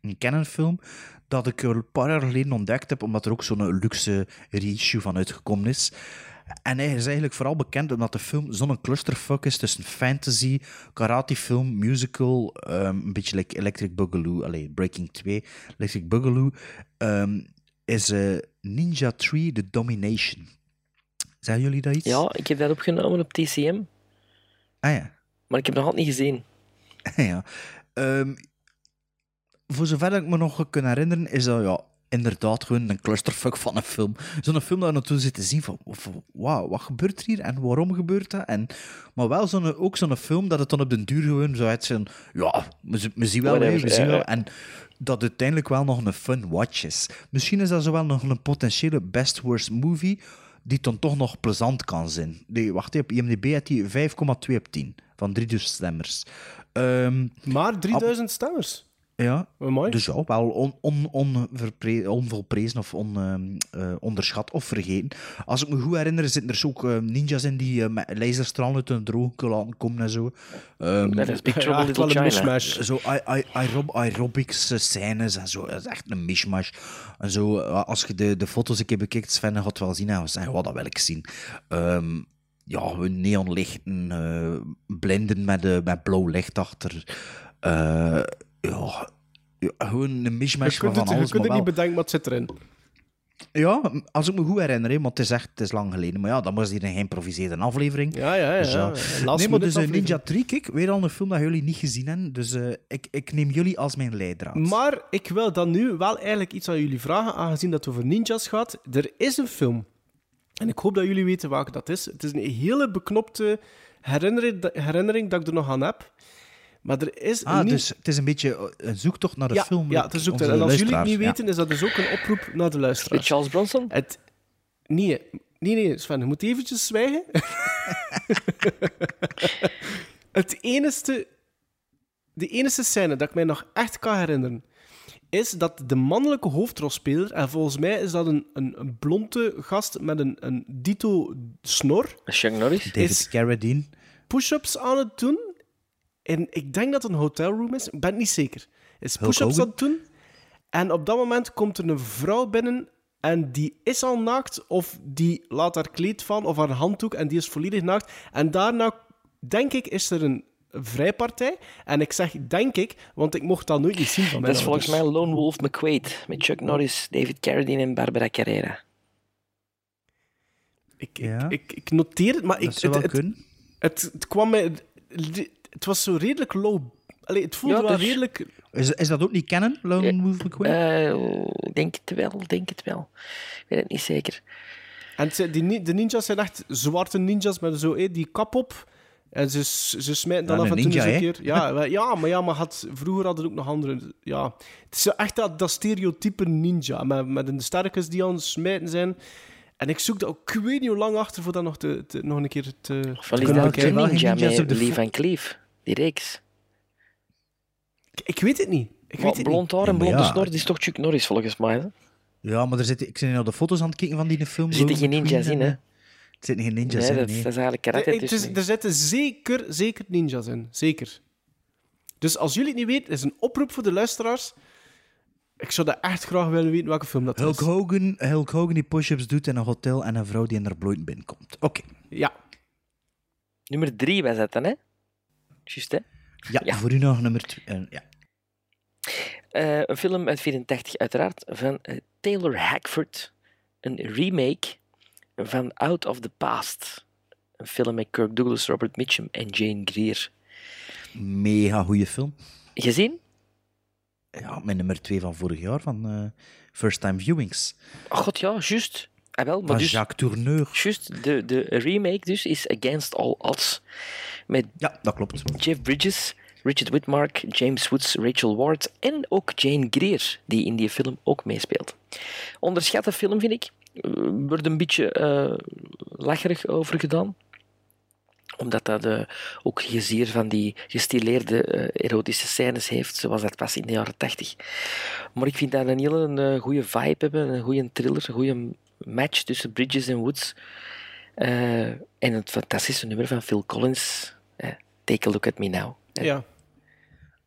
een Canon-film, dat ik een paar jaar geleden ontdekt heb, omdat er ook zo'n luxe reissue van uitgekomen is. En hij is eigenlijk vooral bekend omdat de film zo'n clusterfuck is tussen fantasy, karatefilm, musical, ehm, een beetje like Electric Boogaloo, allee, Breaking 2, Electric Boogaloo, ehm, is eh, Ninja 3 The Domination. Zeggen jullie dat iets? Ja, ik heb dat opgenomen op TCM, Ah ja. maar ik heb het nog altijd niet gezien. ja. Ehm, voor zover ik me nog kan herinneren, is dat ja, inderdaad gewoon een clusterfuck van een film. Zo'n film dat je naartoe zit te zien van, van, wauw, wat gebeurt er hier en waarom gebeurt dat? En, maar wel zo'n, ook zo'n film dat het dan op den duur gewoon zo uit zijn, ja, we, we zien wel, we zien wel. En dat uiteindelijk wel nog een fun watch is. Misschien is dat zo wel nog een potentiële best-worst movie die dan toch nog plezant kan zijn. Nee, wacht even, op IMDb heeft hij 5,2 op 10 van 3000 stemmers. Ehm, Maar 3000 stemmers. Ja, mooi. dus ja, wel on, on, onverpre- onvolprezen of on, ehm, eh, onderschat of vergeten. Als ik me goed herinner, zitten er zo ook eh, ninjas in die eh, met laserstralen uit hun droog kunnen laten komen en zo. Ehm, Dat is Big Trouble Ja, Little een China. zo aer- aer- aerob aerobics eh, scènes en zo. Dat is echt een mishmash. En zo, als je de, de foto's een keer bekijkt, Sven gaat wel zien en we zeggen, wat dat wil ik zien. Ehm, ja, neonlichten, eh blinden met, eh, met blauw licht achter. Eh, ja, ja, gewoon een Je kunt van het, je alles. kunt maar het niet bedenken, het zit erin. ja, als ik me goed herinner, hè, want het is echt het is lang geleden. Maar ja, dan was hier een geïmproviseerde aflevering. Ja, ja, ja. Dus, ja. Nee, Last maar minute dus een aflevering. Ninja 3, kijk, weer al een film dat jullie niet gezien hebben. Dus eh, ik, ik neem jullie als mijn leidraad. Maar ik wil dan nu wel eigenlijk iets aan jullie vragen, aangezien dat het over ninjas gaat. Er is een film. En ik hoop dat jullie weten welke dat is. Het is een hele beknopte herinnering, herinnering dat ik er nog aan heb. Maar er is Ah, niet... dus het is een beetje een zoektocht naar de ja, film. Ja, het is onze En als jullie het niet Ja. weten, is dat dus ook een oproep naar de luisteraars. Met Charles Bronson? Het... Nee, nee, nee, Sven, je moet eventjes zwijgen. het enige... De enige scène dat ik mij nog echt kan herinneren, is dat de mannelijke hoofdrolspeler, en volgens mij is dat een, een, een blonde gast met een, een dito snor, Chuck Norris? David is Carradine. push-ups aan het doen. En ik denk dat het een hotelroom is, ik ben het niet zeker. Is push-ups aan het doen. En op dat moment komt er een vrouw binnen en die is al naakt, of die laat haar kleed van, of haar handdoek, en die is volledig naakt. En daarna, denk ik, is er een vrijpartij. En ik zeg denk ik, want ik mocht dat nooit niet zien van mijn Dat is volgens mij ouders. Lone Wolf McQuaid met Chuck Norris, David Carradine en Barbara Carrera. Ik, Ja. ik, ik noteer het, maar ik, Dat het, wel het, kunnen. het, het kwam mij... Het was zo redelijk low... Allee, het voelde Ja, wel dus- redelijk... Is, is dat ook niet kennen, Lone Wolf McQueen? Eh, denk het wel, denk het wel. Ik weet het niet zeker. En het die, de ninjas zijn echt zwarte ninjas met zo, hé, die kap op. En ze, ze smijten dan Ja, af en toe ninja, eens een keer. Ja, maar- ja, maar, ja, maar had, vroeger hadden we ook nog andere. Ja. Het is echt dat, dat stereotype ninja. Met, met een sterkes die aan het smijten zijn. En ik zoek daar ook, ik weet niet hoe lang achter voor dat nog, te, te- nog een keer te, Of is dat de ninja ninjas op met de Lee Van Cleef? Die reeks. Ik, ik weet het niet. Ik Maar weet het blond haar en maar blonde ja. snor, die is toch Chuck Norris volgens mij. Hè? Ja, maar er zitten, ik ben naar de foto's aan het kijken van die film. Er zitten geen ninjas in, hè? eh, Er zitten geen ninjas Nee, in, dat, nee. dat is eigenlijk karate. het dus is, er zitten zeker, zeker ninjas in. Zeker. Dus als jullie het niet weten, is een oproep voor de luisteraars. Ik zou dat echt graag willen weten welke film dat Hulk is. Hogan, Hulk Hogan die push-ups doet in een hotel en een vrouw die in haar bloot binnenkomt. Oké. Ja. Nummer drie was dat dan, hè? Juist, hè? Ja, voor u nog nummer twee. eh, ja. Eh, een film uit 84, uiteraard, van eh, Taylor Hackford. Een remake van Out of the Past. Een film met Kirk Douglas, Robert Mitchum en Jane Greer. Mega goede film. Gezien? Ja, mijn nummer twee van vorig jaar, van First Time Viewings. Oh god, ja, juist. Ah, wel, maar Van dus, Jacques Tourneur. juist, de, de remake dus is Against All Odds. Met Ja, dat klopt. Jeff Bridges, Richard Whitmark, James Woods, Rachel Ward en ook Jane Greer, die in die film ook meespeelt. Onderschatte film, vind ik. Er wordt een beetje eh, lacherig over gedaan omdat dat eh, ook gezier van die gestileerde eh, erotische scènes heeft, zoals dat was in de jaren tachtig. Maar ik vind dat een hele eh, goede vibe hebben, een goede thriller, een goede match tussen Bridges en Woods. Eh, en het fantastische nummer van Phil Collins, eh, Take a Look at Me Now. Eh, Ja.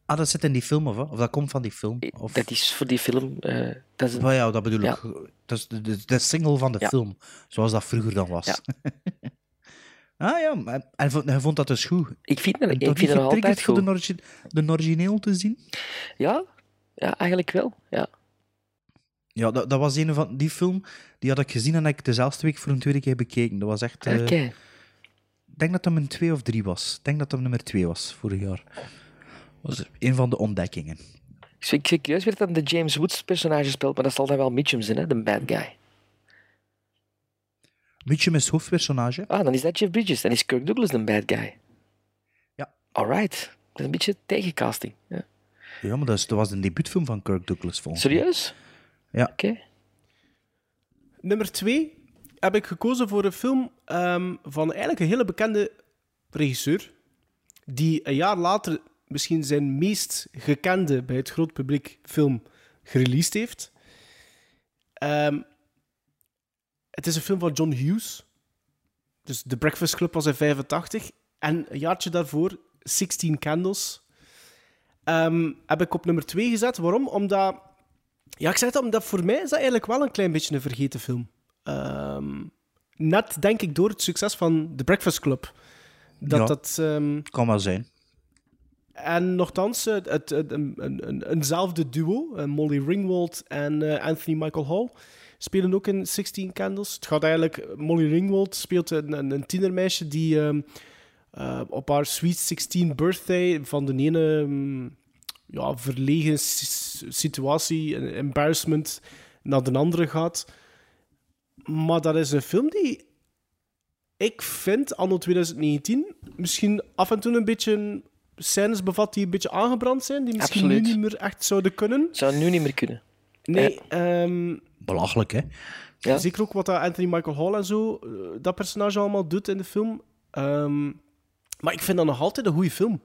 Ah, dat zit in die film, of wat? Of dat komt van die film? Of... Dat is voor die film... eh, dat is een- Oh ja, dat bedoel Ja. ik. Dat is de, de, de single van de Ja. film, zoals dat vroeger dan was. Ja. ah ja, maar- en vond- hij vond dat dus goed. Ik vind dat, ik vind getriggerd altijd goed. de, origi- de origineel te zien? Ja? ja, eigenlijk wel. Ja. Ja, dat, dat was een van die film, die had ik gezien en heb ik dezelfde week voor een tweede keer bekeken. Dat was echt... eh. Ik denk dat dat mijn twee of drie was. Ik denk dat dat nummer twee was, vorig jaar. Dat was een van de ontdekkingen. Ik vind ik juist weer dat de James Woods personage speelt, maar dat zal dan wel Mitchum zijn, hè? de bad guy. Mitchum is hoofdpersonage. Ah, dan is dat Jeff Bridges. Dan is Kirk Douglas de bad guy. Ja. Alright. Dat is een beetje tegencasting. Ja. Ja, maar dat, is, dat was een debuutfilm van Kirk Douglas, volgens mij. Serieus? Ja. Oké. Nummer twee heb ik gekozen voor een film ehm, van eigenlijk een hele bekende regisseur. Die een jaar later misschien zijn meest gekende bij het groot publiek film gereleased heeft. Ehm, het is een film van John Hughes. Dus The Breakfast Club was in 85. En een jaartje daarvoor 16 Candles. Ehm, heb ik op nummer 2 gezet. Waarom? Omdat ja, ik zeg het omdat voor mij is dat eigenlijk wel een klein beetje een vergeten film. Ehm, net, denk ik, door het succes van The Breakfast Club. Dat Ja. dat... ehm, Kan wel zijn. en nogthans, het, het, een, een, eenzelfde duo, eh, Molly Ringwald en eh, Anthony Michael Hall, spelen ook in 16 Candles. Het gaat eigenlijk... Molly Ringwald speelt een, een, een tienermeisje die ehm, eh, op haar Sweet 16 birthday van de ene ja, verlegen situatie, een embarrassment, naar de andere gaat. Maar dat is een film die ik vind, anno 2019, misschien af en toe een beetje scènes bevat die een beetje aangebrand zijn, die misschien Absoluut. nu niet meer echt zouden kunnen. Zou nu niet meer kunnen. Nee, ehm, Belachelijk, hè? Ja. zeker ook wat dat Anthony Michael Hall en zo, eh, dat personage allemaal doet in de film. Ehm, maar ik vind dat nog altijd een goede film.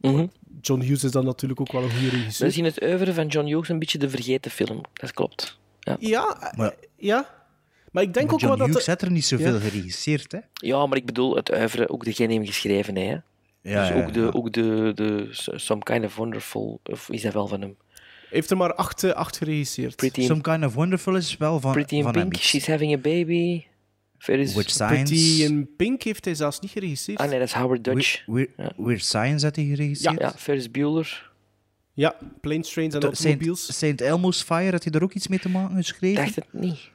Mhm. John Hughes is dan natuurlijk ook wel een goede regisseur. Is in het oeuvre van John Hughes een beetje de vergeten film. Dat klopt. Ja, Ja, Maar, ja. Maar ik denk maar ook John wel dat... Hughes de- heeft er niet zoveel Ja. geregisseerd, hè? ja maar ik bedoel het oeuvre, ook degene die hem geschreven heeft. Hè? Ja, dus ja, ook, de, ja. ook de, de Some Kind of Wonderful, of is dat wel van hem? heeft er maar acht, eh, acht geregisseerd. Pretty, Some Kind of Wonderful is wel van, Pretty in van Pink, hem. She's Having a Baby. With Science. Pretty in Pink heeft hij zelfs niet geregisseerd. Ah nee, dat is Howard Dutch. Weird, Weird, Weird Science had hij geregisseerd. Ja, Ferris Bueller. Ja, Planes, Trains en Automobiles. Saint Elmo's Fire, had hij daar ook iets mee te maken geschreven? dacht het niet.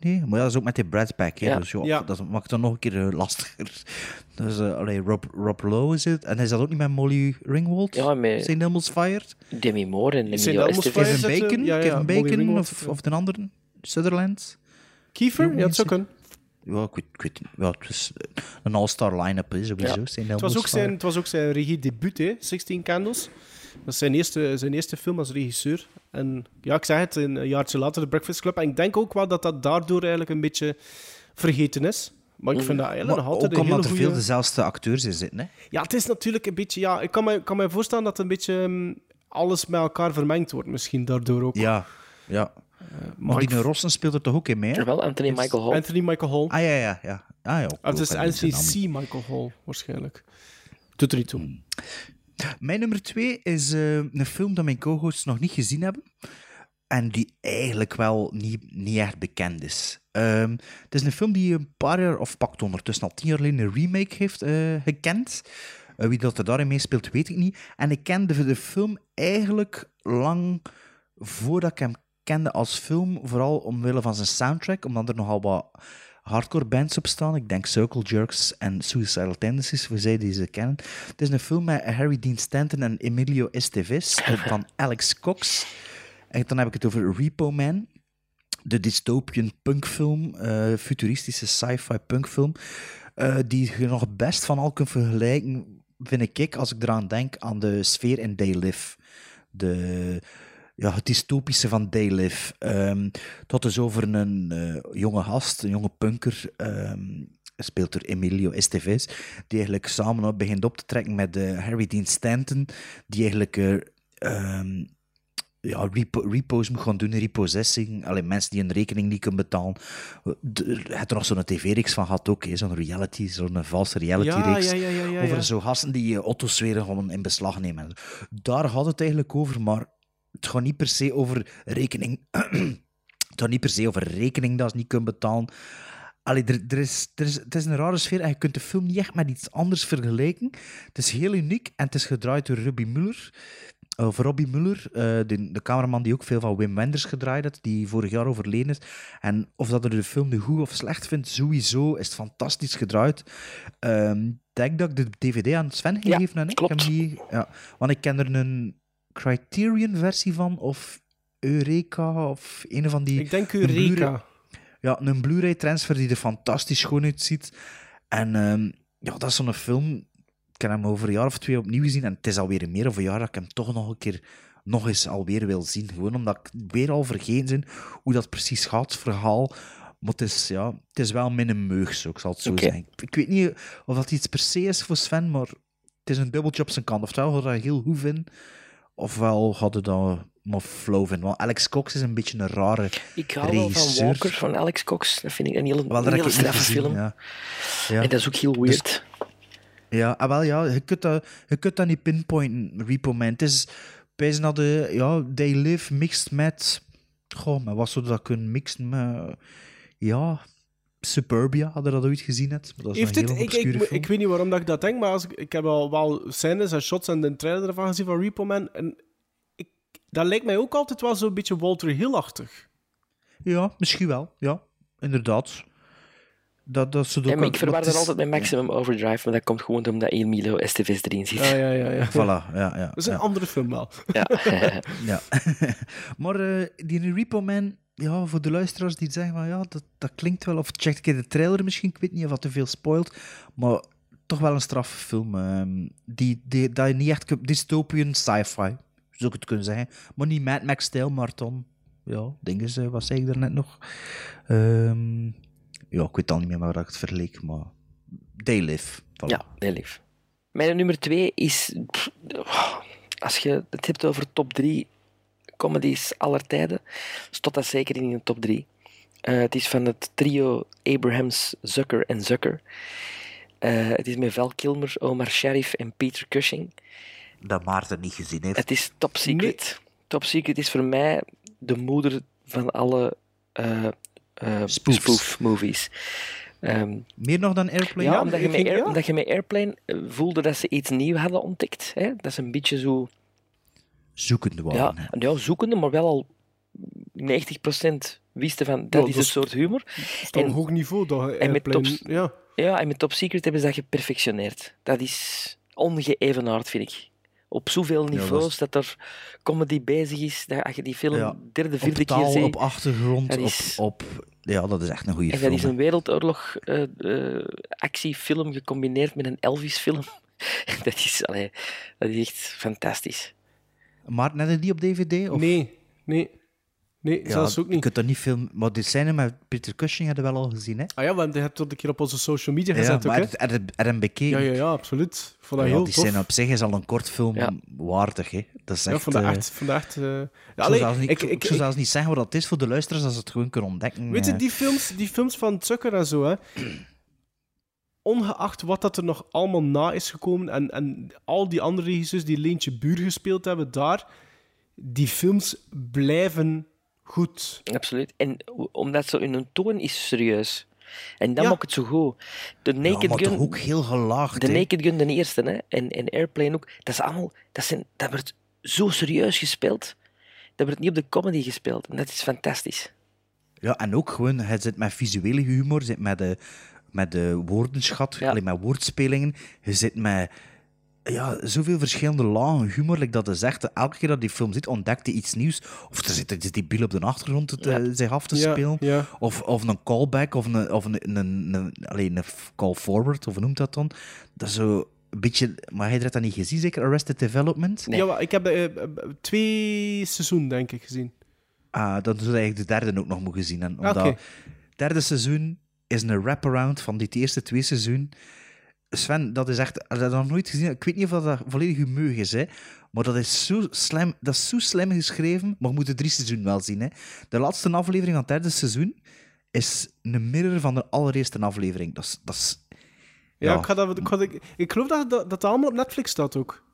Nee, maar ja, dat is ook met die Brad Pack. Hè, Ja. Dus ja, Ja. dat maakt het dan nog een keer eh, lastiger. Dus, allee, Rob, Rob Lowe is het. En is dat ook niet met Molly Ringwald? Ja, met Saint Elmo's Fire? Demi Moore en Elmo's Estevez. Fire. Kevin Bacon? eh, ja, ja, Kevin Bacon of, of de andere? Sutherland? Kiefer? Ja, dat zou kunnen. Ja, ik weet, ik weet niet. Ja, het is een all-star line-up, hè, sowieso. Ja. Zijn Het, was ook zijn, het was ook zijn regiedebuut, hè, 16 Candles. Dat is zijn eerste, zijn eerste film als regisseur. En ja, ik zeg het, een jaartje later de Breakfast Club. En ik denk ook wel dat dat daardoor eigenlijk een beetje vergeten is. Maar ik vind dat eigenlijk Maar nog altijd ook een hele omdat er veel dezelfde acteurs in zitten. Hè? Ja, het is natuurlijk een beetje... Ja, ik kan me, kan me voorstellen dat een beetje hm, alles met elkaar vermengd wordt, misschien daardoor ook. Ja, ja. Maar die Rossen speelt er toch ook in mee? hè? Wel, Anthony Michael Hall. Anthony Michael Hall. Ah ja, ja. ja. Ah, ja Ah, het is ook, hè, Anthony zijn C. naam. Michael Hall, waarschijnlijk. Doet er niet toe. Hmm. Mijn nummer twee is eh, een film dat mijn co-hosts nog niet gezien hebben. En die eigenlijk wel niet, niet echt bekend is. Ehm, het is een film die een paar jaar, of pakt ondertussen al tien jaar geleden, een remake heeft eh, gekend. Eh, wie dat er daarin meespeelt, weet ik niet. En ik kende de film eigenlijk lang voordat ik hem kende als film. Vooral omwille van zijn soundtrack, omdat er nogal wat hardcore bands op staan. Ik denk Circle Jerks en Suicidal Tendencies, voor zij die ze kennen. Het is een film met Harry Dean Stanton en Emilio Estevez van Alex Cox. En dan heb ik het over Repo Man. De dystopian punkfilm, eh, futuristische sci-fi punkfilm, eh, die je nog best van al kunt vergelijken, vind ik, als ik eraan denk, aan de sfeer in They Live. De, ja, het dystopische van They Live. Ehm, dat is over een eh, jonge gast, een jonge punker, ehm, speelt er Emilio Estevez, die eigenlijk samen op begint op te trekken met eh, Harry Dean Stanton, die eigenlijk eh, ehm, ja, repo, repo's moet gaan doen, repossessing. Alleen mensen die een rekening niet kunnen betalen. Je hebt er nog zo'n tv-reeks van gehad ook, zo'n reality, zo'n valse reality-reeks. Ja, ja, ja, ja, ja, over zo'n gasten die eh, auto's weer gewoon in beslag nemen. Daar gaat het eigenlijk over, maar het gaat niet per se over rekening. het gaat niet per se over rekening dat ze niet kunnen betalen. Allee, er, er is, er is, het is een rare sfeer en je kunt de film niet echt met iets anders vergelijken. Het is heel uniek en het is gedraaid door Robbie Muller. Of Robbie Muller, eh, de, de cameraman die ook veel van Wim Wenders gedraaid heeft, die vorig jaar overleden is. En of dat er de film nu goed of slecht vindt, sowieso is het fantastisch gedraaid. Ik denk dat ik de DVD aan Sven gegeven heb. hè? klopt. Ik heb die, ja, want ik ken er een Criterion-versie van, of Eureka, of een van die... Ik denk Eureka. Blu-ray- Ja, een Blu-ray transfer die er fantastisch schoon uitziet. En ehm, ja, dat is zo'n film... Ik heb hem over een jaar of twee opnieuw gezien en het is alweer meer of een jaar dat ik hem toch nog een keer nog eens alweer wil zien. Gewoon omdat ik weer al vergeten ben hoe dat precies gaat, het verhaal. Maar het is, ja, het is wel min een meug, zo, ik zal het zo zeggen. Ik weet niet of dat iets per se is voor Sven, maar het is een dubbeltje op zijn kant. Oftewel hij heel goed vinden, ofwel maar flow vinden. Want Alex Cox is een beetje een rare Ik hou wel van. Walker, van Alex Cox. Dat vind ik een hele, Wel, een hele straffe gezien, film. Ja. Ja. En dat is ook heel weird. Ja, ah, wel, ja je, kunt dat, je kunt dat niet pinpointen, Repo Man. Het is bijna naar de ja, They Live mixed met... Goh, maar wat zou dat kunnen mixen met... Ja, Suburbia, hadden dat ooit gezien net. Maar Dat is Heeft een het, hele ik, ik, weet niet waarom dat ik dat denk, maar als ik, ik heb al wel scènes en shots en de trailer ervan gezien van Repo Man. En ik, dat lijkt mij ook altijd wel zo'n beetje Walter Hill-achtig. Ja, misschien wel. Ja, inderdaad. Dat, dat ze Ja, maar ik verwar dat altijd met Maximum Overdrive, maar dat komt gewoon omdat Emilio Estevez erin zit. Ja, ja, ja. ja. Voilà, ja, ja. Dat is een ja. andere film wel. Ja. ja. maar eh, die Repo Man, ja, voor de luisteraars die zeggen van ja, dat, dat klinkt wel, of check een keer de trailer misschien, ik weet niet of dat te veel spoilt, maar toch wel een straffe film. ehm, die, die, dat niet echt dystopian sci-fi, zou ik het kunnen zeggen. Maar niet Mad Max-stijl, maar dan, ja, dingen ze, wat zei ik daarnet nog? Ehm, ja, ik weet al niet meer waar ik het verleek, maar They Live. Ja, heel lief. Mijn nummer twee is... Als je het hebt over top drie comedies aller tijden, stond dat zeker in de top drie. Eh, het is van het trio Abrahams, Zucker en Zucker. Eh, het is met Val Kilmer, Omar Sharif en Peter Cushing. Dat Maarten niet gezien heeft. Het is Top Secret. Top Secret is voor mij de moeder van alle eh eh, spoof-movies. Ehm, Meer nog dan Airplane? ja, omdat, je ik met ging- Air- ja. omdat je met Airplane voelde dat ze iets nieuws hadden ontdekt. Hè? Dat is een beetje zo... Zoekende waren. Ja, ja, zoekende, maar wel al 90% wisten van dat Ja, is is- soort humor. Dat is toch een En- hoog niveau, dat en met Airplane- top- Ja. Ja, en met Top Secret hebben ze dat geperfectioneerd. Dat is ongeëvenaard, vind ik. op zoveel dat niveaus is- dat er comedy bezig is. Dat als je die film Ja, derde, vierde op taal, keer ziet. op achtergrond, dat is- op, op... Ja, dat is echt een goede En film. dat is een wereldoorlog eh, eh, actiefilm gecombineerd met een Elvis-film. dat, is, allee, dat is echt fantastisch. Maar net die op DVD? Of? Nee, nee. Nee, Ja, zelfs ook Je niet. kunt dat niet filmen. Maar dit scène met Peter Cushing hadden we wel al gezien, hè? Ah ja, we hebben het een keer op onze social media Ja, gezet ook, maar hè? er, er, er een bekeken. Ja, ja, ja, absoluut. Vond dat Ja, heel die tof. scène op zich is al een kort film Ja. waardig, hè? Dat is Ja, echt... ik vond dat eh, echt... Eh, ja, ik, zou allee, zelfs niet, ik, ik, ik, zou ik- zelfs niet zeggen wat dat is voor de luisteraars, als ze het gewoon kunnen ontdekken. Weet je, eh. die films, die films van Zucker en zo, hè, ongeacht wat dat er nog allemaal na is gekomen en, en al die andere regisseurs die Leentje Buur gespeeld hebben daar, die films blijven goed. Absoluut. En omdat zo hun toon is serieus. En dat Ja. maakt het zo goed. De Ja, Naked maar Gun... ook heel gelaagd, De? Naked Gun, de eerste, hè, en, en Airplane ook. Dat is allemaal... Dat, zijn, dat wordt zo serieus gespeeld. Dat wordt niet op de comedy gespeeld. En dat is fantastisch. Ja, en ook gewoon, hij zit met visuele humor, zit met de, met de woordenschat, alleen met woordspelingen. Je zit met ja, zoveel verschillende lagen humor. Like dat is echt, elke keer dat die film zit, ontdekt hij iets nieuws. Of er zit, zit die Bill op de achtergrond te- Ja. zich af te Ja, spelen. ja. Of, of een callback, of een, of een, een, een, alleen een call forward, of hoe noemt dat dan? Dat is zo een beetje... Maar hij heeft dat niet gezien, zeker? Arrested Development? Ja, ik heb eh, eh, twee seizoenen, denk ik, gezien. Ah, dan zou je eigenlijk de derde ook nog moeten zien. En omdat Oké. het derde seizoen is een wraparound van die eerste twee seizoenen. Sven, dat is echt... Dat nog nooit gezien? Ik weet niet of dat volledig je meug is, hè. Maar dat is zo slim, dat is zo slim geschreven. Maar je moet de drie seizoenen wel zien, hè. De laatste aflevering van het derde seizoen is een mirror van de allereerste aflevering. Dat is... Dat is Ja, Ja. Ik, ga dat, ik, ga, ik, ik geloof dat, dat dat allemaal op Netflix staat ook.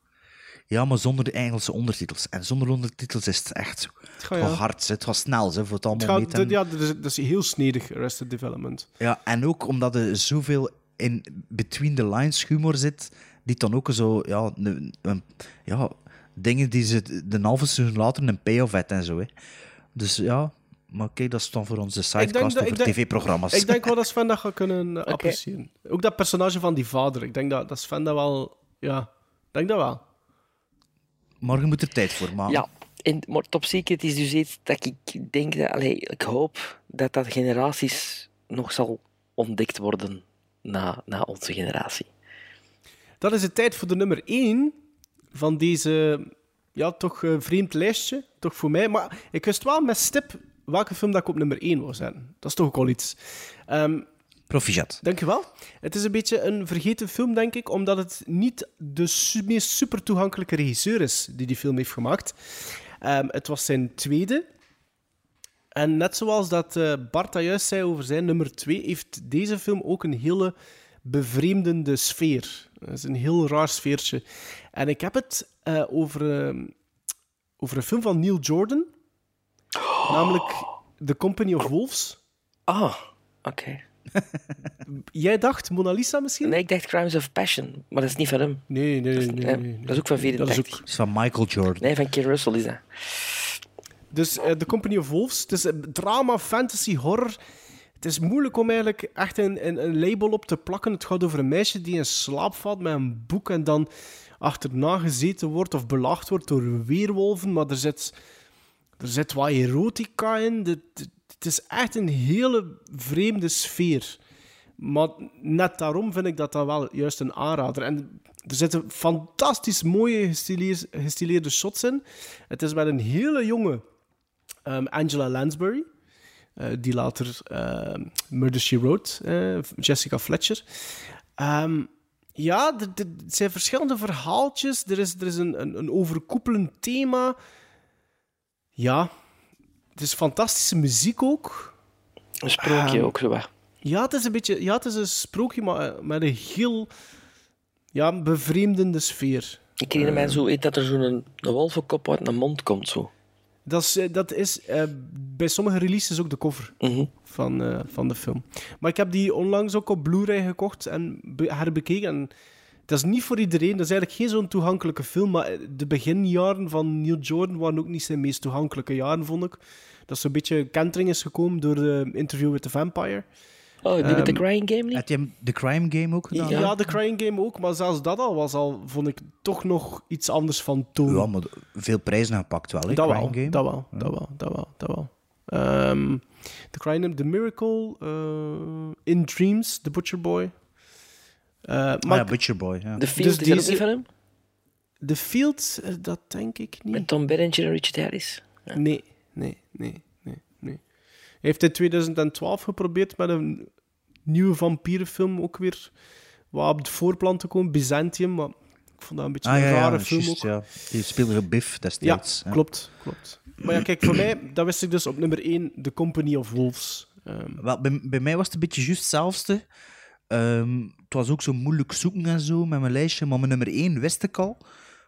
Ja, maar zonder de Engelse ondertitels. En zonder ondertitels is het echt gaat, gewoon ja. hard. hè. Het gaat snel, hè, voor het Het allemaal gaat, te dat, ja, dat is, dat is heel snedig, Arrested Development. Ja, en ook omdat er zoveel in between the lines humor zit, die dan ook zo, ja, een, een- ja dingen die ze de halve seizoen later een payoff en zo. Hè. Dus ja, maar kijk, dat is dan voor onze sidecast over tv-programma's. Ik denk wel dat Sven dat gaat kunnen eh, appreciëren. Ook dat personage van die vader. Ik denk dat, dat Sven dat wel... Ja, ik denk dat wel. Morgen moet er tijd voor maken. Ja, en, maar Top Secret is dus iets dat ik denk dat... Allee, ik hoop dat dat generaties nog zal ontdekt worden na, na onze generatie. Dat is het tijd voor de nummer 1 van deze, ja, toch eh, vreemd lijstje. Toch voor mij. Maar ik wist wel met stip welke film dat ik op nummer 1 wou zetten. Dat is toch ook al iets. Ehm Proficiat. Dankjewel. Het is een beetje een vergeten film, denk ik, omdat het niet de su- meest super toegankelijke regisseur is die die film heeft gemaakt. Ehm, het was zijn tweede. En net zoals dat eh, Bart dat juist zei over zijn nummer 2, heeft deze film ook een hele bevreemdende sfeer. Het is een heel raar sfeertje. En ik heb het eh, over, eh, over een film van Neil Jordan, namelijk The Company of Wolves. Ah, oké. Jij dacht Mona Lisa misschien? Nee, ik dacht Crimes of Passion, maar dat is niet van hem. Nee, nee, dat is, nee, eh, nee, nee. dat is ook van Dat is 84. ook- Het is van Michael Jordan. Nee, van Kid Russell is dat. Dus eh, The Company of Wolves. Het is een drama, fantasy, horror. Het is moeilijk om eigenlijk echt een, een, een label op te plakken. Het gaat over een meisje die in slaap valt met een boek en dan achterna gezeten wordt of belaagd wordt door weerwolven. Maar er zit, er zit wat erotica in. Het, het is echt een hele vreemde sfeer. Maar net daarom vind ik dat dat wel juist een aanrader. En er zitten fantastisch mooie gestileer- gestileerde shots in. Het is met een hele jonge ehm, Angela Lansbury. eh, die later ehm, Murder, She Wrote, eh, Jessica Fletcher. Ehm, ja, er zijn verschillende verhaaltjes. Er is, er is een, een, een overkoepelend thema. Ja, het is fantastische muziek ook. Een sprookje Ehm, ook zo wat. Ja, het is een beetje... Ja, het is een sprookje, maar eh, met een heel... Ja, bevreemdende sfeer. Ik herinner mij zo dat er zo'n een, een wolvenkop uit een mond komt. Zo. Dat is, eh, dat is eh, bij sommige releases ook de cover Mhm. van, van de film. Maar ik heb die onlangs ook op Blu-ray gekocht en be- herbekeken. En dat is niet voor iedereen. Dat is eigenlijk geen zo'n toegankelijke film. Maar eh, de beginjaren van Neil Jordan waren ook niet zijn meest toegankelijke jaren, vond ik. Dat zo'n beetje kentering is gekomen door de interview with the Vampire. Oh, die met de Ehm, Crying Game niet? Heb je hem de Crime Game ook gedaan? Ja, de Crying Game ook, maar zelfs dat al was al, vond ik toch nog iets anders van toon. Ja, maar veel prijzen gepakt wel, hè? dat, Crime wel, Game. dat wel, dat wel, dat wel, dat wel. Ehm, The Crying Game, The Miracle, eh, In Dreams, The Butcher Boy. Maar Ah ja, Butcher Boy, ja. De Field, is dat ook niet van hem? The Field, eh, dat denk ik niet. Met Tom Berenger en Richard Harris? Nee, nee, nee, nee, nee. Hij heeft in 2012 geprobeerd met een nieuwe vampierenfilm ook weer wat op het voorplan te komen, Byzantium, maar ik vond dat een beetje Ah een ja, ja, rare film ook. ja. Die speelde Biff Ja, destijds. klopt, klopt. Maar ja, kijk, voor mij, dat wist ik dus op nummer 1, The Company of Wolves. Ehm, Wel, bij, bij mij was het een beetje juist hetzelfde. Ehm, het was ook zo moeilijk zoeken en zo met mijn lijstje. Maar mijn nummer 1 wist ik al.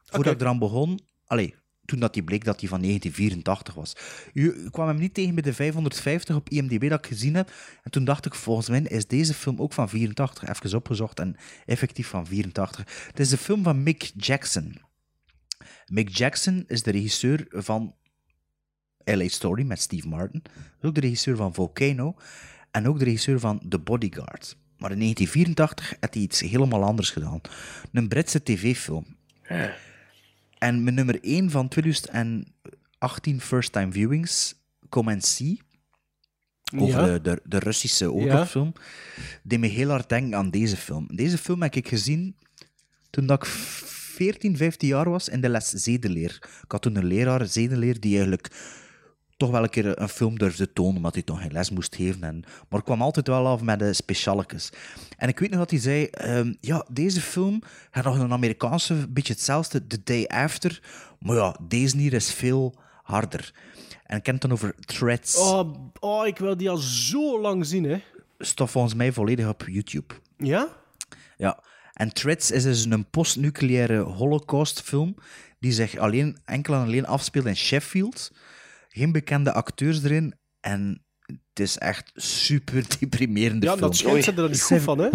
Voordat Oké. ik eraan begon. Allee, toen dat die bleek dat die van 1984 was. Ik kwam hem niet tegen bij de 550 op IMDb dat ik gezien heb. En toen dacht ik, volgens mij is deze film ook van 84. Even opgezocht en effectief van 84. Het is de film van Mick Jackson. Mick Jackson is de regisseur van LA Story met Steve Martin. Is ook de regisseur van Volcano. En ook de regisseur van The Bodyguard. Maar in 1984 had hij iets helemaal anders gedaan. Een Britse tv-film. En mijn nummer 1 van 2018 First Time Viewings, Come and See, over Ja. de, de, de Russische oorlogsfilm, deed me heel hard denken aan deze film. Deze film heb ik gezien toen dat ik 14, 15 jaar was in de les zedeleer. Ik had toen een leraar, zedeleer, die eigenlijk toch wel een keer een film durfde tonen, omdat hij toch geen les moest geven. En, maar ik kwam altijd wel af met de specialekes. En ik weet nog dat hij zei, ehm, ja, deze film gaat nog een Amerikaanse, beetje hetzelfde, The Day After, maar ja, deze hier is veel harder. En ik ken het dan over Threads. oh, oh, ik wil die al zo lang zien, hè. Stof volgens mij volledig op YouTube. Ja? Ja. En Threads is dus een postnucleaire holocaustfilm die zich alleen, enkel en alleen afspeelt in Sheffield. Geen bekende acteurs erin. En het is echt super deprimerende Ja, film. dat schijnt ze er niet goed van, hè.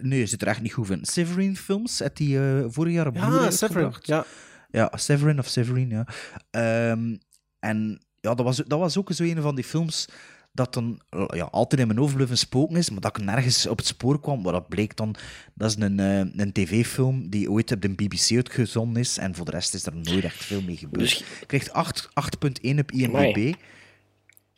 Nee, je zit er echt niet goed van. Severin Films, had die eh, vorig jaar op Ja, Severin, ja. Ja, Severin of Severin, ja. Ehm, en ja, dat was, dat was ook zo een van die films dat dan ja, altijd in mijn hoofd blijven spoken is, maar dat ik nergens op het spoor kwam. Maar dat bleek dan, dat is een, eh, een tv-film die ooit op de BBC uitgezonden is. En voor de rest is er nooit echt veel mee gebeurd. Dus- krijgt 8 8.1 op IMDb.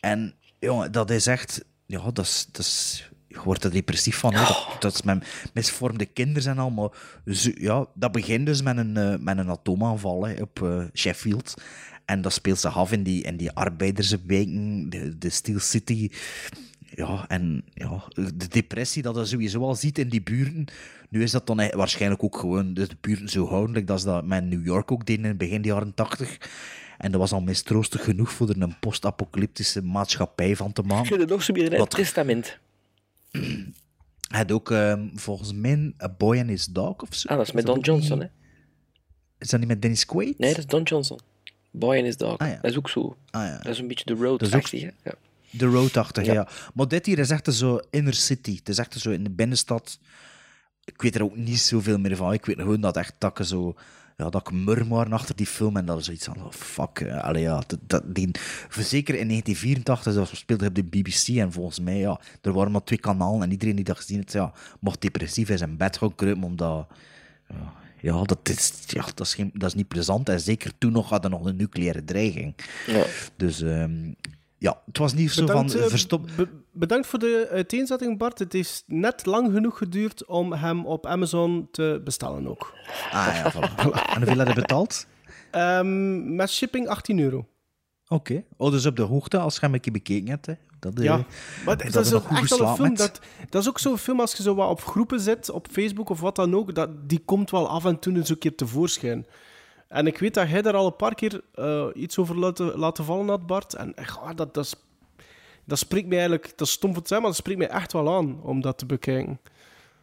En jongen, dat is echt... Ja, dat is... Dat is je wordt er depressief van. hè. Dat, dat is met misvormde kinderen en al. Maar zo- ja, dat begint dus met een, eh, met een atoomaanval hè, op eh, Sheffield. En dat speelt zich af in die, in die arbeiderswijken, de, de Steel City. Ja, en ja, de depressie dat je sowieso al ziet in die buurten. Nu is dat dan waarschijnlijk ook gewoon de buurten zo houdelijk dat ze dat met New York ook deden in het begin jaren tachtig. En dat was al mistroostig genoeg voor er een post-apocalyptische maatschappij van te Je maken. hebt nog zo weer een Wat- testament. Hij had ook ehm, volgens mij A Boy and His Dog of zo. Ah, dat is met Don Johnson, hè? Is dat niet met Dennis Quaid? Nee, dat is Don Johnson. Boy and His Dog. Ah, ja. Dat is ook zo. Ah, ja. Dat is een beetje de road Dat is ook-? Ja. De road ja. Ja. Maar dit hier is echt zo inner city. Het is echt zo in de binnenstad. Ik weet er ook niet zoveel meer van. Ik weet gewoon dat echt ik zo... Ja, dat ik murmur achter die film en dat is zoiets van, oh, fuck. eh, Allee, ja, dat, dat, die, zeker in 1984, dat speelde op de BBC en volgens mij, ja, er waren maar twee kanalen en iedereen die dat gezien heeft, ja, mocht depressief in zijn bed gaan kruipen, omdat... Ja, ja, dat is, ja dat, is geen, dat is niet plezant. En zeker toen nog hadden we nog een nucleaire dreiging. Ja. Dus ehm, ja, het was niet zo Bedankt, van eh, verstop... be- bedankt voor de uiteenzetting, Bart. Het heeft net lang genoeg geduurd om hem op Amazon te bestellen ook. Ah ja, voilà. En hoeveel had je betaald? Ehm, met shipping 18 euro. Oké. Oh, dus op de hoogte als je hem een keer bekeken hebt. Hè. Dat, eh, Ja, maar of dat is ook echt wel een film. Dat, dat is ook zo'n film als je zo wat op groepen zit, op Facebook of wat dan ook. Dat, die komt wel af en toe eens een keer tevoorschijn. En ik weet dat jij daar al een paar keer eh, iets over laten, laten vallen had, Bart. En echt, ah, dat, dat, dat spreekt mij eigenlijk, dat is stom voor te zijn, maar dat spreekt mij echt wel aan om dat te bekijken.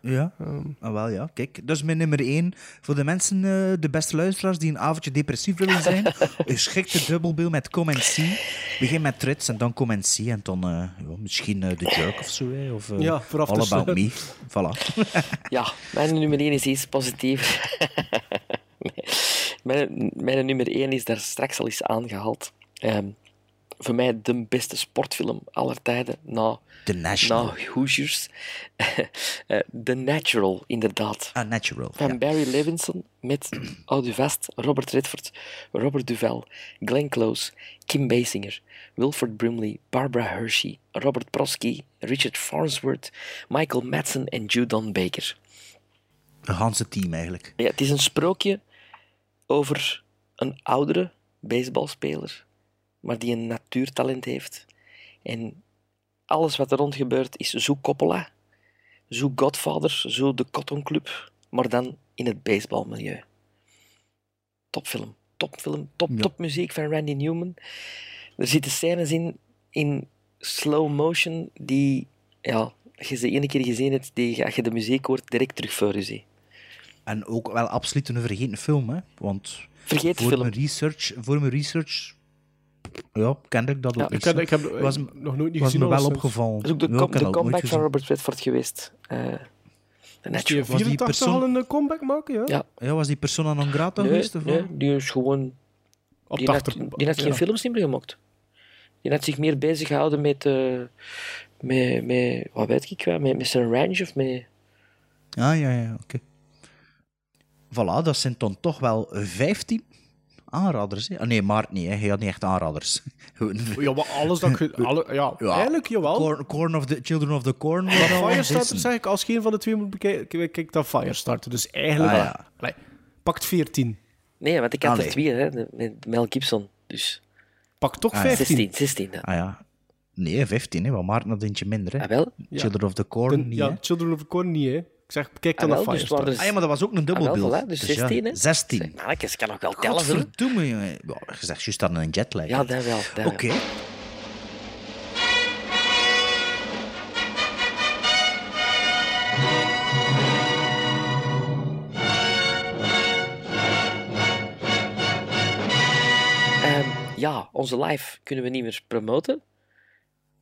Ja, ah, wel ja. Kijk, dat is mijn nummer één. Voor de mensen, eh, de beste luisteraars, die een avondje depressief willen zijn, schikt de dubbelbill met Come and See. Begin met Trits en dan Come and See. En dan eh, ja, misschien eh, The Jerk of zo. Of eh, Ja, vooraf All te About Me. Voilà. Ja, mijn nummer 1 is iets positief. mijn, mijn nummer 1 is daar straks al eens aangehaald. Ehm, voor mij de beste sportfilm aller tijden. Na, The National. na Hoosiers. Eh, The Natural, inderdaad. Ah, Natural. Van Barry Levinson met, houd u vast, Robert Redford, Robert Duval, Glenn Close, Kim Basinger, Wilford Brimley, Barbara Hershey, Robert Prosky, Richard Farnsworth, Michael Madsen en Judon Baker. Een ganse team eigenlijk. Ja, het is een sprookje over een oudere baseballspeler, maar die een natuurtalent heeft. En alles wat er rond gebeurt is zo Coppola, zo Godfather, zo de Cotton Club, maar dan in het baseballmilieu. Topfilm, topfilm, top, topmuziek van Randy Newman. Er zitten scènes in, in slow motion die, ja, als je ze ene keer gezien hebt, die, als je de muziek hoort, direct terug voor je ziet. En ook wel absoluut een vergeten film, hè? Want Vergeten voor film. Mijn research, voor mijn research ja, kende ik dat ook ik heb- ik heb was, nog nooit niet was gezien, me wel opgevallen. Dat is ook de, Ja, com- de comeback van. Robert Redford geweest. Eh de Moest die Natural. in 84 al een comeback maken, ja? Ja. Ja, was die persona non grata Nee, geweest? Of nee, die is gewoon... Op die, de had, achter- die had geen ja. films niet meer gemaakt. Die had zich meer bezig gehouden met... eh met, met wat weet ik wel, met, met zijn range of met... Ah, ja, ja, oké. Voilà, dat zijn dan toch wel 15 aanraders. Hè? Ah, nee, Maart niet, hè. hij had niet echt aanraders. Ja, maar alles dat je... Alle, ja, Ja. eigenlijk jawel. Corn, Corn of the Children of the Corn. Firestarter zeg ik, als geen van de twee moet bekijken, kijk dan Firestarter. Dus eigenlijk... Ah, ja. Allee, pakt 14. Nee, want ik had Allee. er twee, hè, met Mel Gibson. Dus Pak toch Ah, ja. 15. 16, 16. Ja. Ah ja. Nee, 15, hè. want Maarten had eentje minder. Hè. Ah, wel? Children of the Corn De- niet, ja, hè. Children of the Corn niet, hè. Ik zeg, kijk dan Ah, naar dus Ah ja, maar dat was ook een Ah, dubbelbeeld. voilà, dus ja, 16, hè. 16. Mannetjes, kan nog wel tellen. Godverdomme, jongen. Ja, je zegt juist dat een jetlag. Ja, dat wel. Oké. Ehm, ja, onze live kunnen we niet meer promoten.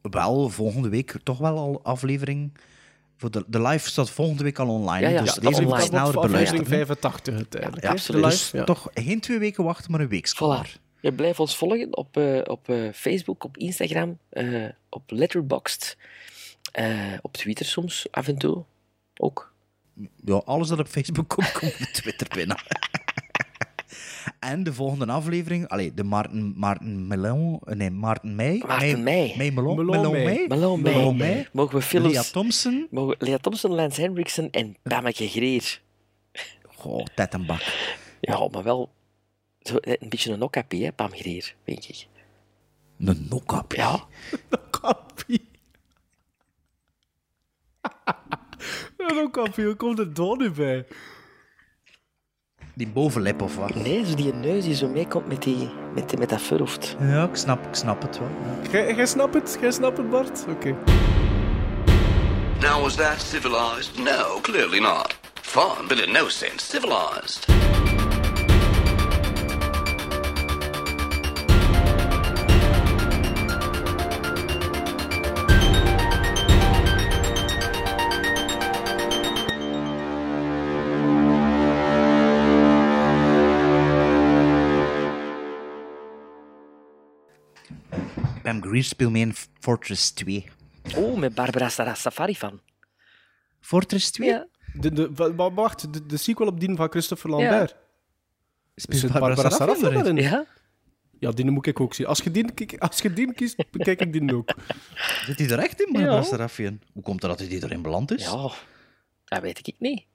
Wel, volgende week toch wel al aflevering. Voor de, de live staat volgende week al online. Ja, ja, dus ja, deze moet online. je sneller beluisteren. hè. 85 uiteindelijk. Ja, absoluut. de Dus toch geen twee weken wachten, maar een week. Voilà. Je blijft ons volgen op, eh, op eh, Facebook, op Instagram, eh, op Letterboxd, eh, op Twitter soms, af en toe ook. Ja, alles dat op Facebook komt, komt op Twitter binnen. En de volgende aflevering, allee, de Maarten, Maarten Melon, nee, Maarten Meij. Maarten Meij. Meij Melon. Melon. Meij. Melon Meij. Mogen we films... Lea Thompson. Mogen Lea Thompson, Lance Henriksen en Pameke Greer. Goh, tet en bak. Ja, maar wel zo, eh, een beetje een okkapie, hè, Pam Greer, denk ik. Een nokkap. Ja. Kappie. Ja, dan kappie, hoe komt het daar nu bij? Die bovenlip of wat? Nee, zo die neus die zo meekomt met, die, met, die, met dat voorhoofd. Ja, ik snap, ik snap het wel. ja. Jij jij snapt het? Jij snapt het, Bart? Oké. Now, was that civilized? No, clearly not. Fun, but in no sense civilized. Pam Greer speelt mee in Fortress 2. Oeh, met Barbara Sarah Safari van. Fortress 2? Ja. De, de, wa- wa- wacht, de, de sequel op die van Christopher Lambert. Speelt Zit Barbara Sarafi erin? Ja? Ja, die moet ik ook zien. Als je die, kijk- als je die kiest, bekijk ik die ook. Zit hij er echt in, Barbara Ja. Sarafian? Hoe komt het dat hij erin beland is? Ja, dat weet ik niet.